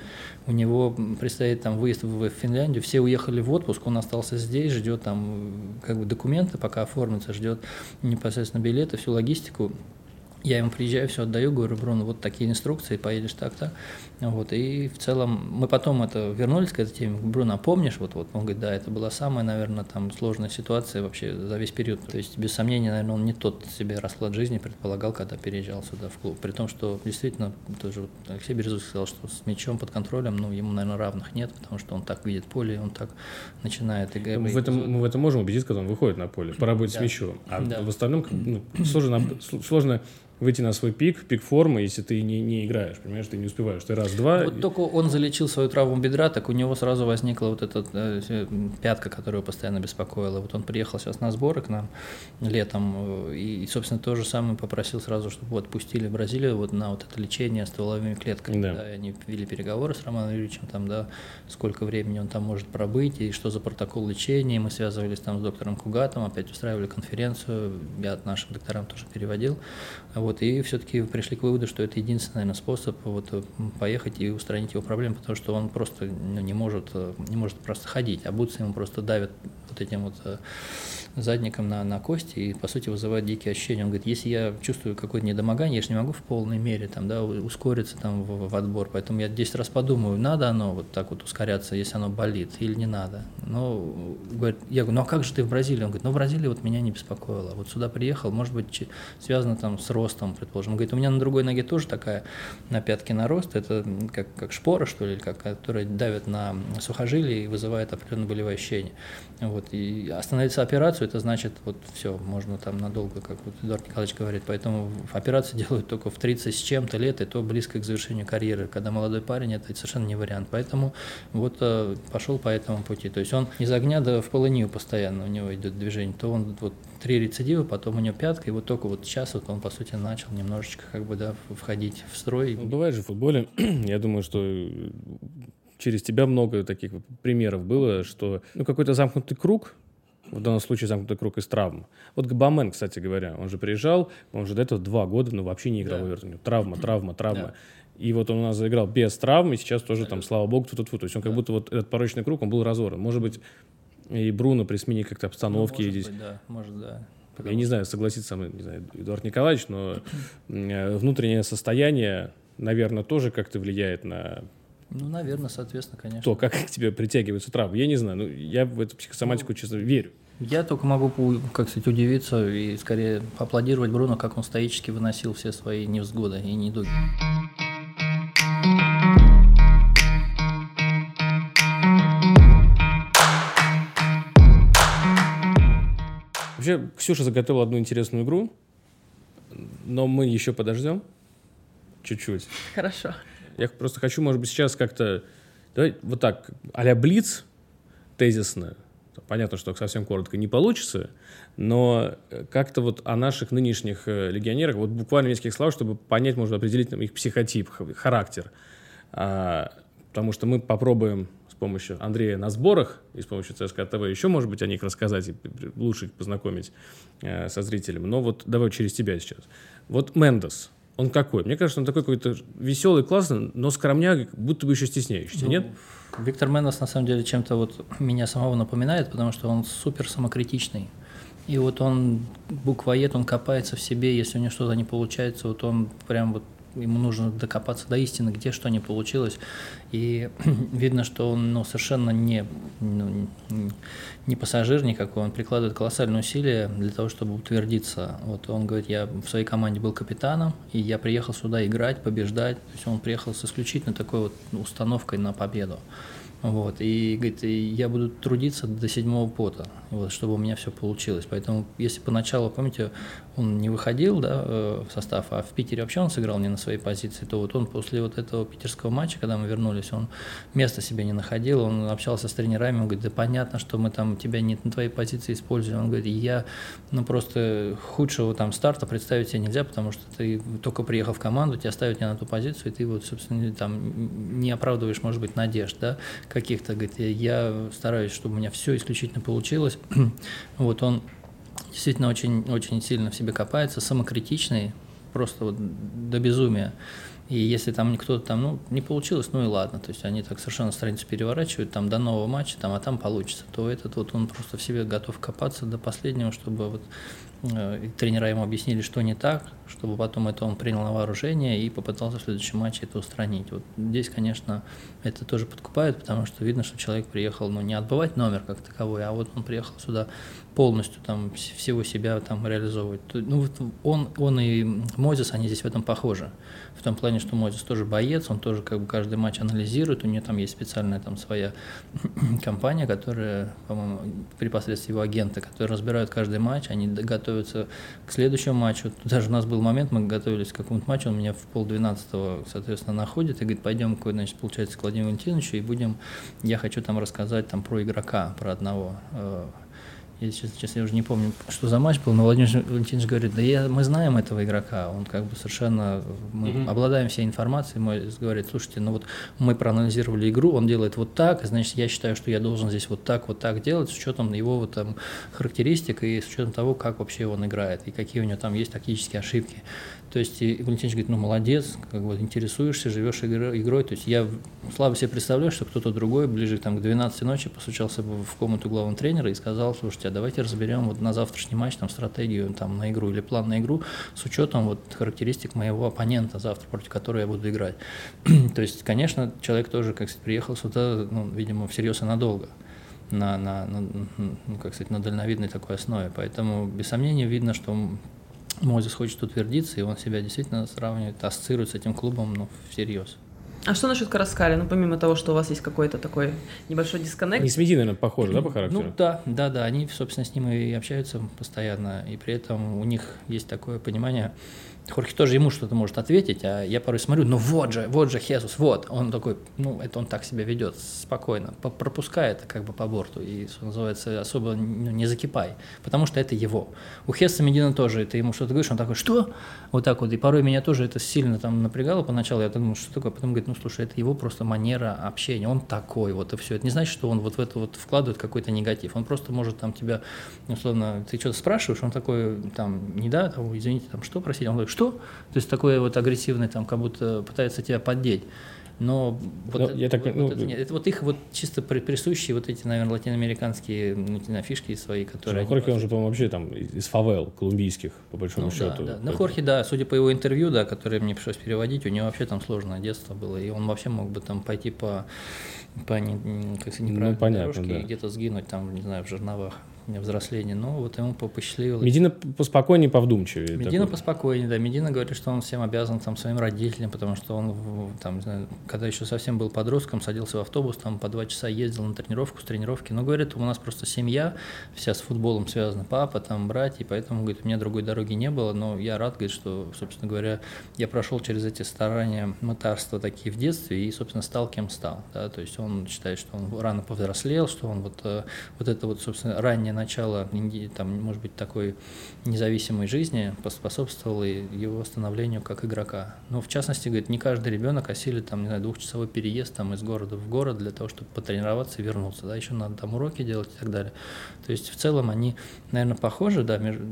У него предстоит там выезд в Финляндию. Все уехали в отпуск, он остался здесь, ждет там как бы документы, пока оформится, ждет непосредственно билеты, всю логистику. Я ему приезжаю, все отдаю, говорю, Бруно, вот такие инструкции, поедешь так-то. Вот, и в целом мы потом это вернулись к этой теме. Бруно, помнишь? Вот, вот, он говорит, да, это была самая, наверное, там сложная ситуация вообще за весь период. То есть, без сомнения, наверное, он не тот себе расклад жизни предполагал, когда переезжал сюда в клуб. При том, что действительно, тоже вот Алексей Березовский сказал, что с мячом под контролем, ну, ему, наверное, равных нет, потому что он так видит поле, он так начинает играть. В этом, мы в этом можем убедиться, когда он выходит на поле, поработать да. с мячом. А да. в остальном ну, сложно, сложно выйти на свой пик, пик формы, если ты не, не играешь, понимаешь, ты не успеваешь, ты раз-два. Вот только он залечил свою травму бедра, так у него сразу возникла вот эта э, пятка, которая постоянно беспокоила. Вот он приехал сейчас на сборы к нам летом, э, и, собственно, то же самое попросил сразу, чтобы отпустили в Бразилию вот на вот это лечение стволовыми клетками. Да. Да, и они вели переговоры с Романом Юрьевичем, там, да, сколько времени он там может пробыть, и что за протокол лечения. Мы связывались там с доктором Кугатом, опять устраивали конференцию, я нашим докторам тоже переводил. Вот, и все-таки пришли к выводу, что это единственный, наверное, способ вот, поехать и устранить его проблемы, потому что он просто ну, не, может, не может просто ходить, а бутсы ему просто давят вот этим вот э, задником на, на кости и, по сути, вызывает дикие ощущения. Он говорит, если я чувствую какое-то недомогание, я же не могу в полной мере там, да, ускориться там в, в отбор, поэтому я 10 раз подумаю, надо оно вот так вот ускоряться, если оно болит, или не надо. Но, говорит, я говорю, ну а как же ты в Бразилии? Он говорит, ну в Бразилии вот меня не беспокоило. Вот сюда приехал, может быть, связано там с ростом, предположим. Он говорит, у меня на другой ноге тоже такая на пятке нарост, это как, как шпора, что ли, как, которая давит на сухожилие и вызывает определенное болевое ощущение. Вот, и остановиться операцию, это значит, вот все, можно там надолго, как вот Эдуард Николаевич говорит, поэтому операцию делают только в 30 с чем-то лет, и то близко к завершению карьеры. Когда молодой парень, это совершенно не вариант. Поэтому вот э, пошел по этому пути. То есть он из огня до в полынию постоянно у него идет движение. То он вот три рецидива, потом у него пятка, и вот только вот сейчас вот он, по сути, начал немножечко как бы, да, входить в строй. Ну, бывает же в футболе, я думаю, что через тебя много таких примеров было, что ну, какой-то замкнутый круг, в данном случае замкнутый круг из травм. Вот Габамен, кстати говоря, он же приезжал, он же до этого два года, ну, вообще не играл да. в Эвертоне. Травма, травма, травма. Да. И вот он у нас заиграл без травм, и сейчас тоже там, слава богу, тут тут То есть он как будто вот этот порочный круг, он был разорван. Может быть, и Бруно при смене как-то обстановки. Ну, может быть, да, может, да. Потому Я не знаю, согласится со мной не знаю, Эдуард Николаевич, но э, внутреннее состояние, наверное, тоже как-то влияет на ну, наверное, соответственно, конечно. То, как к тебе притягиваются травмы, я не знаю. Ну, я в эту психосоматику, ну, честно, верю. Я только могу, как сказать, удивиться и скорее аплодировать Бруно, как он стоически выносил все свои невзгоды и недуги. Вообще, Ксюша заготовила одну интересную игру, но мы еще подождем чуть-чуть. Хорошо. Я просто хочу, может быть, сейчас как-то... Давай вот так, а-ля Блиц, тезисно. Понятно, что совсем коротко не получится, но как-то вот о наших нынешних э, легионерах, вот буквально нескольких слов, чтобы понять, можно определить там, их психотип, характер. А, потому что мы попробуем с помощью Андрея на сборах и с помощью ЦСКА ТВ еще, может быть, о них рассказать и лучше познакомить э, со зрителями. Но вот давай через тебя сейчас. Вот Мендес – он какой? Мне кажется, он такой какой-то веселый, классный, но скромняк, будто бы еще стесняющийся, ну, нет? Виктор Менос на самом деле чем-то вот меня самого напоминает, потому что он супер самокритичный. И вот он буквоед, он копается в себе, если у него что-то не получается, вот он прям вот ему нужно докопаться до истины, где что не получилось. И видно, что он ну, совершенно не, ну, не пассажир никакой, он прикладывает колоссальные усилия для того, чтобы утвердиться. Вот он говорит, я в своей команде был капитаном, и я приехал сюда играть, побеждать. То есть он приехал с исключительно такой вот установкой на победу. Вот, и говорит, я буду трудиться до седьмого пота, вот, чтобы у меня все получилось. Поэтому, если поначалу, помните, он не выходил да, э, в состав, а в Питере вообще он сыграл не на своей позиции, то вот он после вот этого питерского матча, когда мы вернулись, он места себе не находил, он общался с тренерами, он говорит, да понятно, что мы там тебя не на твоей позиции используем. Он говорит, я, ну просто худшего там старта представить себе нельзя, потому что ты только приехал в команду, тебя ставят не на ту позицию, и ты вот, собственно, там не оправдываешь, может быть, надежд, да, каких-то, говорит, я стараюсь, чтобы у меня все исключительно получилось. вот он действительно очень, очень сильно в себе копается, самокритичный, просто вот до безумия. И если там кто-то там, ну, не получилось, ну и ладно. То есть они так совершенно страницу переворачивают там до нового матча, там, а там получится. То этот вот он просто в себе готов копаться до последнего, чтобы вот э, тренера ему объяснили, что не так, чтобы потом это он принял на вооружение и попытался в следующем матче это устранить. Вот здесь, конечно, это тоже подкупает, потому что видно, что человек приехал, ну, не отбывать номер как таковой, а вот он приехал сюда полностью там всего себя там реализовывать. Ну, вот он, он и Мозес, они здесь в этом похожи. В том плане, что Мозес тоже боец, он тоже как бы каждый матч анализирует, у него там есть специальная там своя компания, которая, по-моему, при посредстве его агента, которые разбирают каждый матч, они готовятся к следующему матчу. Даже у нас был момент, мы готовились к какому-то матчу, он меня в полдвенадцатого, соответственно, находит и говорит, пойдем, значит, получается, к Владимиру Валентиновичу и будем, я хочу там рассказать там про игрока, про одного э, я сейчас, сейчас я уже не помню, что за матч был, но Владимир Валентинович говорит, да я, мы знаем этого игрока, он как бы совершенно, мы mm-hmm. обладаем всей информацией, мой говорит, слушайте, ну вот мы проанализировали игру, он делает вот так, значит, я считаю, что я должен здесь вот так, вот так делать, с учетом его вот там характеристик и с учетом того, как вообще он играет, и какие у него там есть тактические ошибки. То есть и Валентинович говорит, ну молодец, как бы интересуешься, живешь игрой. То есть я слабо себе представляю, что кто-то другой ближе там, к 12 ночи постучался бы в комнату главного тренера и сказал, слушайте, а давайте разберем вот на завтрашний матч там стратегию там, на игру или план на игру с учетом вот характеристик моего оппонента завтра, против которого я буду играть. То есть, конечно, человек тоже, как сказать, приехал сюда, ну, видимо, всерьез и надолго на, на, на, ну, как сказать, на дальновидной такой основе. Поэтому, без сомнения, видно, что Мозес хочет утвердиться, и он себя действительно сравнивает, ассоциирует с этим клубом ну, всерьез. А что насчет Караскали? Ну, помимо того, что у вас есть какой-то такой небольшой дисконнект. Не с Мединой, наверное, похоже, да, по характеру? Ну, да, да, да. Они, собственно, с ним и общаются постоянно, и при этом у них есть такое понимание, Хорхе тоже ему что-то может ответить, а я порой смотрю, ну вот же, вот же Хесус, вот. Он такой, ну это он так себя ведет, спокойно, пропускает как бы по борту и, что называется, особо ну, не закипай, потому что это его. У Хесса Медина тоже, ты ему что-то говоришь, он такой, что? Вот так вот, и порой меня тоже это сильно там напрягало поначалу, я думал, что такое, потом говорит, ну слушай, это его просто манера общения, он такой вот и все. Это не значит, что он вот в это вот вкладывает какой-то негатив, он просто может там тебя, условно, ты что-то спрашиваешь, он такой, там, не да, там, извините, там, что просить? Он говорит, что? То есть такое вот агрессивный, там, как будто пытается тебя поддеть. Но вот, Но я так, вот, ну, это, нет, это вот их вот чисто присущие вот эти, наверное, латиноамериканские ну, фишки свои, которые... Хорхе, он же, по-моему, вообще там из фавел колумбийских, по большому ну, счету. Да, да. Ну, Хорхе, да, судя по его интервью, да, которое мне пришлось переводить, у него вообще там сложное детство было, и он вообще мог бы там пойти по, по не, как сказать, неправильной ну, понятно, дорожке да. и где-то сгинуть там, не знаю, в жерновах взросления, но вот ему посчастливилось. Медина поспокойнее, повдумчивее. Медина такой. поспокойнее, да. Медина говорит, что он всем обязан там своим родителям, потому что он там, не знаю, когда еще совсем был подростком, садился в автобус, там по два часа ездил на тренировку, с тренировки. Но говорит, у нас просто семья вся с футболом связана, папа, там братья, поэтому, говорит, у меня другой дороги не было, но я рад, говорит, что, собственно говоря, я прошел через эти старания, мытарства такие в детстве и, собственно, стал кем стал, да, то есть он считает, что он рано повзрослел, что он вот, э, вот это вот, собственно, раннее начало, там, может быть, такой независимой жизни поспособствовало его становлению как игрока. Но, в частности, говорит, не каждый ребенок осилит, там, не знаю, двухчасовой переезд там, из города в город для того, чтобы потренироваться и вернуться, да, еще надо там уроки делать и так далее. То есть, в целом, они, наверное, похожи, да, между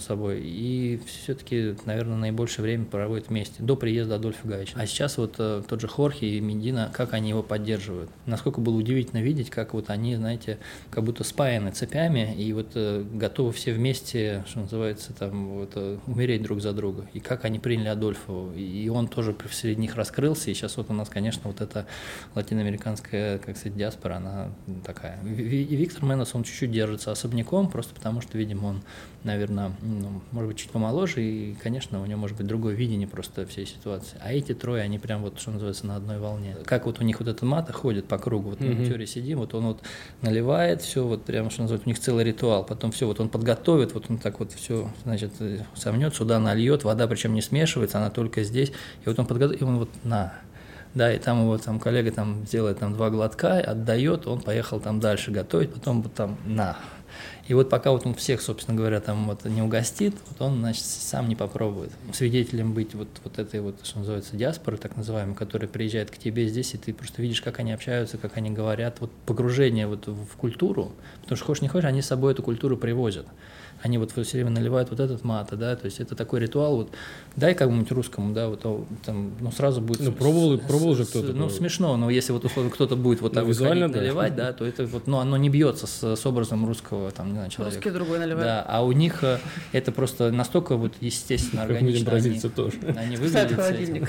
собой, и все-таки, наверное, наибольшее время проводят вместе, до приезда Адольфа Гавича. А сейчас вот э, тот же Хорхе и Медина, как они его поддерживают. Насколько было удивительно видеть, как вот они, знаете, как будто спаяны цепями, и вот э, готовы все вместе, что называется, там, вот, э, умереть друг за друга. И как они приняли Адольфа, и он тоже среди них раскрылся, и сейчас вот у нас, конечно, вот эта латиноамериканская, как сказать, диаспора, она такая. И Виктор Менос, он чуть-чуть держится особняком, просто потому что, видимо, он, наверное, ну, может быть, чуть помоложе, и, конечно, у него может быть другое видение просто всей ситуации. А эти трое, они прям вот, что называется, на одной волне. Как вот у них вот эта мата ходит по кругу, вот mm-hmm. на теории сидим, вот он вот наливает все, вот прям, что называется, у них целый ритуал, потом все, вот он подготовит, вот он так вот все, значит, сомнет, сюда нальет, вода причем не смешивается, она только здесь, и вот он подготовит, и он вот на, да, и там его там коллега там делает там два глотка, отдает, он поехал там дальше готовить, потом вот там на, и вот пока вот он всех, собственно говоря, там вот не угостит, вот он, значит, сам не попробует. Свидетелем быть вот, вот этой вот, что называется, диаспоры, так называемой, которая приезжает к тебе здесь, и ты просто видишь, как они общаются, как они говорят, вот погружение вот в культуру, потому что хочешь не хочешь, они с собой эту культуру привозят они вот все время наливают вот этот мата, да, то есть это такой ритуал, вот дай как-нибудь русскому, да, вот там, ну сразу будет... Ну пробовал, с, пробовал же кто-то. Ну смешно, но если вот условно кто-то будет вот ну, так ну, визуально, да. наливать, да, то это вот, ну оно не бьется с, с образом русского там, не знаю, человека. Русский другой наливает. Да, а у них э, это просто настолько вот естественно, органично. Как они, тоже. Они выглядят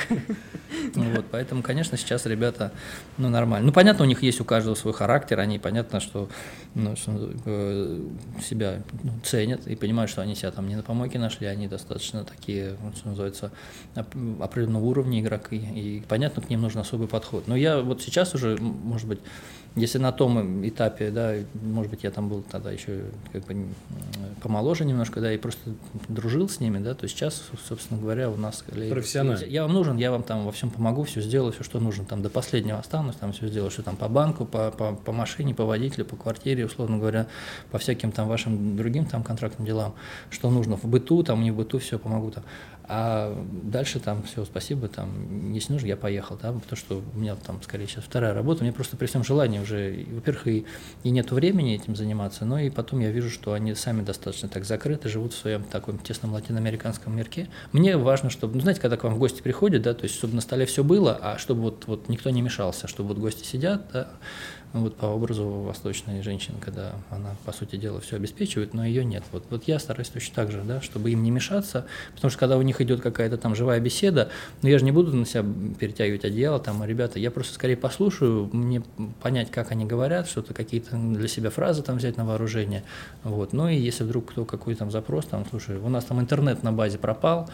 Вот, поэтому, конечно, сейчас ребята, ну, нормально. Ну, понятно, у них есть у каждого свой характер, они, понятно, что, ну, что э, себя ну, ценят, и понимают, что они себя там не на помойке нашли, они достаточно такие, вот, что называется, определенного уровня игроки, и понятно, к ним нужен особый подход. Но я вот сейчас уже, может быть, если на том этапе, да, может быть, я там был тогда еще как бы помоложе немножко, да, и просто дружил с ними, да, то сейчас, собственно говоря, у нас... Профессионально. Я вам нужен, я вам там во всем помогу, все сделаю, все, что нужно, там до последнего останусь, там все сделаю, что там по банку, по, по, по машине, по водителю, по квартире, условно говоря, по всяким там вашим другим там контрактным делам, что нужно в быту, там не в быту, все помогу там. А дальше там все, спасибо, там, если нужно, я поехал, да, потому что у меня там, скорее, сейчас вторая работа, мне просто при всем желании уже, во-первых, и, и нет времени этим заниматься, но и потом я вижу, что они сами достаточно так закрыты, живут в своем таком тесном латиноамериканском мирке. Мне важно, чтобы, ну, знаете, когда к вам в гости приходят, да, то есть, чтобы на столе все было, а чтобы вот, вот никто не мешался, чтобы вот гости сидят, да, вот по образу восточной женщины, когда она, по сути дела, все обеспечивает, но ее нет. Вот, вот я стараюсь точно так же, да, чтобы им не мешаться, потому что когда у них идет какая-то там живая беседа, ну я же не буду на себя перетягивать одеяло, там, ребята, я просто скорее послушаю, мне понять, как они говорят, что-то какие-то для себя фразы там взять на вооружение, вот. Ну и если вдруг кто какой там запрос, там, слушай, у нас там интернет на базе пропал,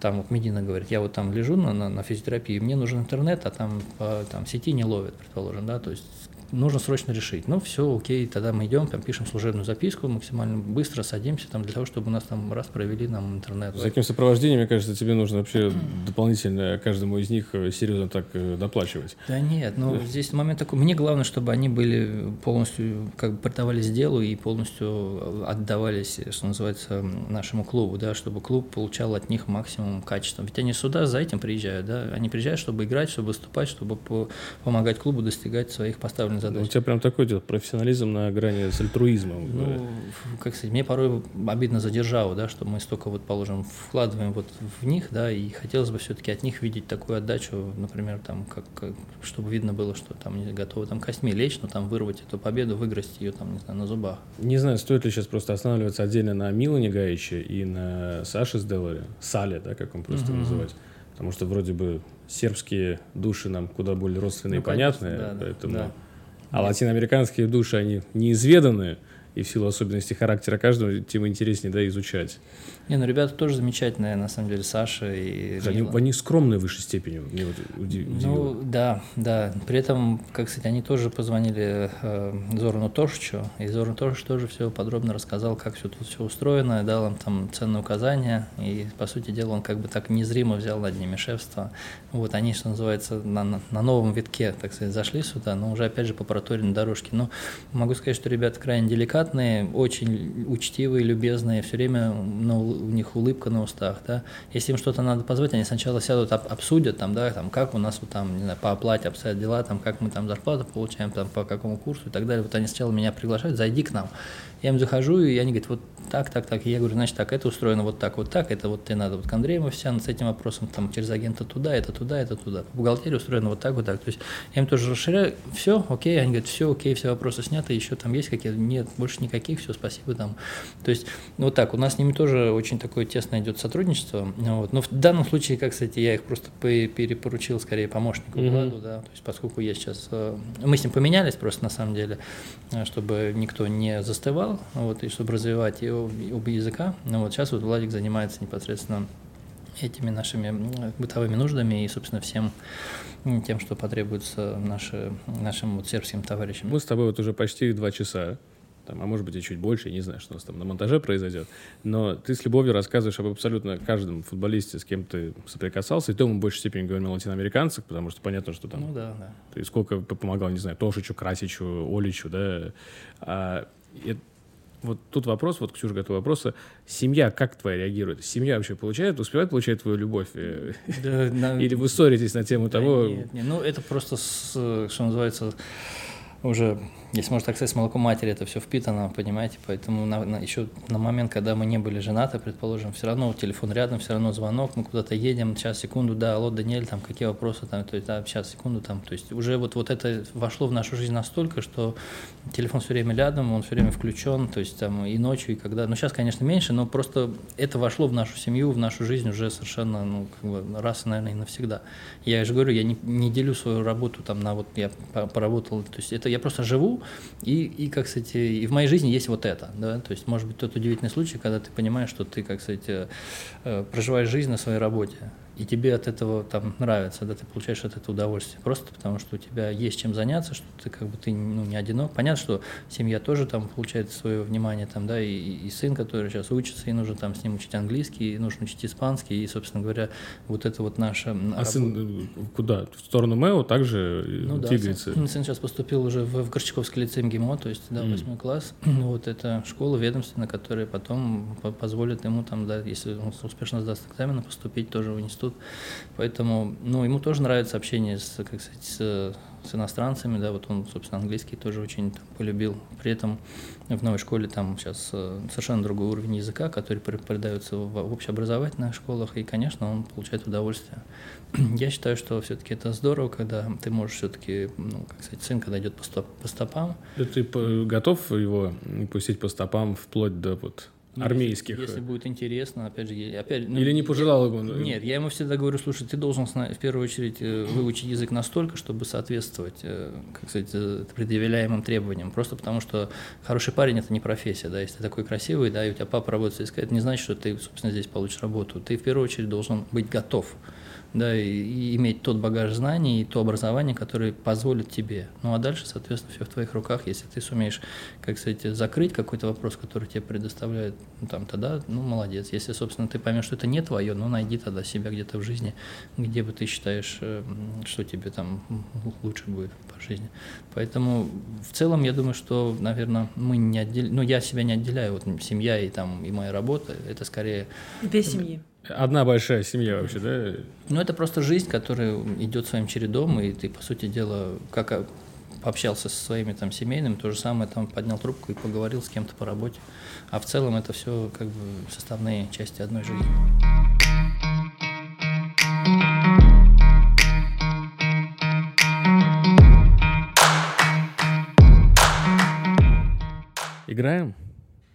там вот Медина говорит, я вот там лежу на, на, на физиотерапии, мне нужен интернет, а там по там, сети не ловят, предположим, да, то есть нужно срочно решить. Ну, все, окей, тогда мы идем, там пишем служебную записку, максимально быстро садимся там для того, чтобы у нас там раз провели нам интернет. За таким сопровождением, мне кажется, тебе нужно вообще дополнительно каждому из них э, серьезно так э, доплачивать. Да нет, ну да. здесь момент такой, мне главное, чтобы они были полностью, как бы предавались делу и полностью отдавались, что называется, нашему клубу, да, чтобы клуб получал от них максимум качества. Ведь они сюда за этим приезжают, да, они приезжают, чтобы играть, чтобы выступать, чтобы помогать клубу достигать своих поставленных задача. У тебя прям такой идет профессионализм на грани с альтруизмом. Ну, как сказать, мне порой обидно за державу, да, что мы столько вот, положим, вкладываем вот в них, да, и хотелось бы все-таки от них видеть такую отдачу, например, там, как, как чтобы видно было, что там не готовы там костьми лечь, но там вырвать эту победу, выиграть ее там, не знаю, на зубах. Не знаю, стоит ли сейчас просто останавливаться отдельно на Милане Гаиче и на Саше Сделларе, Сале, да, как он просто угу. называть. Потому что вроде бы сербские души нам куда более родственные ну, и понятные, да, поэтому... Да. А латиноамериканские души, они неизведанные, и в силу особенностей характера каждого, тем интереснее да, изучать. Не, ну ребята тоже замечательные, на самом деле, Саша и они, они скромные в высшей степени, мне вот удивило. Ну, да, да. При этом, как сказать, они тоже позвонили э, Зорану Тошичу, и Зоран Тошич тоже все подробно рассказал, как все тут все устроено, дал им там ценные указания, и, по сути дела, он как бы так незримо взял над ними шефство. Вот они, что называется, на, на, на новом витке, так сказать, зашли сюда, но уже, опять же, по проторенной дорожке. Но могу сказать, что ребята крайне деликатные, очень учтивые, любезные, все время ну, у них улыбка на устах, да. Если им что-то надо позвать, они сначала сядут, обсудят, там, да, там, как у нас вот там, не знаю, по оплате обстоят дела, там, как мы там зарплату получаем, там, по какому курсу и так далее. Вот они сначала меня приглашают, зайди к нам. Я им захожу, и они говорят, вот так, так, так. И я говорю, значит, так, это устроено вот так, вот так, это вот тебе надо вот к Андрею Мовсяну с этим вопросом, там, через агента туда, это туда, это туда. Бухгалтерия устроена вот так, вот так. То есть я им тоже расширяю, все, окей, они говорят, все, окей, все вопросы сняты, еще там есть какие-то, нет, больше никаких, все, спасибо там. То есть вот так, у нас с ними тоже очень такое тесное идет сотрудничество. Вот. Но в данном случае, как, кстати, я их просто перепоручил скорее помощнику mm-hmm. Владу, да, то есть поскольку я сейчас, э, мы с ним поменялись просто на самом деле, э, чтобы никто не застывал, вот, и чтобы развивать его оба языка. Ну, вот сейчас вот Владик занимается непосредственно этими нашими бытовыми нуждами и, собственно, всем тем, что потребуется наши, нашим вот сербским товарищам. Мы с тобой вот уже почти два часа там, а может быть и чуть больше, я не знаю, что у нас там на монтаже произойдет. Но ты с любовью рассказываешь об абсолютно каждом футболисте, с кем ты соприкасался, и ты ему в большей степени говорил о латиноамериканцах, потому что понятно, что там... Ну да, да. Ты сколько помогал, не знаю, Тошичу, Красичу, Оличу, да. А, и, вот тут вопрос, вот Ксюша готова вопроса. Семья как твоя реагирует? Семья вообще получает, успевает получать твою любовь? Э, Или вы ссоритесь на тему того... Нет, нет, ну это просто, что называется, уже если можно так сказать, с молоком матери это все впитано, понимаете, поэтому на, на, еще на момент, когда мы не были женаты, предположим, все равно телефон рядом, все равно звонок, мы куда-то едем, сейчас, секунду, да, алло, Даниэль, там, какие вопросы, там, то есть, да, сейчас, секунду, там, то есть уже вот, вот это вошло в нашу жизнь настолько, что телефон все время рядом, он все время включен, то есть там и ночью, и когда, ну сейчас, конечно, меньше, но просто это вошло в нашу семью, в нашу жизнь уже совершенно, ну, как бы раз, наверное, и навсегда. Я же говорю, я не, не делю свою работу там на вот, я поработал, то есть это я просто живу, и, и, как сказать, и в моей жизни есть вот это, да, то есть, может быть, тот удивительный случай, когда ты понимаешь, что ты, как сказать, э, э, проживаешь жизнь на своей работе, и тебе от этого там нравится, да, ты получаешь от этого удовольствие, просто потому что у тебя есть чем заняться, что ты как бы ты ну, не одинок. Понятно, что семья тоже там получает свое внимание, там, да, и, и сын, который сейчас учится, и нужно там с ним учить английский, и нужно учить испанский, и, собственно говоря, вот это вот наша... А работа. сын э, куда? В сторону МЭО также ну, двигается? Да, сын, сын сейчас поступил уже в, в Горчаковский лицей МГИМО, то есть, да, восьмой mm. класс. Вот это школа ведомственная, которая потом позволит ему там, да, если он успешно сдаст экзамены, поступить тоже в институт тут. Поэтому, ну, ему тоже нравится общение с, как сказать, с, с иностранцами, да, вот он, собственно, английский тоже очень там, полюбил. При этом в новой школе там сейчас э, совершенно другой уровень языка, который преподается в, общеобразовательных школах, и, конечно, он получает удовольствие. Я считаю, что все-таки это здорово, когда ты можешь все-таки, ну, как сказать, сын, когда идет по, стоп, по стопам. Ты готов его пустить по стопам вплоть до вот ну, армейских. Если, если будет интересно, опять же, опять, ну, или не пожелал ему. Нет, я ему всегда говорю, слушай, ты должен в первую очередь э, выучить язык настолько, чтобы соответствовать, э, как сказать, э, предъявляемым требованиям. Просто потому что хороший парень это не профессия, да, если ты такой красивый, да, и у тебя папа работает, это не значит, что ты, собственно, здесь получишь работу. Ты в первую очередь должен быть готов да, и, и иметь тот багаж знаний и то образование, которое позволит тебе. Ну а дальше, соответственно, все в твоих руках. Если ты сумеешь, как сказать, закрыть какой-то вопрос, который тебе предоставляют, ну, там, тогда, ну, молодец. Если, собственно, ты поймешь, что это не твое, ну, найди тогда себя где-то в жизни, где бы ты считаешь, э, что тебе там лучше будет по жизни. Поэтому в целом я думаю, что, наверное, мы не отделяем, ну, я себя не отделяю, вот семья и там и моя работа, это скорее... Две семьи. Одна большая семья вообще, да? Ну, это просто жизнь, которая идет своим чередом, и ты, по сути дела, как пообщался со своими там семейными, то же самое там поднял трубку и поговорил с кем-то по работе. А в целом это все как бы составные части одной жизни. Играем?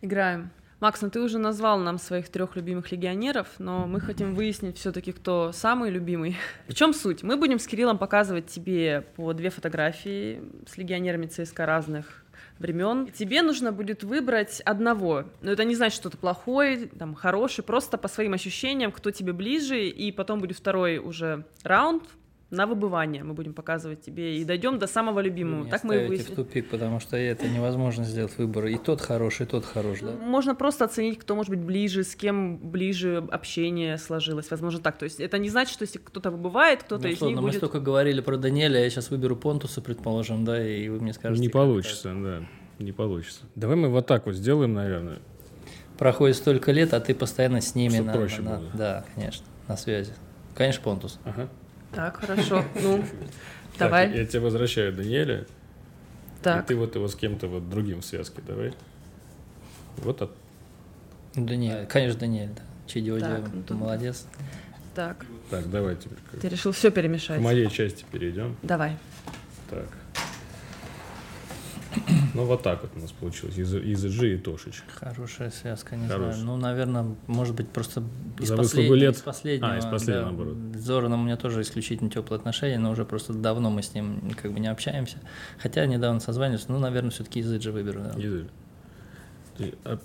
Играем. Макс, ну ты уже назвал нам своих трех любимых легионеров, но мы хотим выяснить все-таки, кто самый любимый. В чем суть? Мы будем с Кириллом показывать тебе по две фотографии с легионерами ЦСКА разных времен. Тебе нужно будет выбрать одного. Но это не значит, что ты плохой, там, хороший, просто по своим ощущениям, кто тебе ближе, и потом будет второй уже раунд, на выбывание мы будем показывать тебе и дойдем до самого любимого. Вы так мы выясним. в тупик, потому что это невозможно сделать выбор. И тот хороший, и тот хорош, да? Можно просто оценить, кто может быть ближе, с кем ближе общение сложилось. Возможно, так. То есть это не значит, что если кто-то выбывает, кто-то ну, из что, них будет... Мы столько говорили про Даниэля, я сейчас выберу Понтуса, предположим, да, и вы мне скажете... Не получится, да, не получится. Давай мы вот так вот сделаем, наверное. Проходит столько лет, а ты постоянно с ними на, проще на, было. Да, конечно, на связи. Конечно, Понтус. Ага. Так, хорошо. Ну, давай. я тебя возвращаю, Даниэля. Так. И ты вот его с кем-то вот другим в связке, давай. Вот от... Даниэль, конечно, Даниэль, да. Так, ну тут- молодец. Так, Так, давай теперь к- ты решил все к перемешать. моей части перейдем. Давай. Так. Ну, вот так вот у нас получилось. Из, из G и Тошич. Хорошая связка, не Хорошая. знаю. Ну, наверное, может быть, просто из, За последнего, лет? из последнего. А, из последнего, да. наоборот. С Зораном у меня тоже исключительно теплые отношения, но уже просто давно мы с ним как бы не общаемся. Хотя недавно созванивались, ну, наверное, все-таки из Иджи выберу. да. Из G.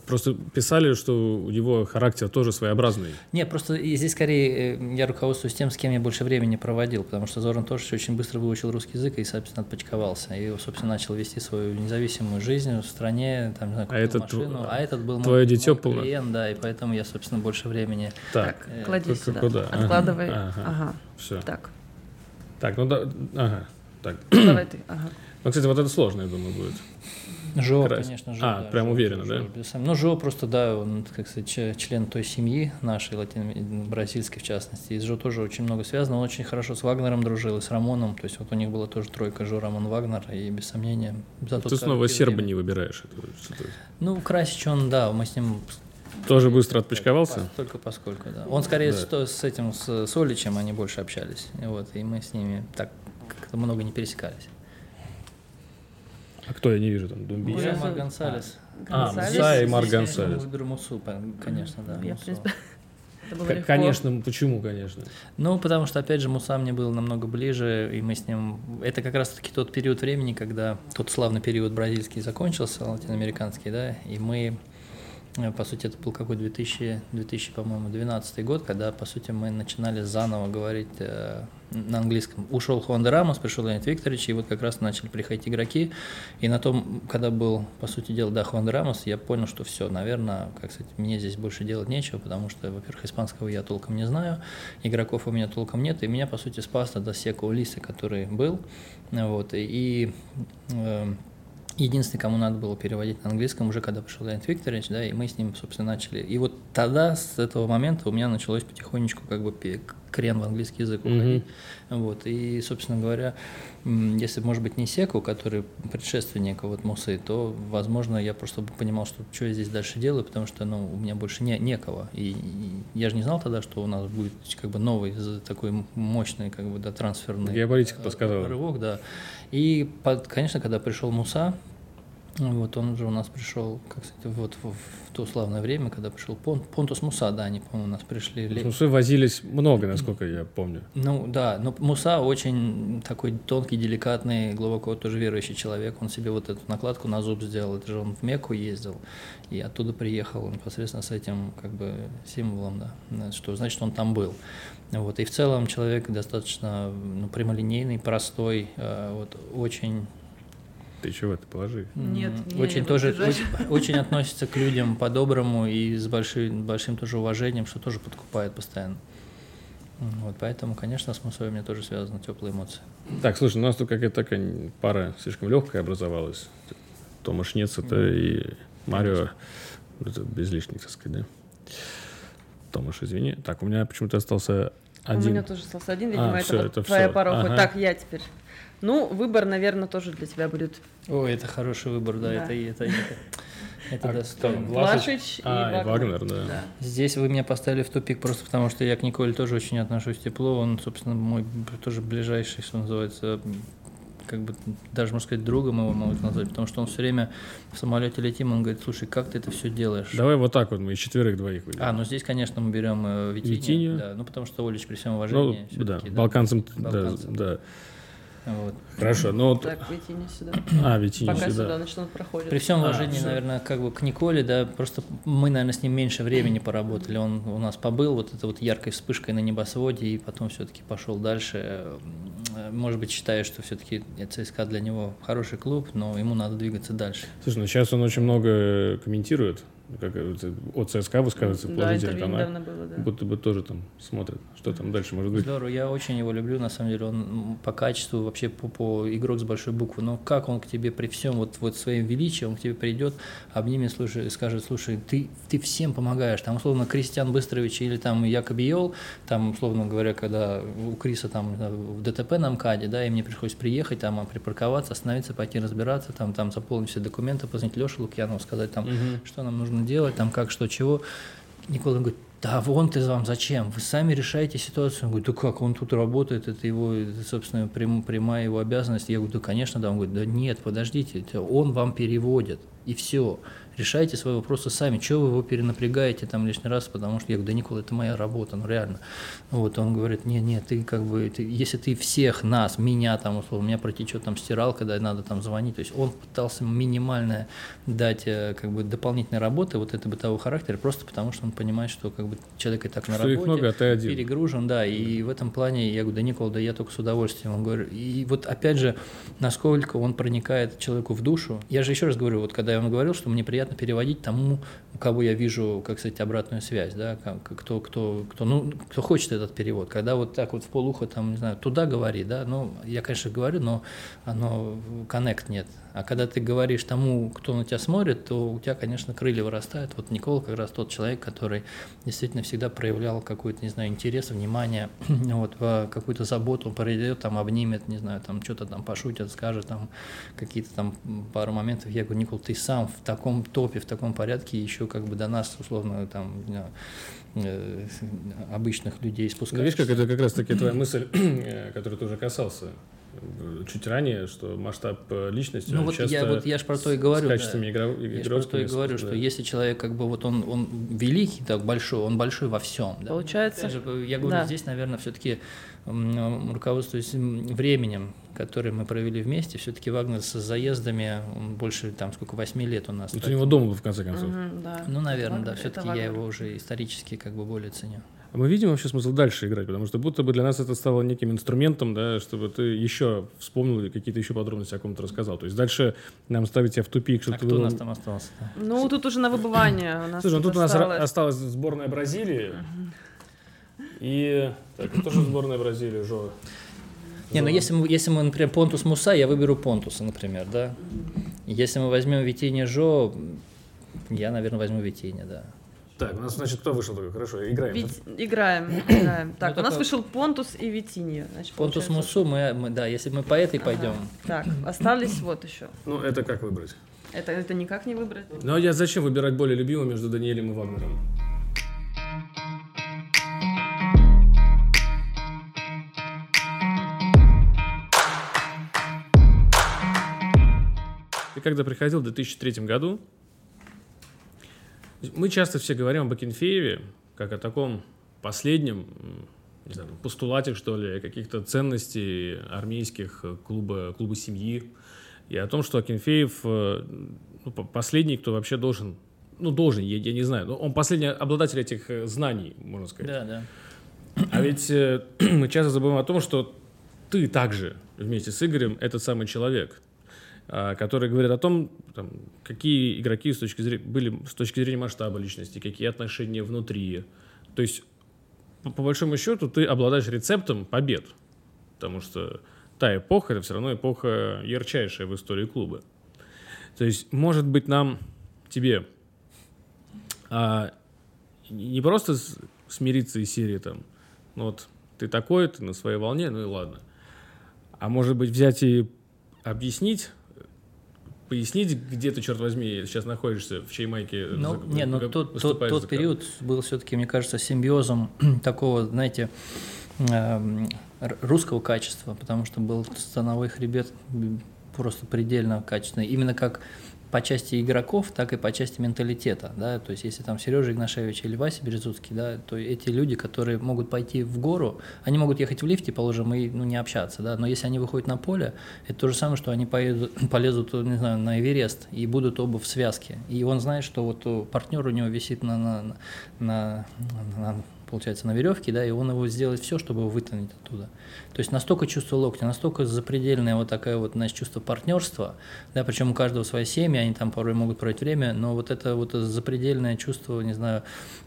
Просто писали, что у него характер тоже своеобразный. Не, просто и здесь скорее э, я руководствуюсь тем, с кем я больше времени проводил, потому что Зоран тоже очень быстро выучил русский язык и, собственно, отпочковался. И, собственно, начал вести свою независимую жизнь в стране, там, не знаю, А этот машину. тв- а этот был твое мой, дитё мой клиент, да, и поэтому я, собственно, больше времени... Так, Э, Клади сюда. куда? Ага. Откладывай. Ага. Ага. все. Так, Так, ну да, ага. Так. давай ты. Ага. Ну, кстати, вот это сложно, я думаю, будет. Жо, Красить. конечно, Жо. А, да, прям Жо, уверенно, Жо, да? Жо. Ну, Жо просто, да, он, как сказать, член той семьи нашей, латино- бразильской в частности. И с Жо тоже очень много связано. Он очень хорошо с Вагнером дружил, и с Рамоном. То есть вот у них была тоже тройка Жо, Рамон, Вагнер, и без сомнения... за тот Ты снова серба время- не выбираешь. Это Ну, Красич он, да, мы с ним... Тоже быстро отпочковался? Только поскольку, да. Он скорее Да. с, этим, с Соличем они больше общались. Вот, и мы с ними так как-то много не пересекались. А кто я не вижу там? Думби? Ой, Муса я- Гонсалес. А, Гонсалес. Муса и конечно, Гонсалес. Выберу Мусу, конечно, да. Я, это было К- легко. Конечно, почему, конечно? Ну, потому что, опять же, Муса мне был намного ближе, и мы с ним... Это как раз-таки тот период времени, когда тот славный период бразильский закончился, латиноамериканский, да, и мы, по сути, это был какой 2000, 2000 по-моему, 12 год, когда, по сути, мы начинали заново говорить э, на английском. Ушел Хуан Рамос, пришел Леонид Викторович, и вот как раз начали приходить игроки, и на том, когда был, по сути дела, да, Хуан Рамос, я понял, что все, наверное, как сказать, мне здесь больше делать нечего, потому что, во-первых, испанского я толком не знаю, игроков у меня толком нет, и меня, по сути, спас тогда Секо Улиса, который был, вот, и э, единственный, кому надо было переводить на английском, уже когда пришел Леонид Викторович, да, и мы с ним, собственно, начали. И вот тогда, с этого момента, у меня началось потихонечку как бы крен в английский язык уходить. Вот, и, собственно говоря, если, может быть, не Секу, который предшественник вот Мусы, то, возможно, я просто понимал, что, что я здесь дальше делаю, потому что, ну, у меня больше не, некого. И, и я же не знал тогда, что у нас будет как бы новый такой мощный, как бы, да, трансферный Геополитика э, подсказала. рывок, да. И, под- конечно, когда пришел Муса, вот он же у нас пришел, как сказать, вот в, в то славное время, когда пришел Пон- Понтус Муса, да, они, по-моему, у нас пришли. Мусой возились много, насколько я помню. ну да, но Муса очень такой тонкий, деликатный, глубоко тоже верующий человек. Он себе вот эту накладку на зуб сделал. Это же он в Мекку ездил и оттуда приехал непосредственно с этим как бы символом, да, что значит он там был. Вот. И в целом человек достаточно ну, прямолинейный, простой, э, вот очень Ты чего, ты положи. Нет, очень тоже очень, очень относится к людям по-доброму и с большим, большим тоже уважением, что тоже подкупает постоянно. Вот, поэтому, конечно, с Мусой у меня тоже связаны теплые эмоции. Так, слушай, у нас тут какая-то такая пара слишком легкая образовалась. Томаш Нецета и Марио. Это без лишних, так сказать, да? Томаш, извини. Так, у меня почему-то остался У один. меня тоже остался один, А, видимо, это, всё, вот это твоя пара уходит. Ага. Так, я теперь. Ну, выбор, наверное, тоже для тебя будет Ой, это хороший выбор, да, Да. это это это, это А достойно. Влашич? И А, и Вагнер. Вагнер, да. Да. Здесь вы меня поставили в тупик просто потому, что я к Николе тоже очень отношусь тепло. Он, собственно, мой тоже ближайший, что называется, как бы даже, можно сказать, другом его могут назвать, потому что он все время в самолете летим, он говорит, слушай, как ты это все делаешь? Давай вот так вот мы из четверых двоих выйдем. А, ну здесь, конечно, мы берем э, Витиню, Витинью. Да, ну потому что Олич при всем ну, уважении. да, всё-таки, балканцам, да, Балканцам. да. Вот. Хорошо, ну вот, Так, выйти не сюда. а, Витиню Пока сюда, сюда. значит, он проходит. При всем А, уважении, всё. наверное, как бы к Николе, да, просто мы, наверное, с ним меньше времени поработали. Он у нас побыл вот этой вот яркой вспышкой на небосводе, и потом все-таки пошел дальше. Э, Может быть, считаю, что все-таки ЦСКА для него хороший клуб, но ему надо двигаться дальше. Слушай, ну сейчас он очень много комментирует, как от ЦСКА высказывается Да, положительно, а недавно было, да. будто бы тоже там смотрят, что там дальше может быть. Здорово, я очень его люблю, на самом деле, он по качеству, вообще по, по игрок с большой буквы, но как он к тебе при всем вот, вот своем величии, он к тебе придет, обнимет, слушай, и скажет, слушай, ты, ты всем помогаешь, там, условно, Кристиан Быстрович или там Якоб Йол, там, условно говоря, когда у Криса там э, в ДТП на МКАДе, да, и мне пришлось приехать, там, а, припарковаться, остановиться, пойти разбираться, там, там, заполнить все документы, позвонить Леше Лукьянову, сказать там, Мгм. что нам нужно нужно делать, там как, что, чего. Никола говорит, да вон ты вам зачем, вы сами решаете ситуацию. Он говорит, да как, он тут работает, это его, это, собственно, прям, прямая его обязанность. Я говорю, да, конечно, да. Он говорит, да нет, подождите, он вам переводит, и все решайте свои вопросы сами. Чего вы его перенапрягаете там лишний раз, потому что я говорю, да, Никола, это моя работа, ну реально. Вот он говорит, не, не, ты как бы, ты, если ты всех нас, меня там, условно, у меня протечет там стирал, когда надо там звонить, то есть он пытался минимально дать э, как бы дополнительной работы вот это бытового характера, просто потому что он понимает, что как бы человек и так что на работе, много, а ты один. перегружен, да, и в этом плане я говорю, да, Никола, да я только с удовольствием. Он говорит, и вот опять же, насколько он проникает человеку в душу. Я же еще раз говорю, вот когда я вам говорил, что мне приятно переводить тому, у кого я вижу, как сказать, обратную связь, да, кто, кто, кто, ну, кто хочет этот перевод. Когда вот так вот в полухо, там, не знаю, туда говори, да, ну, я, конечно, говорю, но оно, коннект нет. А когда ты говоришь тому, кто на тебя смотрит, то у тебя, конечно, крылья вырастают. Вот Никола как раз тот человек, который действительно всегда проявлял какой-то, не знаю, интерес, внимание, вот, какую-то заботу, он придет, там, обнимет, не знаю, там, что-то там пошутит, скажет, там, какие-то там пару моментов. Я говорю, Никол, ты сам в таком топе, в таком порядке еще как бы до нас, условно, там, не знаю, э, обычных людей спускаешься. Ну, видишь, как это как раз-таки твоя мысль, э, которую ты уже касался чуть ранее, что масштаб э, личности ну, вот часто я, вот я ж про то и говорю, с качествами да. игров, Я про то и говорю, да. что если человек как бы вот он, он великий, так большой, он большой во всем. Да? Получается. Же, я говорю, да. здесь, наверное, все-таки руководствуясь временем, которое мы провели вместе, все-таки Вагнер с заездами, он больше, там, сколько, восьми лет у нас. Это у него дома был, в конце концов. Угу, да. Ну, наверное, Вагнер, да, все-таки я его уже исторически как бы более ценю. А мы видим вообще смысл дальше играть, потому что будто бы для нас это стало неким инструментом, да, чтобы ты еще вспомнил какие-то еще подробности о ком-то рассказал. То есть дальше нам ставить тебя в тупик, что а ты... кто у нас там остался? -то? Ну, тут уже на выбывание. У нас Слушай, ну тут осталось... у нас осталась сборная Бразилии. И так, тоже сборная Бразилии, Жо. Не, ну если мы, если мы, например, Понтус Муса, я выберу Понтуса, например, да. Если мы возьмем Витине Жо, я, наверное, возьму Витине, да. Так, у нас, значит, кто вышел только? Хорошо, играем. Вит... Играем, играем. Так, ну, у нас вышел Понтус и Витиньо. Значит, Понтус Мусу, мы, мы, да, если мы по этой ага. пойдем. Так, остались вот еще. Ну, это как выбрать? Это, это никак не выбрать. Ну, а я зачем выбирать более любимого между Даниэлем и Вагнером? Ты когда приходил в 2003 году, мы часто все говорим об Акинфееве, как о таком последнем не знаю, постулате, что ли, каких-то ценностей армейских клуба, клуба семьи, и о том, что Акинфеев э, ну, последний, кто вообще должен, ну, должен, я, я не знаю, но он последний обладатель этих э, знаний, можно сказать. Да, да. А ведь э, мы часто забываем о том, что ты также вместе с Игорем этот самый человек – которые говорят о том, там, какие игроки с точки зрения, были с точки зрения масштаба личности, какие отношения внутри. То есть, по, по большому счету, ты обладаешь рецептом побед, потому что та эпоха, это все равно эпоха ярчайшая в истории клуба. То есть, может быть, нам, тебе, а, не просто смириться из серии там, ну вот, ты такой, ты на своей волне, ну и ладно. А может быть, взять и объяснить пояснить, где ты, черт возьми, сейчас находишься, в чьей майке? Ну, за, не, но тот, тот, тот период был все-таки, мне кажется, симбиозом такого, знаете, эм, русского качества, потому что был становой хребет просто предельно качественный. Именно как по части игроков, так и по части менталитета, да, то есть если там Сережа Игнашевич или Вася Березутский, да, то эти люди, которые могут пойти в гору, они могут ехать в лифте, положим, и ну, не общаться, да, но если они выходят на поле, это то же самое, что они поедут, полезут, не знаю, на Эверест и будут оба в связке, и он знает, что вот партнер у него висит на, на, на, на получается, на веревке, да, и он его сделает все, чтобы его вытянуть оттуда. То есть настолько чувство локтя, настолько запредельное вот такое вот, значит, чувство партнерства, да, причем у каждого своя семья, они там порой могут проводить время, но вот это вот запредельное чувство, не знаю,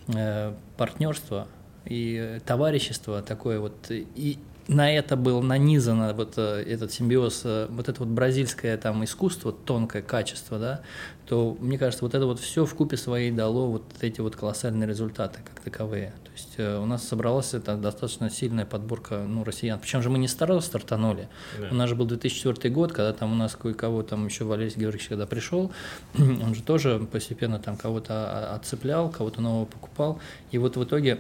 э, партнерства и товарищества такое вот, и на это был нанизано вот э, этот симбиоз, э, вот это вот бразильское там искусство, тонкое качество, да, то мне кажется, вот это вот все в купе своей дало вот эти вот колоссальные результаты как таковые. То есть э, у нас собралась это достаточно сильная подборка ну, россиян. Причем же мы не старо стартанули. Да. У нас же был 2004 год, когда там у нас кое-кого там еще Валерий Георгиевич когда пришел, он же тоже постепенно там кого-то отцеплял, кого-то нового покупал. И вот в итоге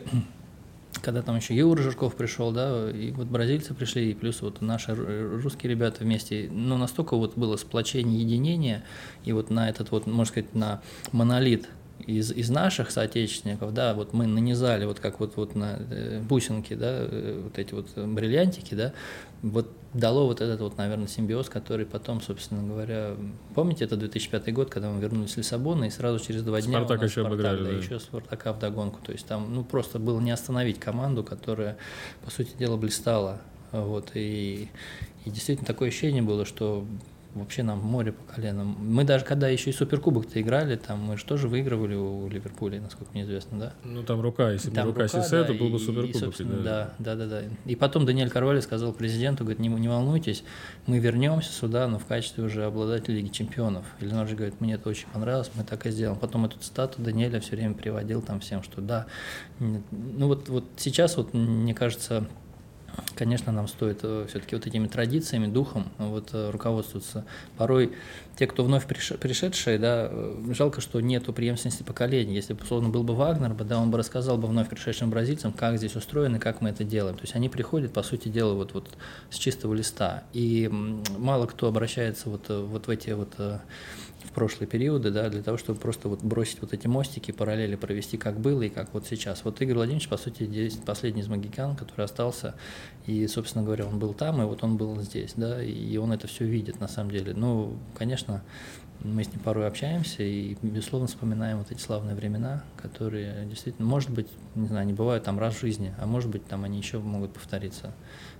когда там еще Юра Жирков пришел, да, и вот бразильцы пришли, и плюс вот наши русские ребята вместе, ну, настолько вот было сплочение, единение, и вот на этот вот, можно сказать, на монолит из, из наших соотечественников, да, вот мы нанизали вот как вот, вот на э, бусинки, да, э, вот эти вот бриллиантики, да, вот дало вот этот вот, наверное, симбиоз, который потом, собственно говоря, помните, это 2005 год, когда мы вернулись в Лиссабон, и сразу через два дня Спартак еще Спартак, обыграли, да, да. еще Спартака в догонку, то есть там, ну, просто было не остановить команду, которая, по сути дела, блистала, вот, и, и действительно такое ощущение было, что вообще нам море по коленам. Мы даже когда еще и Суперкубок-то играли, там мы же тоже выигрывали у Ливерпуля, насколько мне известно, да? Ну там рука, если бы рука, рука Сисе, да, то был бы Суперкубок. И, да. да, да, да, И потом Даниэль Карваль сказал президенту, говорит, не, не волнуйтесь, мы вернемся сюда, но в качестве уже обладателя Лиги Чемпионов. Ильнар же говорит, мне это очень понравилось, мы так и сделаем. Потом эту цитату Даниэля все время приводил там всем, что да. Ну вот, вот сейчас вот, мне кажется, Конечно, нам стоит э, все-таки вот этими традициями, духом вот, э, руководствоваться. Порой те, кто вновь пришедшие, да, э, жалко, что нету преемственности поколений. Если бы, условно, был бы Вагнер, да, он бы рассказал бы вновь пришедшим бразильцам, как здесь устроено, как мы это делаем. То есть они приходят, по сути дела, вот, вот с чистого листа. И мало кто обращается вот, вот в эти вот в прошлые периоды, да, для того, чтобы просто вот бросить вот эти мостики, параллели провести, как было и как вот сейчас. Вот Игорь Владимирович, по сути, здесь последний из магикян, который остался, и, собственно говоря, он был там, и вот он был здесь, да, и он это все видит на самом деле. Ну, конечно, мы с ним порой общаемся и, безусловно, вспоминаем вот эти славные времена, которые действительно, может быть, не знаю, не бывают там раз в жизни, а может быть, там они еще могут повториться.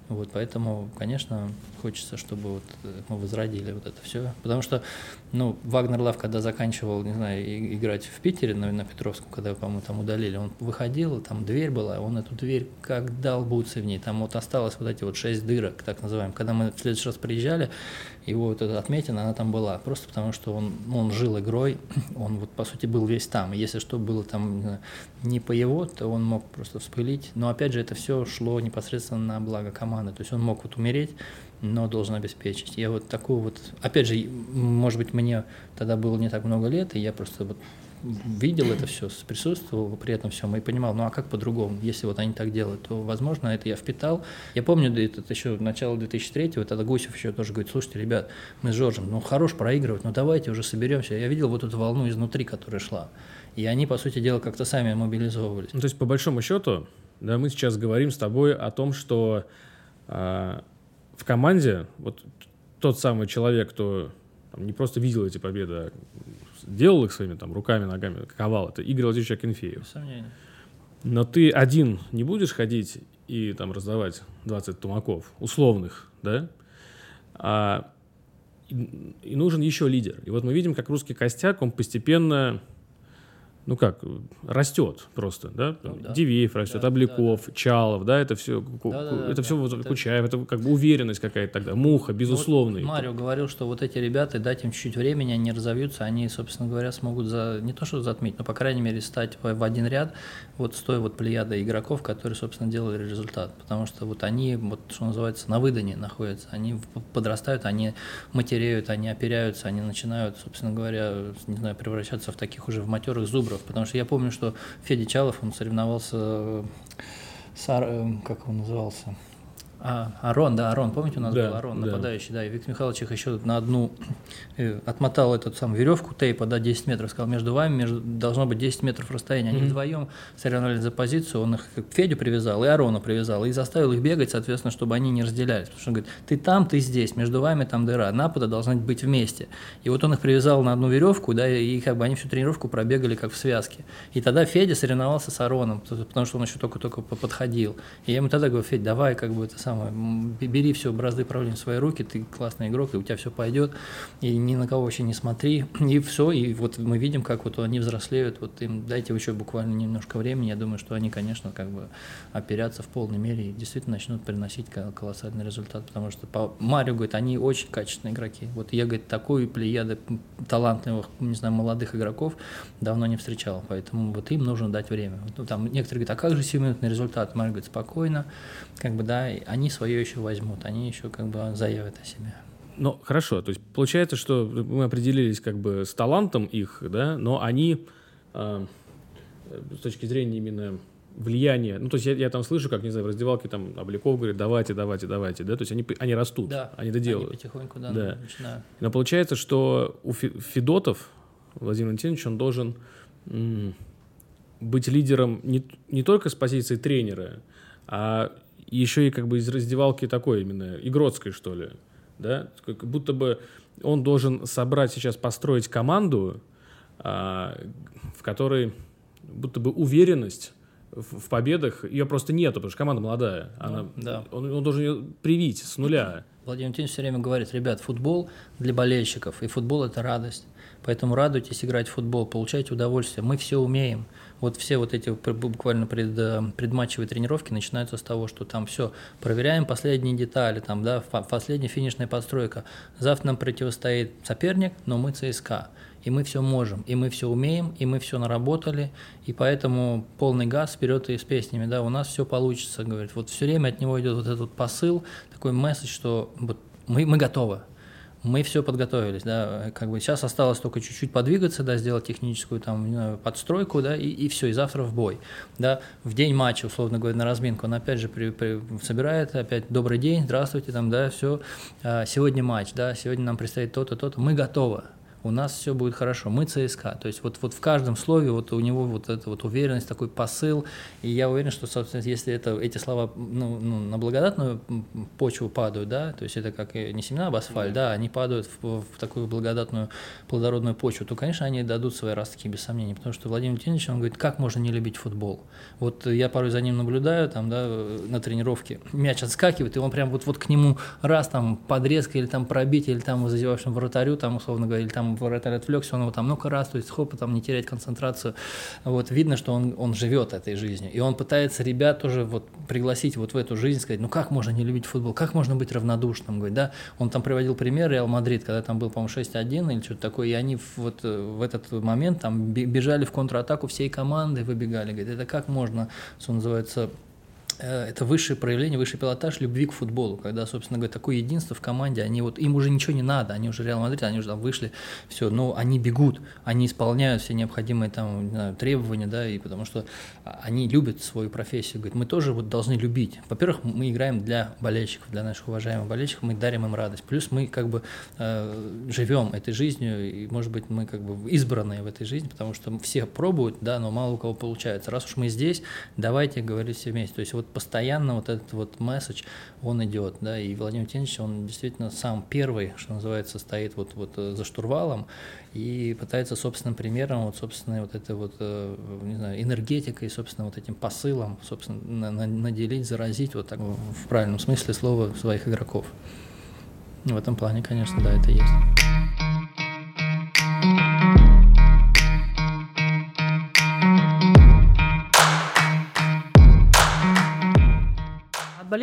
Вот, поэтому, конечно, хочется, чтобы вот э, мы возродили вот это все. Потому что, ну, Вагнер Лав, когда заканчивал, не знаю, играть в Питере на, на Петровском, когда, по-моему, там удалили, он выходил, там дверь была, он эту дверь как дал бутсы в ней. Там вот осталось вот эти вот шесть дырок, так называемых. Когда мы в следующий раз приезжали, его вот эта отметина, она там была. Просто потому, что он, ну, он жил игрой, он вот, по сути, был весь там. И если что было там не по его, то он мог просто вспылить. Но, опять же, это все шло непосредственно на благо команды. То есть он мог вот умереть, но должен обеспечить. Я вот такую вот, опять же, может быть, мне тогда было не так много лет, и я просто вот видел это все, присутствовал при этом всем и понимал, ну а как по-другому, если вот они так делают, то, возможно, это я впитал. Я помню, это еще начало 2003-го, тогда Гусев еще тоже говорит, слушайте, ребят, мы с Жоржем, ну хорош проигрывать, ну давайте уже соберемся. Я видел вот эту волну изнутри, которая шла. И они, по сути дела, как-то сами мобилизовывались. Ну, то есть, по большому счету, да, мы сейчас говорим с тобой о том, что э, в команде вот тот самый человек, кто там, не просто видел эти победы, а делал их своими там руками, ногами, ковал. Это Игорь Владимирович Акинфеев. Но ты один не будешь ходить и там раздавать 20 тумаков, условных, да? А, и, и нужен еще лидер. И вот мы видим, как русский костяк, он постепенно ну как, растет просто, да? Ну, да. Дивеев растет, да, Обликов, да, да. Чалов, да, это все, да, да, это да, все да, вот, Кучаев, это как бы уверенность какая-то тогда, Муха, безусловно. Вот Марио говорил, что вот эти ребята, дать им чуть-чуть времени, они разовьются, они, собственно говоря, смогут за, не то что затмить, но, по крайней мере, стать в, в один ряд вот с той вот плеядой игроков, которые, собственно, делали результат, потому что вот они, вот что называется, на выдане находятся, они подрастают, они матереют, они оперяются, они начинают, собственно говоря, не знаю, превращаться в таких уже в матерых зубров, игроков, потому что я помню, что Федя Чалов, он соревновался э, с, э, как он назывался, а, Арон, да, Арон, помните, у нас да, был Арон, да. нападающий, да, и Виктор Михайлович их еще на одну э, отмотал эту самую веревку тейпа, да, 10 метров, сказал, между вами между, должно быть 10 метров расстояния. Они mm-hmm. вдвоем соревновались за позицию, он их к Федю привязал и Арона привязал, и заставил их бегать, соответственно, чтобы они не разделялись. Потому что он говорит, ты там, ты здесь, между вами там дыра, напада должна быть вместе. И вот он их привязал на одну веревку, да, и как бы они всю тренировку пробегали как в связке. И тогда Федя соревновался с Ароном, потому что он еще только-только подходил. И я ему тогда говорю, Федь, давай как бы это сам самое, бери все, бразды правления в свои руки, ты классный игрок, и у тебя все пойдет, и ни на кого вообще не смотри, и все, и вот мы видим, как вот они взрослеют, вот им дайте еще буквально немножко времени, я думаю, что они, конечно, как бы оперятся в полной мере и действительно начнут приносить колоссальный результат, потому что по Марио, говорит, они очень качественные игроки, вот я, говорит, такую плеяды талантливых, не знаю, молодых игроков давно не встречал, поэтому вот им нужно дать время. Ну, там некоторые говорят, а как же 7-минутный результат? Марио говорит, спокойно, как бы, да, они свое еще возьмут, они еще как бы заявят о себе. Ну, хорошо, то есть получается, что мы определились как бы с талантом их, да, но они э, с точки зрения именно влияния, ну, то есть я, я там слышу, как, не знаю, в раздевалке там Обликов говорит, давайте, давайте, давайте, да, то есть они, они растут, да, они доделают. Они потихоньку, да, да. начинают. Но получается, что у Федотов, Владимир Валентинович, он должен быть лидером не, не только с позиции тренера, а еще и как бы из раздевалки такой именно, игротской, что ли, да, как будто бы он должен собрать сейчас, построить команду, а, в которой будто бы уверенность в, в победах, ее просто нету, потому что команда молодая, ну, она, да. он, он должен ее привить с нуля. Владимир Валентинович все время говорит, ребят, футбол для болельщиков, и футбол – это радость. Поэтому радуйтесь играть в футбол, получайте удовольствие. Мы все умеем. Вот все вот эти буквально пред, э, предматчевые тренировки начинаются с того, что там все, проверяем последние детали, там, да, последняя финишная подстройка. Завтра нам противостоит соперник, но мы ЦСКА. И мы все можем, и мы все умеем, и мы все наработали, и поэтому полный газ вперед и с песнями, да, у нас все получится, говорит. Вот все время от него идет вот этот посыл, такой месседж, что вот мы, мы готовы, мы все подготовились, да, как бы сейчас осталось только чуть-чуть подвигаться, да, сделать техническую там подстройку, да, и, и все, и завтра в бой, да, в день матча, условно говоря, на разминку, он опять же при, при, собирает, опять добрый день, здравствуйте, там, да, все, а, сегодня матч, да, сегодня нам предстоит то-то, то-то, мы готовы, у нас все будет хорошо, мы ЦСКА. То есть вот, вот в каждом слове вот у него вот эта вот уверенность, такой посыл, и я уверен, что, собственно, если это, эти слова ну, ну, на благодатную почву падают, да, то есть это как не семена об асфальт, да, они падают в, в такую благодатную, плодородную почву, то, конечно, они дадут свои ростки, без сомнений, потому что Владимир Леонидович, он говорит, как можно не любить футбол? Вот я порой за ним наблюдаю, там, да, на тренировке, мяч отскакивает, и он прям вот, вот к нему раз там подрезка или там пробить, или там зазевавшим вратарю, там, условно говоря, или там вратарь отвлекся, он его там, ну-ка раз, то есть хоп, там не терять концентрацию. Вот видно, что он, он живет этой жизнью. И он пытается ребят тоже вот пригласить вот в эту жизнь, сказать, ну как можно не любить футбол, как можно быть равнодушным, говорит, да. Он там приводил пример Реал Мадрид, когда там был, по-моему, 6-1 или что-то такое, и они вот э, в этот момент там бежали в контратаку всей команды, выбегали, говорит, это как можно, что называется, это высшее проявление, высший пилотаж любви к футболу, когда, собственно говоря, такое единство в команде, они вот, им уже ничего не надо, они уже Реал Мадрид, они уже там вышли, все, но они бегут, они исполняют все необходимые там знаю, требования, да, и потому что они любят свою профессию, говорят, мы тоже вот должны любить. Во-первых, мы играем для болельщиков, для наших уважаемых болельщиков, мы дарим им радость, плюс мы как бы э, живем этой жизнью, и, может быть, мы как бы избранные в этой жизни, потому что все пробуют, да, но мало у кого получается. Раз уж мы здесь, давайте говорить все вместе. То есть вот постоянно вот этот вот месседж, он идет, да, и Владимир Тенич, он действительно сам первый, что называется, стоит вот, вот э, за штурвалом и пытается собственным примером, вот собственной вот этой вот, э, не знаю, энергетикой, собственно, вот этим посылом, собственно, наделить, заразить вот так в правильном смысле слова своих игроков. В этом плане, конечно, да, это есть.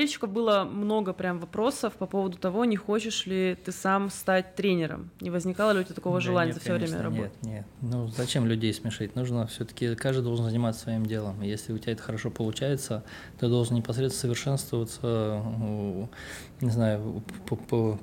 Болельщиков было много прям вопросов по поводу того, не хочешь ли ты сам стать тренером. Не возникало ли у тебя такого да желания нет, за все конечно, время работать? Нет, нет. Ну зачем людей смешить? Нужно все-таки каждый должен заниматься своим делом. Если у тебя это хорошо получается, ты должен непосредственно совершенствоваться, не знаю,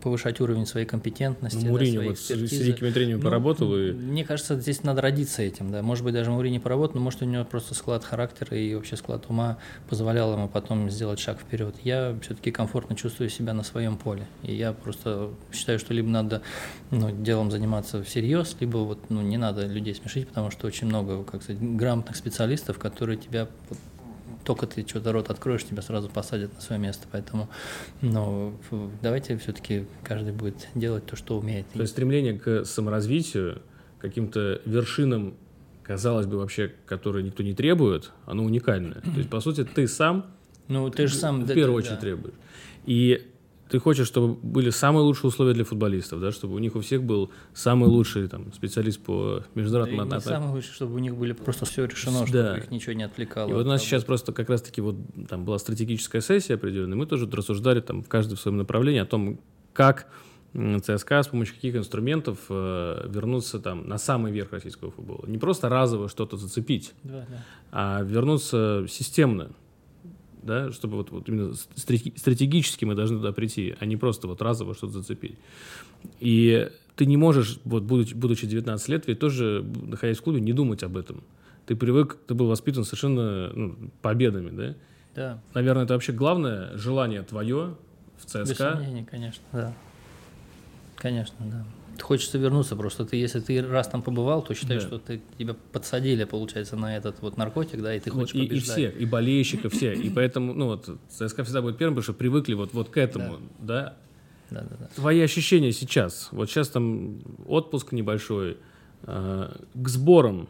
повышать уровень своей компетентности. Ну, Мурини да, вот с, с великими тренерами ну, поработал и. Мне кажется, здесь надо родиться этим, да. Может быть, даже Мурини поработал, но может у него просто склад характера и вообще склад ума позволял ему потом сделать шаг вперед я все-таки комфортно чувствую себя на своем поле. И я просто считаю, что либо надо ну, делом заниматься всерьез, либо вот, ну, не надо людей смешить, потому что очень много, как сказать, грамотных специалистов, которые тебя только ты что-то рот откроешь, тебя сразу посадят на свое место. Поэтому ну, давайте все-таки каждый будет делать то, что умеет. То есть стремление к саморазвитию, каким-то вершинам, казалось бы, вообще, которые никто не требует, оно уникальное. То есть, по сути, ты сам ну, ты же сам... В первую очередь да. требуешь. И ты хочешь, чтобы были самые лучшие условия для футболистов, да, чтобы у них у всех был самый лучший там, специалист по международным да отношениям. Самое лучшее, чтобы у них были просто все решено, Да. чтобы их ничего не отвлекало. И вот у нас сейчас просто как раз-таки вот там была стратегическая сессия определенная, мы тоже рассуждали там в каждом своем направлении о том, как ЦСКА с помощью каких инструментов э, вернуться там на самый верх российского футбола. Не просто разово что-то зацепить, Да, да. а вернуться системно, да, чтобы вот, вот именно стратеги- стратегически мы должны туда прийти, а не просто вот разово что-то зацепить. И ты не можешь, вот будучи, будучи 19 лет, ведь тоже, находясь в клубе, не думать об этом. Ты привык, ты был воспитан совершенно ну, победами, да? Да, Наверное, это вообще главное желание твое в без ЦСКА. сомнений, конечно, да. Конечно, да. Хочется вернуться просто. Ты, если ты раз там побывал, то считай, Да. что ты, тебя подсадили, получается, на этот вот наркотик, да, и ты хочешь и, и побеждать. всех, и болельщиков, все. И поэтому, ну вот, ЦСКА всегда будет первым, потому что привыкли вот, вот к этому, да. Да, да, да. Твои ощущения сейчас? Вот сейчас там отпуск небольшой, а, к сборам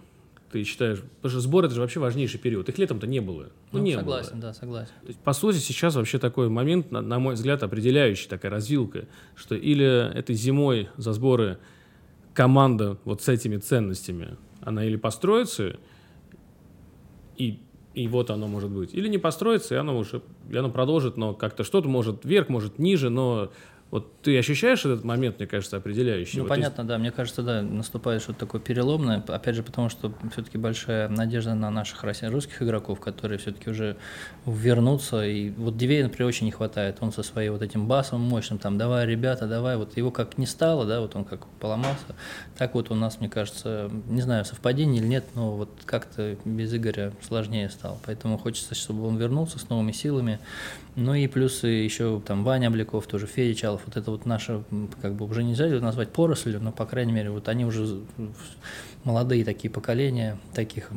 ты считаешь, потому что сбор это же вообще важнейший период. Их летом-то не было. Ну, Ну, не согласен, было. да, согласен. То есть, по сути, сейчас вообще такой момент, на, на мой взгляд, определяющий, такая развилка, что или этой зимой за сборы команда вот с этими ценностями, она или построится, и, и вот оно может быть, или не построится, и оно уже и оно продолжит, но как-то что-то может вверх, может ниже, но вот ты ощущаешь этот момент, мне кажется, определяющий? Ну, Вот понятно, да. Мне кажется, да, наступает что-то такое переломное. Опять же, потому что все-таки большая надежда на наших русских игроков, которые все-таки уже вернутся. И вот Дивея, например, очень не хватает. Он со своим вот этим басом мощным, там, давай, ребята, давай. Вот его как не стало, да, вот он как поломался. Так вот у нас, мне кажется, не знаю, совпадение или нет, но вот как-то без Игоря сложнее стало. Поэтому хочется, чтобы он вернулся с новыми силами. Ну и плюс еще там Ваня Обляков, тоже Федя Чалов, вот это вот наша, как бы уже нельзя назвать порослью, но, по крайней мере, вот они уже молодые такие поколения, таких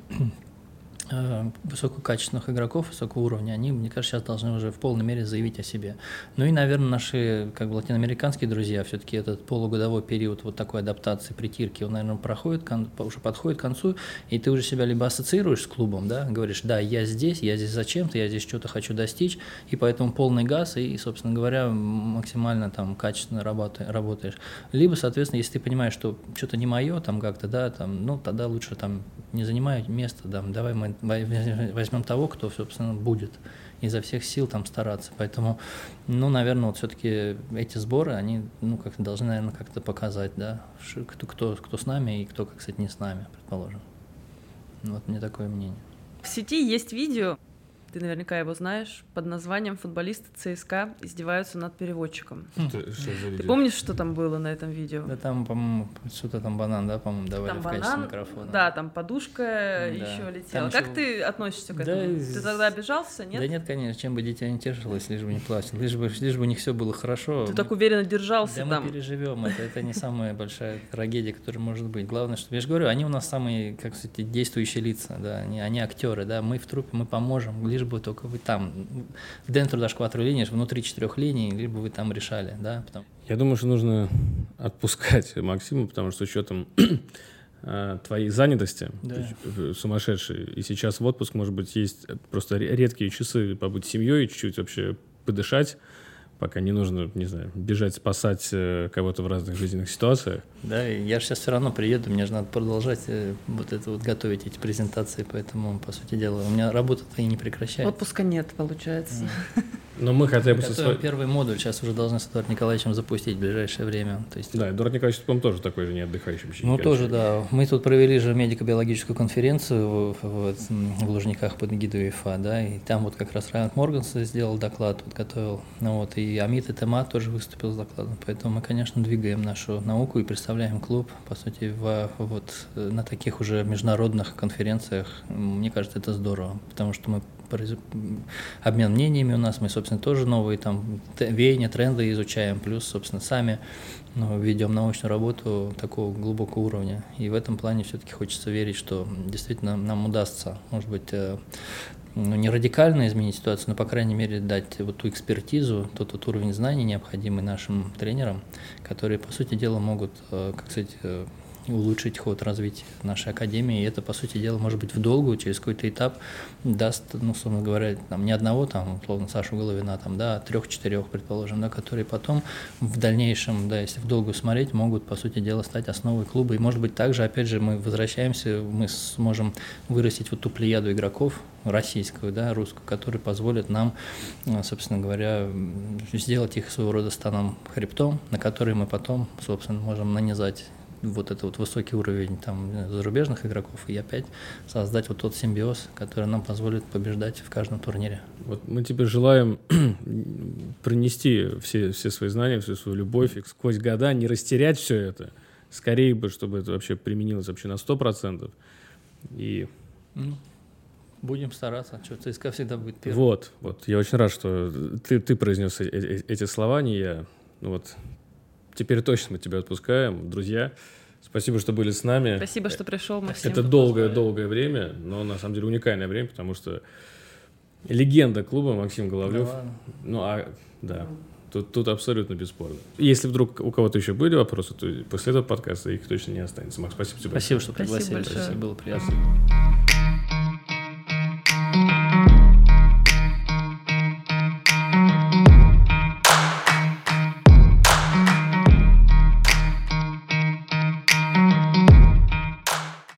высококачественных игроков высокого уровня, они, мне кажется, сейчас должны уже в полной мере заявить о себе. Ну и, наверное, наши как бы латиноамериканские друзья, все-таки этот полугодовой период вот такой адаптации, притирки, он, наверное, проходит, уже подходит к концу, и ты уже себя либо ассоциируешь с клубом, да, говоришь, да, я здесь, я здесь зачем-то, я здесь что-то хочу достичь, и поэтому полный газ, и, собственно говоря, максимально там качественно работа- работаешь. Либо, соответственно, если ты понимаешь, что что-то не мое, там как-то, да, там, ну, тогда лучше там не занимай место, да, давай мы возьмем того, кто, собственно, будет изо всех сил там стараться. Поэтому, ну, наверное, вот все-таки эти сборы, они, ну, как-то должны, наверное, как-то показать, да, кто, кто, кто с нами и кто, как кстати, не с нами, предположим. Вот мне такое мнение. В сети есть видео, ты наверняка его знаешь, под названием «Футболисты ЦСКА издеваются над переводчиком». Что за Ты помнишь, что там было на этом видео? Да там, по-моему, что-то там банан, да, по-моему, давали Там в качестве микрофона. да, там подушка Да. еще летела. Там как ты относишься к этому? Ты тогда обижался, нет? Да нет, конечно, чем бы дитя не тешилось, лишь бы не плачет, лишь бы, лишь бы у них все было хорошо. Ты Мы- так уверенно держался Да там. мы переживем, это, это не самая большая трагедия, которая может быть. Главное, что я же говорю, они у нас самые, как сказать, действующие лица, да, они, они актеры, да, мы в трупе, мы поможем, лишь бы только вы там, dentro das quatro линий, внутри четырех линий, лишь бы вы там решали, да, потому Я думаю, что нужно отпускать Максима, потому что с учетом э, твоей занятости Да. э, сумасшедшей, и сейчас в отпуск, может быть, есть просто ре- редкие часы побыть с семьей, чуть-чуть вообще подышать, пока не нужно, не знаю, бежать спасать э, кого-то в разных жизненных ситуациях. Да, я же сейчас все равно приеду, мне же надо продолжать э, вот это вот готовить эти презентации, поэтому, по сути дела, у меня работа-то и не прекращается. Отпуска нет, получается. Но мы хотя бы со своей... первый модуль, сейчас уже должны с Эдуардом Николаевичем запустить в ближайшее время. То есть, Да, Эдуард Николаевич, по-моему, тоже такой же не отдыхающий. Ну, тоже, да. Мы тут провели же медико-биологическую конференцию в, в- Лужниках под эгидой УЕФА, да, и там вот как раз Райан Морганс сделал доклад, вот готовил, ну вот, и Амит Этема тоже выступил с докладом, поэтому мы, конечно, двигаем нашу науку и представляем клуб, по сути, в, вот э, на таких уже международных конференциях, мне кажется, это здорово, потому что мы обмен мнениями у нас, мы, собственно, тоже новые там веяния, тренды изучаем, плюс, собственно, сами ну, ведем научную работу такого глубокого уровня. И в этом плане все-таки хочется верить, что действительно нам удастся, может быть, э, ну, не радикально изменить ситуацию, но, по крайней мере, дать вот ту экспертизу, тот, тот уровень знаний, необходимый нашим тренерам, которые, по сути дела, могут, э, как сказать, э, улучшить ход развития нашей академии. И это, по сути дела, может быть в долгую, через какой-то этап даст, ну, условно говоря, там, не одного, там, условно, Сашу Головина, там, да, а трех-четырех, предположим, да, которые потом в дальнейшем, да, если в долгую смотреть, могут, по сути дела, стать основой клуба. И, может быть, также, опять же, мы возвращаемся, мы сможем вырастить вот ту плеяду игроков российскую, да, русскую, которые позволят нам, э, собственно говоря, сделать их своего рода станом хребтом, на который мы потом, собственно, можем нанизать вот этот вот высокий уровень там зарубежных игроков и опять создать вот тот симбиоз, который нам позволит побеждать в каждом турнире. Вот мы тебе желаем принести все, все свои знания, всю свою любовь и сквозь года не растерять все это. Скорее бы, чтобы это вообще применилось вообще на 100%. И... Ну, будем стараться, что ЦСКА всегда будет первым. Вот, вот. Я очень рад, что ты, ты произнес эти слова, не я. Ну вот теперь точно мы тебя отпускаем. Друзья, спасибо, что были с нами. Спасибо, что пришел, Максим. Это долгое-долгое время, но на самом деле уникальное время, потому что легенда клуба Максим Головлев. Да ну, а, да. Тут, тут абсолютно бесспорно. Если вдруг у кого-то еще были вопросы, то после этого подкаста их точно не останется. Макс, спасибо тебе. Спасибо, что пригласили. Спасибо, большое. было приятно.